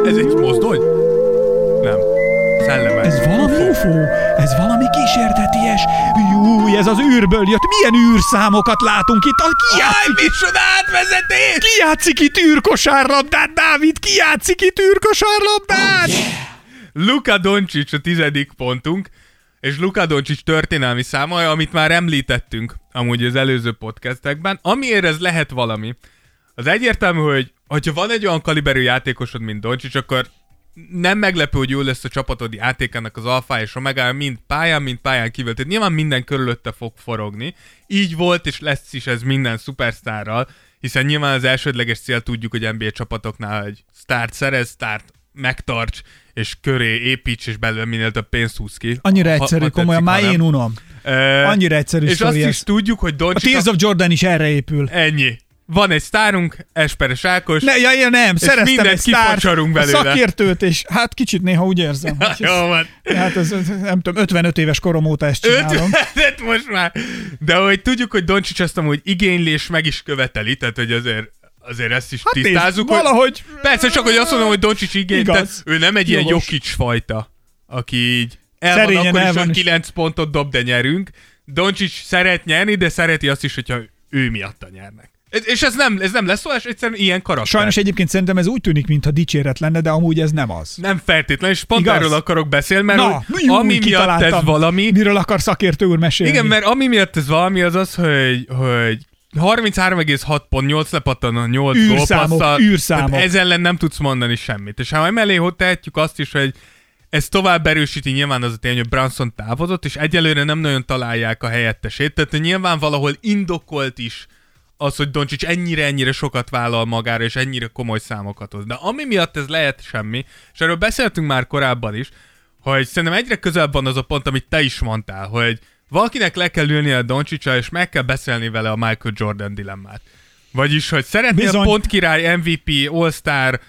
Ez egy mozdony? Nem. Szellemes. Ez valami UFO, ez valami kísérteties. Júj, ez az űrből jött. Milyen űrszámokat látunk itt? A- Ki játszik, micsoda átvezetés! ki játszik itt űrkosárlabdát, Dávid? Ki játszik itt űrkosárlabdát? Luka Doncic a tizedik pontunk, és Luka Doncic történelmi száma, amit már említettünk amúgy az előző podcastekben. Amiért ez lehet valami, az egyértelmű, hogy hogyha van egy olyan kaliberű játékosod, mint Doncic, akkor nem meglepő, hogy jól lesz a csapatod játékának az alfa és omega, mind pályán, mind pályán kívül. Tehát nyilván minden körülötte fog forogni. Így volt, és lesz is ez minden szupersztárral, hiszen nyilván az elsődleges cél tudjuk, hogy NBA csapatoknál egy sztárt szerez, sztárt megtarts, és köré építs, és belőle minél több pénzt húz ki. Annyira Ha- egyszerű, ha komolyan, már én unom. Ö, Annyira egyszerű És azt sztori is ez. tudjuk, hogy A Doncic... Tears of Jordan is erre épül. Ennyi. Van egy sztárunk, Esperes Ákos. Ne, ja, ja, nem, szereztem egy sztárt, a belőle. szakértőt, és hát kicsit néha úgy érzem. hogy ez- Jó van. Hát ez, ez, nem tudom, 55 éves korom óta ezt csinálom. 50 most már. De hogy tudjuk, hogy Doncsics ezt amúgy igényli, és meg is követeli, tehát hogy azért azért ezt is hát tisztázzuk. Nézd, valahogy... Persze, csak hogy azt mondom, hogy Doncsics igény, Igaz. tehát ő nem egy ilyen Jogos. Jokic fajta, aki így el van Szerényen akkor el is, van, hogy és- 9 pontot dob, de nyerünk. Doncsics szeret nyerni, de szereti azt is, hogyha ő miatta nyernek. És ez nem, ez nem leszólás, egyszerűen ilyen karakter. Sajnos egyébként szerintem ez úgy tűnik, mintha dicséret lenne, de amúgy ez nem az. Nem feltétlenül, és pont Igaz? erről akarok beszélni, mert Na, hogy jú, ami miatt ez valami, Miről akar szakértő úr mesélni? Igen, mert ami miatt ez valami az az, hogy, hogy 33,6 pont, 8 lepattan a 8 Űrszámok, gólpasszal. űrszámok. Ez ellen nem tudsz mondani semmit. És ha emellé hogy tehetjük azt is, hogy ez tovább erősíti nyilván az a tény, hogy Branson távozott, és egyelőre nem nagyon találják a helyettesét, tehát nyilván valahol indokolt is az, hogy Doncsics ennyire-ennyire sokat vállal magára, és ennyire komoly számokat hoz. De ami miatt ez lehet semmi, és erről beszéltünk már korábban is, hogy szerintem egyre közelebb van az a pont, amit te is mondtál, hogy valakinek le kell ülnie a Doncsicsal, és meg kell beszélni vele a Michael Jordan dilemmát. Vagyis, hogy szeretnél Bizony. pont király, MVP, All-Star,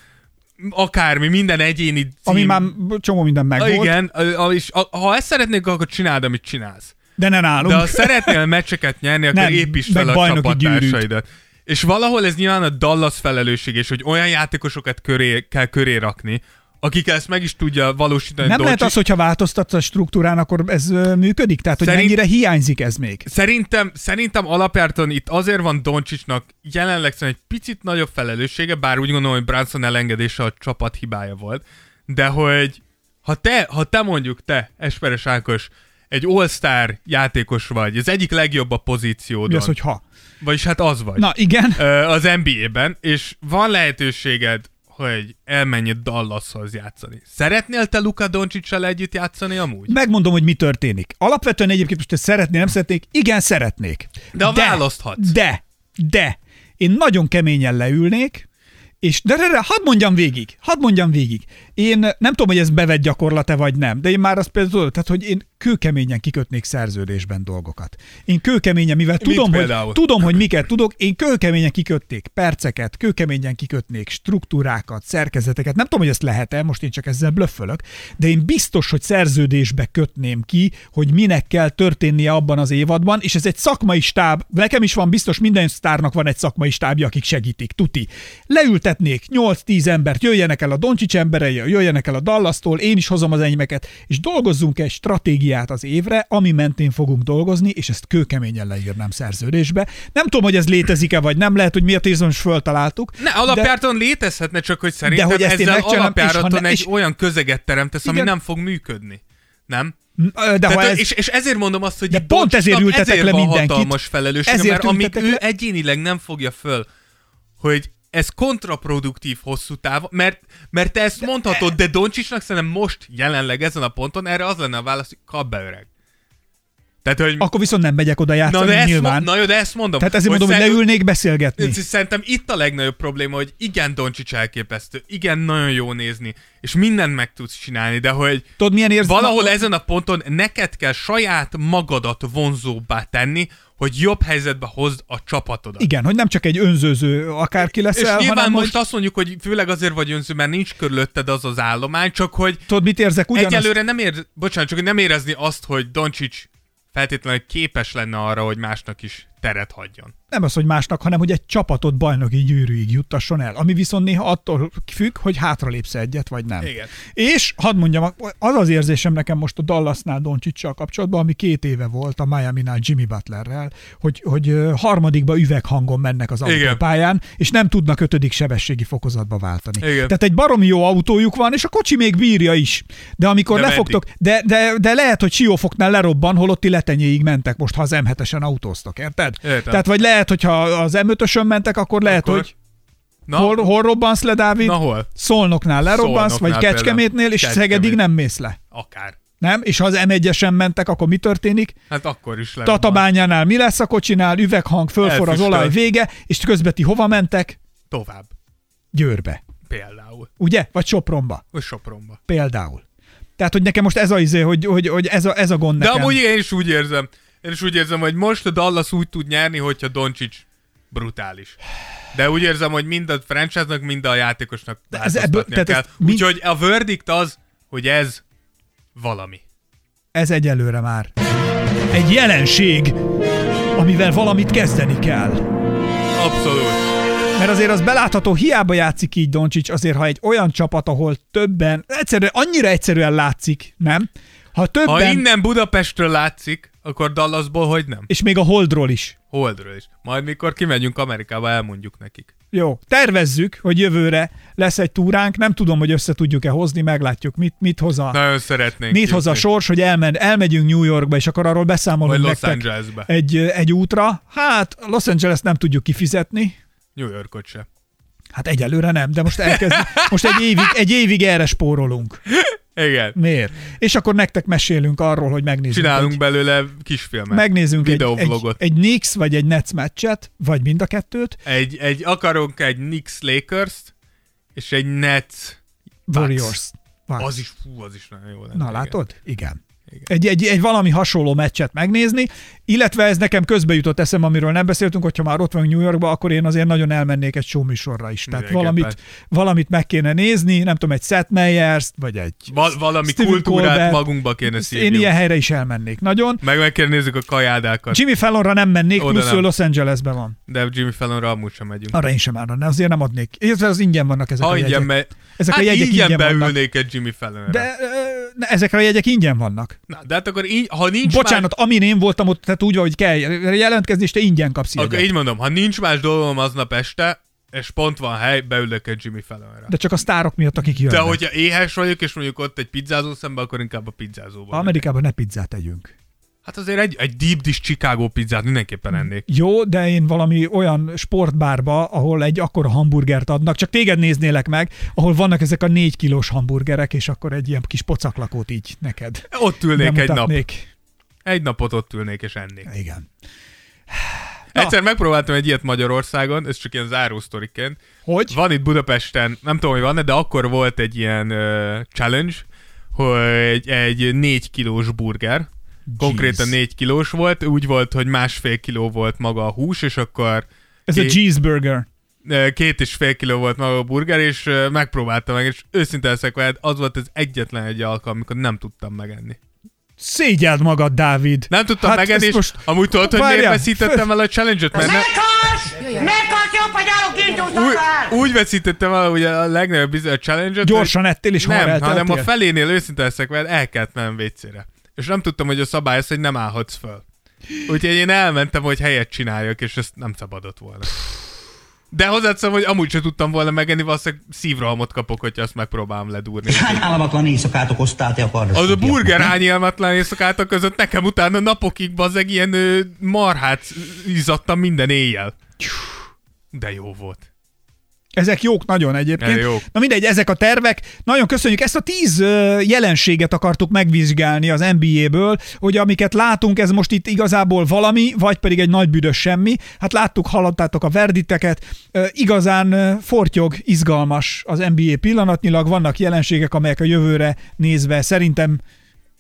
akármi, minden egyéni cím. Ami már csomó minden megvolt, igen, és ha ezt szeretnék, akkor csináld, amit csinálsz. de ne nálunk. De ha szeretnél meccseket nyerni, akkor Nem, építsd meg fel a csapattársaidat. És valahol ez nyilván a Dallas felelősség, és hogy olyan játékosokat köré, kell köré rakni, akik ezt meg is tudja valósítani. nem lehet Doncic. az, hogyha változtatsz a struktúrán, akkor ez működik? Tehát, hogy Szerint- mennyire hiányzik ez még? Szerintem, szerintem alapjártan itt azért van Doncsicsnak jelenleg egy picit nagyobb felelőssége, bár úgy gondolom, hogy Branson elengedése a csapat hibája volt, de hogy ha te, ha te mondjuk te, Esperes Ákos, egy all-star játékos vagy, az egyik legjobb a pozíciódon, Mi az, hogy ha? vagyis hát az vagy. Na igen, az NBA-ben, és van lehetőséged, hogy elmenj Dallashoz játszani. Szeretnél te Luka Doncsicsal együtt játszani amúgy? megmondom, hogy mi történik. Alapvetően egyébként most ezt szeretné, nem szeretnék? Igen, szeretnék. De ha választhatsz. De, de, én nagyon keményen leülnék, és de, de, de hadd mondjam végig, hadd mondjam végig. Én nem tudom, hogy ez bevett gyakorlat-e vagy nem, de én már azt például tudod, tehát, hogy én kőkeményen kikötnék szerződésben dolgokat. Én kőkeményen, mivel Mit tudom, hogy, tudom, hogy miket tudok, én kőkeményen kikötnék perceket, kőkeményen kikötnék struktúrákat, szerkezeteket. Nem tudom, hogy ezt lehet-e, most én csak ezzel blöffölök, de én biztos, hogy szerződésbe kötném ki, hogy minek kell történnie abban az évadban, és ez egy szakmai stáb, nekem is van, biztos minden sztárnak van egy szakmai stábja, akik segítik, tuti. Leültetnék 8-10 embert, jöjjenek el a Doncsics emberei, jöjjenek el a Dallasztól, én is hozom az enyémeket, és dolgozzunk egy stratégiát az évre, ami mentén fogunk dolgozni, és ezt kőkeményen leírnám szerződésbe. Nem tudom, hogy ez létezik-e, vagy nem, lehet, hogy miért érzem, hogy föltaláltuk. Ne, alapjáraton létezhetne, csak hogy szerintem hogy ezt ezzel megcsinálom, és ha alapjáraton ne- egy és- olyan közeget teremtesz, ami Igen. nem fog működni. Nem? De ha Tehát, ez... és, és ezért mondom azt, hogy De pont ezért ültetek ezért le mindenkit. hatalmas felelőssége, Ezért mert amíg ültetek ő le- egyénileg nem fogja föl, hogy ez kontraproduktív hosszú távon, mert, mert te ezt mondhatod, de Doncsicsnak szerintem most jelenleg ezen a ponton erre az lenne a válasz, hogy kap be öreg. Tehát, hogy... Akkor viszont nem megyek oda játszani, na, de ezt, nyilván. mo- na jó, de ezt mondom. Tehát ezért mondom, hogy szer- leülnék beszélgetni. Szerintem itt a legnagyobb probléma, hogy igen, Doncsics elképesztő, igen, nagyon jó nézni, és mindent meg tudsz csinálni, de hogy Tudod, milyen érzés? valahol ezen a ponton neked kell saját magadat vonzóbbá tenni, hogy jobb helyzetbe hozd a csapatodat. Igen, hogy nem csak egy önzőző akárki És leszel, nyilván hanem most most... azt mondjuk, hogy főleg azért vagy önző, mert nincs körülötted az az állomány, csak hogy Tudod, mit érzek? Ugyanazt... egyelőre nem ér, bocsánat, csak nem érezni azt, hogy Doncsics feltétlenül képes lenne arra, hogy másnak is teret hagyjon. Nem az, hogy másnak, hanem hogy egy csapatot bajnoki gyűrűig juttasson el. Ami viszont néha attól függ, hogy hátralépsz egyet, vagy nem. Igen. És hadd mondjam, az az érzésem nekem most a Dallasnál Doncsicsal kapcsolatban, ami két éve volt a Miami-nál Jimmy Butlerrel, hogy, hogy harmadikba üveghangon mennek az autópályán, és nem tudnak ötödik sebességi fokozatba váltani. Igen. Tehát egy baromi jó autójuk van, és a kocsi még bírja is. De amikor De lefogtok, de, de, de lehet, hogy Siófoknál lerobban, holott ti letenyéig mentek most, ha az M7-esen autóztok, érted? Értem. Tehát vagy lehet, hogyha az M5-ösön mentek, akkor lehet, Akkor- hogy Na, hol, hol robbansz le, Dávid? na hol? Szolnoknál lerobbansz, Szolnoknál vagy Kecskemétnél, és például. Szegedig Kecskemét. nem mész le. Akár. Nem? És ha az M1-esen mentek, akkor mi történik? Hát akkor is lehet. Tatabányánál mi lesz a kocsinál? Üveghang, fölfor az olaj vége, és közben ti hova mentek? Tovább. Győrbe. Például. Ugye? Vagy Sopronba. Vagy Sopronba. Például. Tehát, hogy nekem most ez a izé, hogy, hogy, hogy ez, a, ez a gond De nekem. amúgy én is úgy érzem. Én is úgy érzem, hogy most a Dallas úgy tud nyerni, hogyha Doncsics brutális. De úgy érzem, hogy mind a franchise-nak, mind a játékosnak De ez ebből- tehát kell. mind- Úgyhogy a verdict az, hogy ez valami. Ez egyelőre már. egy jelenség, amivel valamit kezdeni kell. Abszolút. Mert azért az belátható, hiába játszik így Doncsics, azért ha egy olyan csapat, ahol többen, egyszerűen, annyira egyszerűen látszik, nem? Ha többen, Ha innen Budapestről látszik, akkor Dallasból hogy nem? és még a Holdról is. Holdről is. Majd mikor kimegyünk Amerikába, elmondjuk nekik. Jó, tervezzük, hogy jövőre lesz egy túránk, nem tudom, hogy össze tudjuk-e hozni, meglátjuk, mit, mit hoz a, Nagyon szeretnénk. mit hoz a sors, hogy elmen, elmegyünk New Yorkba, és akkor arról beszámolunk Vagy Los Angelesbe. egy, egy útra. Hát Los Angeles nem tudjuk kifizetni, New Yorkot se. hát egyelőre nem, de most elkezd, most egy évig, egy évig erre spórolunk. Igen. Miért? És akkor nektek mesélünk arról, hogy megnézzük Csinálunk egy, belőle kisfilmet. megnézzünk egy, egy, videovlogot. egy Knicks vagy egy Nets meccset, vagy mind a kettőt, Egy, egy, akarunk egy Knicks lakers és egy Nets. Warriors. Az is, fú, az is nagyon jó lenne. Na, látod? Igen. Egy, egy, egy valami hasonló meccset megnézni, illetve ez nekem közbe jutott eszem, amiről nem beszéltünk, hogyha már ott vagyunk New Yorkba, akkor én azért nagyon elmennék egy show műsorra is. Tehát Mindenképpen. valamit, valamit meg kéne nézni, nem tudom, egy Seth Meyers-t, vagy egy Val- valami Stephen kultúrát Colbert. magunkba kéne Én szívni. ilyen helyre is elmennék. Nagyon. Meg meg kéne nézzük a kajádákat. Jimmy Fallonra nem mennék, Oda plusz nem. Los Angelesben van. De Jimmy Fallonra amúgy sem megyünk. Arra én sem állna, azért nem adnék. Illetve az ingyen vannak ezek Ha a jegyek. me... Ezek a hát jegyek ingyen ingyen beülnék egy Jimmy Fallonra. De ö, ne, ezekre a jegyek ingyen vannak. Na, de hát akkor így, ha nincs Bocsánat, amin én voltam ott, tehát úgy van, hogy kell jelentkezni, és te ingyen kapsz más, akkor így mondom, ha nincs más dolgom aznap este, és pont van hely, beülök egy Jimmy Fallonra. De csak a sztárok miatt, akik jönnek. De hogyha éhes vagyok, és mondjuk ott egy pizzázó szembe, akkor inkább a pizzázóba. Amerikában ne pizzát tegyünk. Hát azért egy, egy deep dish Chicago pizzát mindenképpen ennék. Jó, de én valami olyan sportbárba, ahol egy akkora hamburgert adnak, csak téged néznélek meg, ahol vannak ezek a négy kilós hamburgerek, és akkor egy ilyen kis pocaklakót így neked Ott ülnék egy nap. Egy napot ott ülnék és ennék. Igen. Egyszer megpróbáltam egy ilyet Magyarországon, ez csak ilyen záró sztoriként. Hogy? Van itt Budapesten, nem tudom, hogy van de akkor volt egy ilyen uh, challenge, hogy egy négy kilós burger, konkrétan négy kilós volt, úgy volt, hogy másfél kiló volt maga a hús, és akkor Ez a Ké- cheeseburger. ö, két és fél kiló volt maga a burger, és megpróbáltam meg, és őszinte leszek veled, az volt az egyetlen egy alkalom, amikor nem tudtam megenni. Szégyeld magad, Dávid. Nem tudtam Hát megenni, és amúgy tudod, hogy miért veszítettem el a challenge-et, mert ne, Meghalsz! Meghalsz, jobb, hogy állok indulsz úgy, úgy veszítettem el ugye a legnagyobb bizony a challenge-et, Gyorsan ettél, és nem, hanem a elteltél? felénél őszinte leszek veled, el kellett mennem vécére. És nem tudtam, hogy a szabály az, hogy nem állhatsz föl. Úgyhogy én elmentem, hogy helyet csináljak, és ezt nem szabadott volna. De hozzáteszem, hogy amúgy sem tudtam volna megenni, valószínűleg szívrohamot kapok, hogyha azt megpróbálom ledúrni. Hány álmatlan éjszakát okoztál te a kardos? Az a burger hány élmetlen éjszakátok között nekem utána napokig bazeg ilyen ö, marhát izzadtam minden éjjel. De jó volt. Ezek jók nagyon egyébként. Ja, jók. Na mindegy, ezek a tervek. Nagyon köszönjük. Ezt a tíz jelenséget akartuk megvizsgálni az NBA-ből, hogy amiket látunk, ez most itt igazából valami, vagy pedig egy nagy büdös semmi. Hát láttuk, hallottátok a verditeket. Igazán fortyog, izgalmas az NBA pillanatnyilag. Vannak jelenségek, amelyek a jövőre nézve szerintem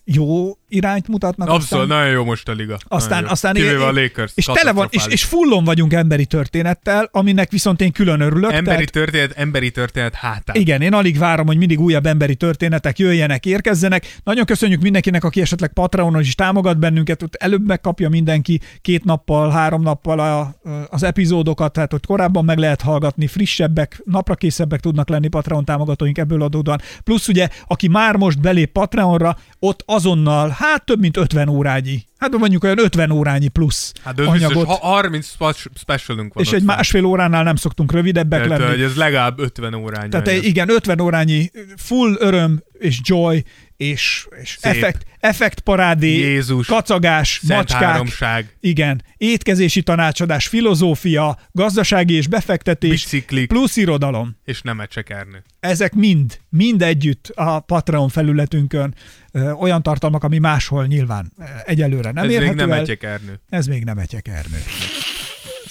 jó irányt mutatnak. Abszolút, nagyon jó most a liga. Aztán, jó. aztán Kivéve a Lakers. és tele van, és, és fullon vagyunk emberi történettel, aminek viszont én külön örülök. Emberi tehát- történet, emberi történet hátán. igen, én alig várom, hogy mindig újabb emberi történetek jöjjenek, érkezzenek. Nagyon köszönjük mindenkinek, aki esetleg Patreonon is támogat bennünket, ott előbb megkapja mindenki két nappal, három nappal a, az epizódokat, tehát hogy korábban meg lehet hallgatni, frissebbek, naprakészebb tudnak lenni Patreon támogatóink ebből adódóan. Plusz ugye, aki már most belép Patreonra, ott azonnal, hát több mint 50 órányi, hát mondjuk olyan 50 órányi plusz Hát az biztos, anyagot, ha 30 spa- specialunk van és egy fent. másfél óránál nem szoktunk rövidebbek Tehát, lenni. hogy ez legalább 50 órányi. Tehát anyag. igen, 50 órányi full öröm és joy és, és Szép. effekt, effektparádé, Jézus, kacagás, Szent macskák, háromság, igen, étkezési tanácsadás, filozófia, gazdasági és befektetés, biciklik, plusz irodalom. és nem ecsekernő. Ezek mind, mind együtt a Patreon felületünkön ö, olyan tartalmak, ami máshol nyilván egyelőre nem ez még érhető nem el. ecsekernő. Ez még nem etyekernő.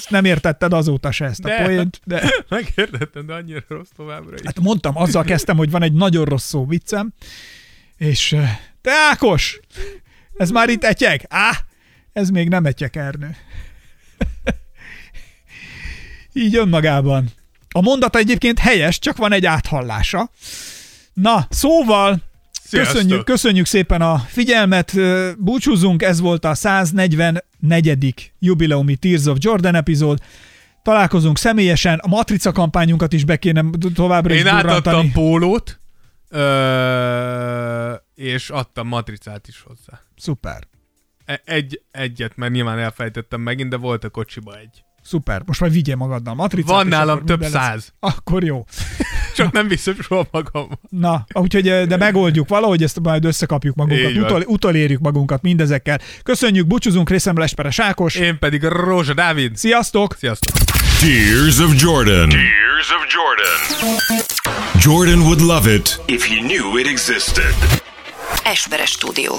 Ezt nem értetted azóta se ezt a De. poént, de... Megértettem, de annyira rossz továbbra is. Hát mondtam, azzal kezdtem, hogy van egy nagyon rossz szó viccem, és eh, te Ákos, ez már itt etyeg? Á, ez még nem etyek Ernő. Így önmagában. A mondata egyébként helyes, csak van egy áthallása. Na, szóval Köszönjük, köszönjük szépen a figyelmet, búcsúzunk, ez volt a 144. jubileumi Tears of Jordan epizód. Találkozunk személyesen, a Matrica kampányunkat is be kéne továbbra is Én átadtam pólót, ö, és adtam matricát is hozzá. Szuper, E- Egy, egyet, mert nyilván elfejtettem megint, de volt a kocsiba egy. Szuper. Most majd vigyél magaddal matricát. Van nálam több lesz. száz. Akkor jó. Csak nem viszem soha magam. Na, úgyhogy ö, de megoldjuk valahogy, ezt majd összekapjuk magunkat, utol, utolérjük magunkat mindezekkel. Köszönjük, búcsúzunk, részemre Lesperes Ákos. Én pedig Rózsa Dávid. Sziasztok! Sziasztok! Tears of Jordan. Tears of Jordan. Jordan would love it if he knew it existed. Esperes stúdió.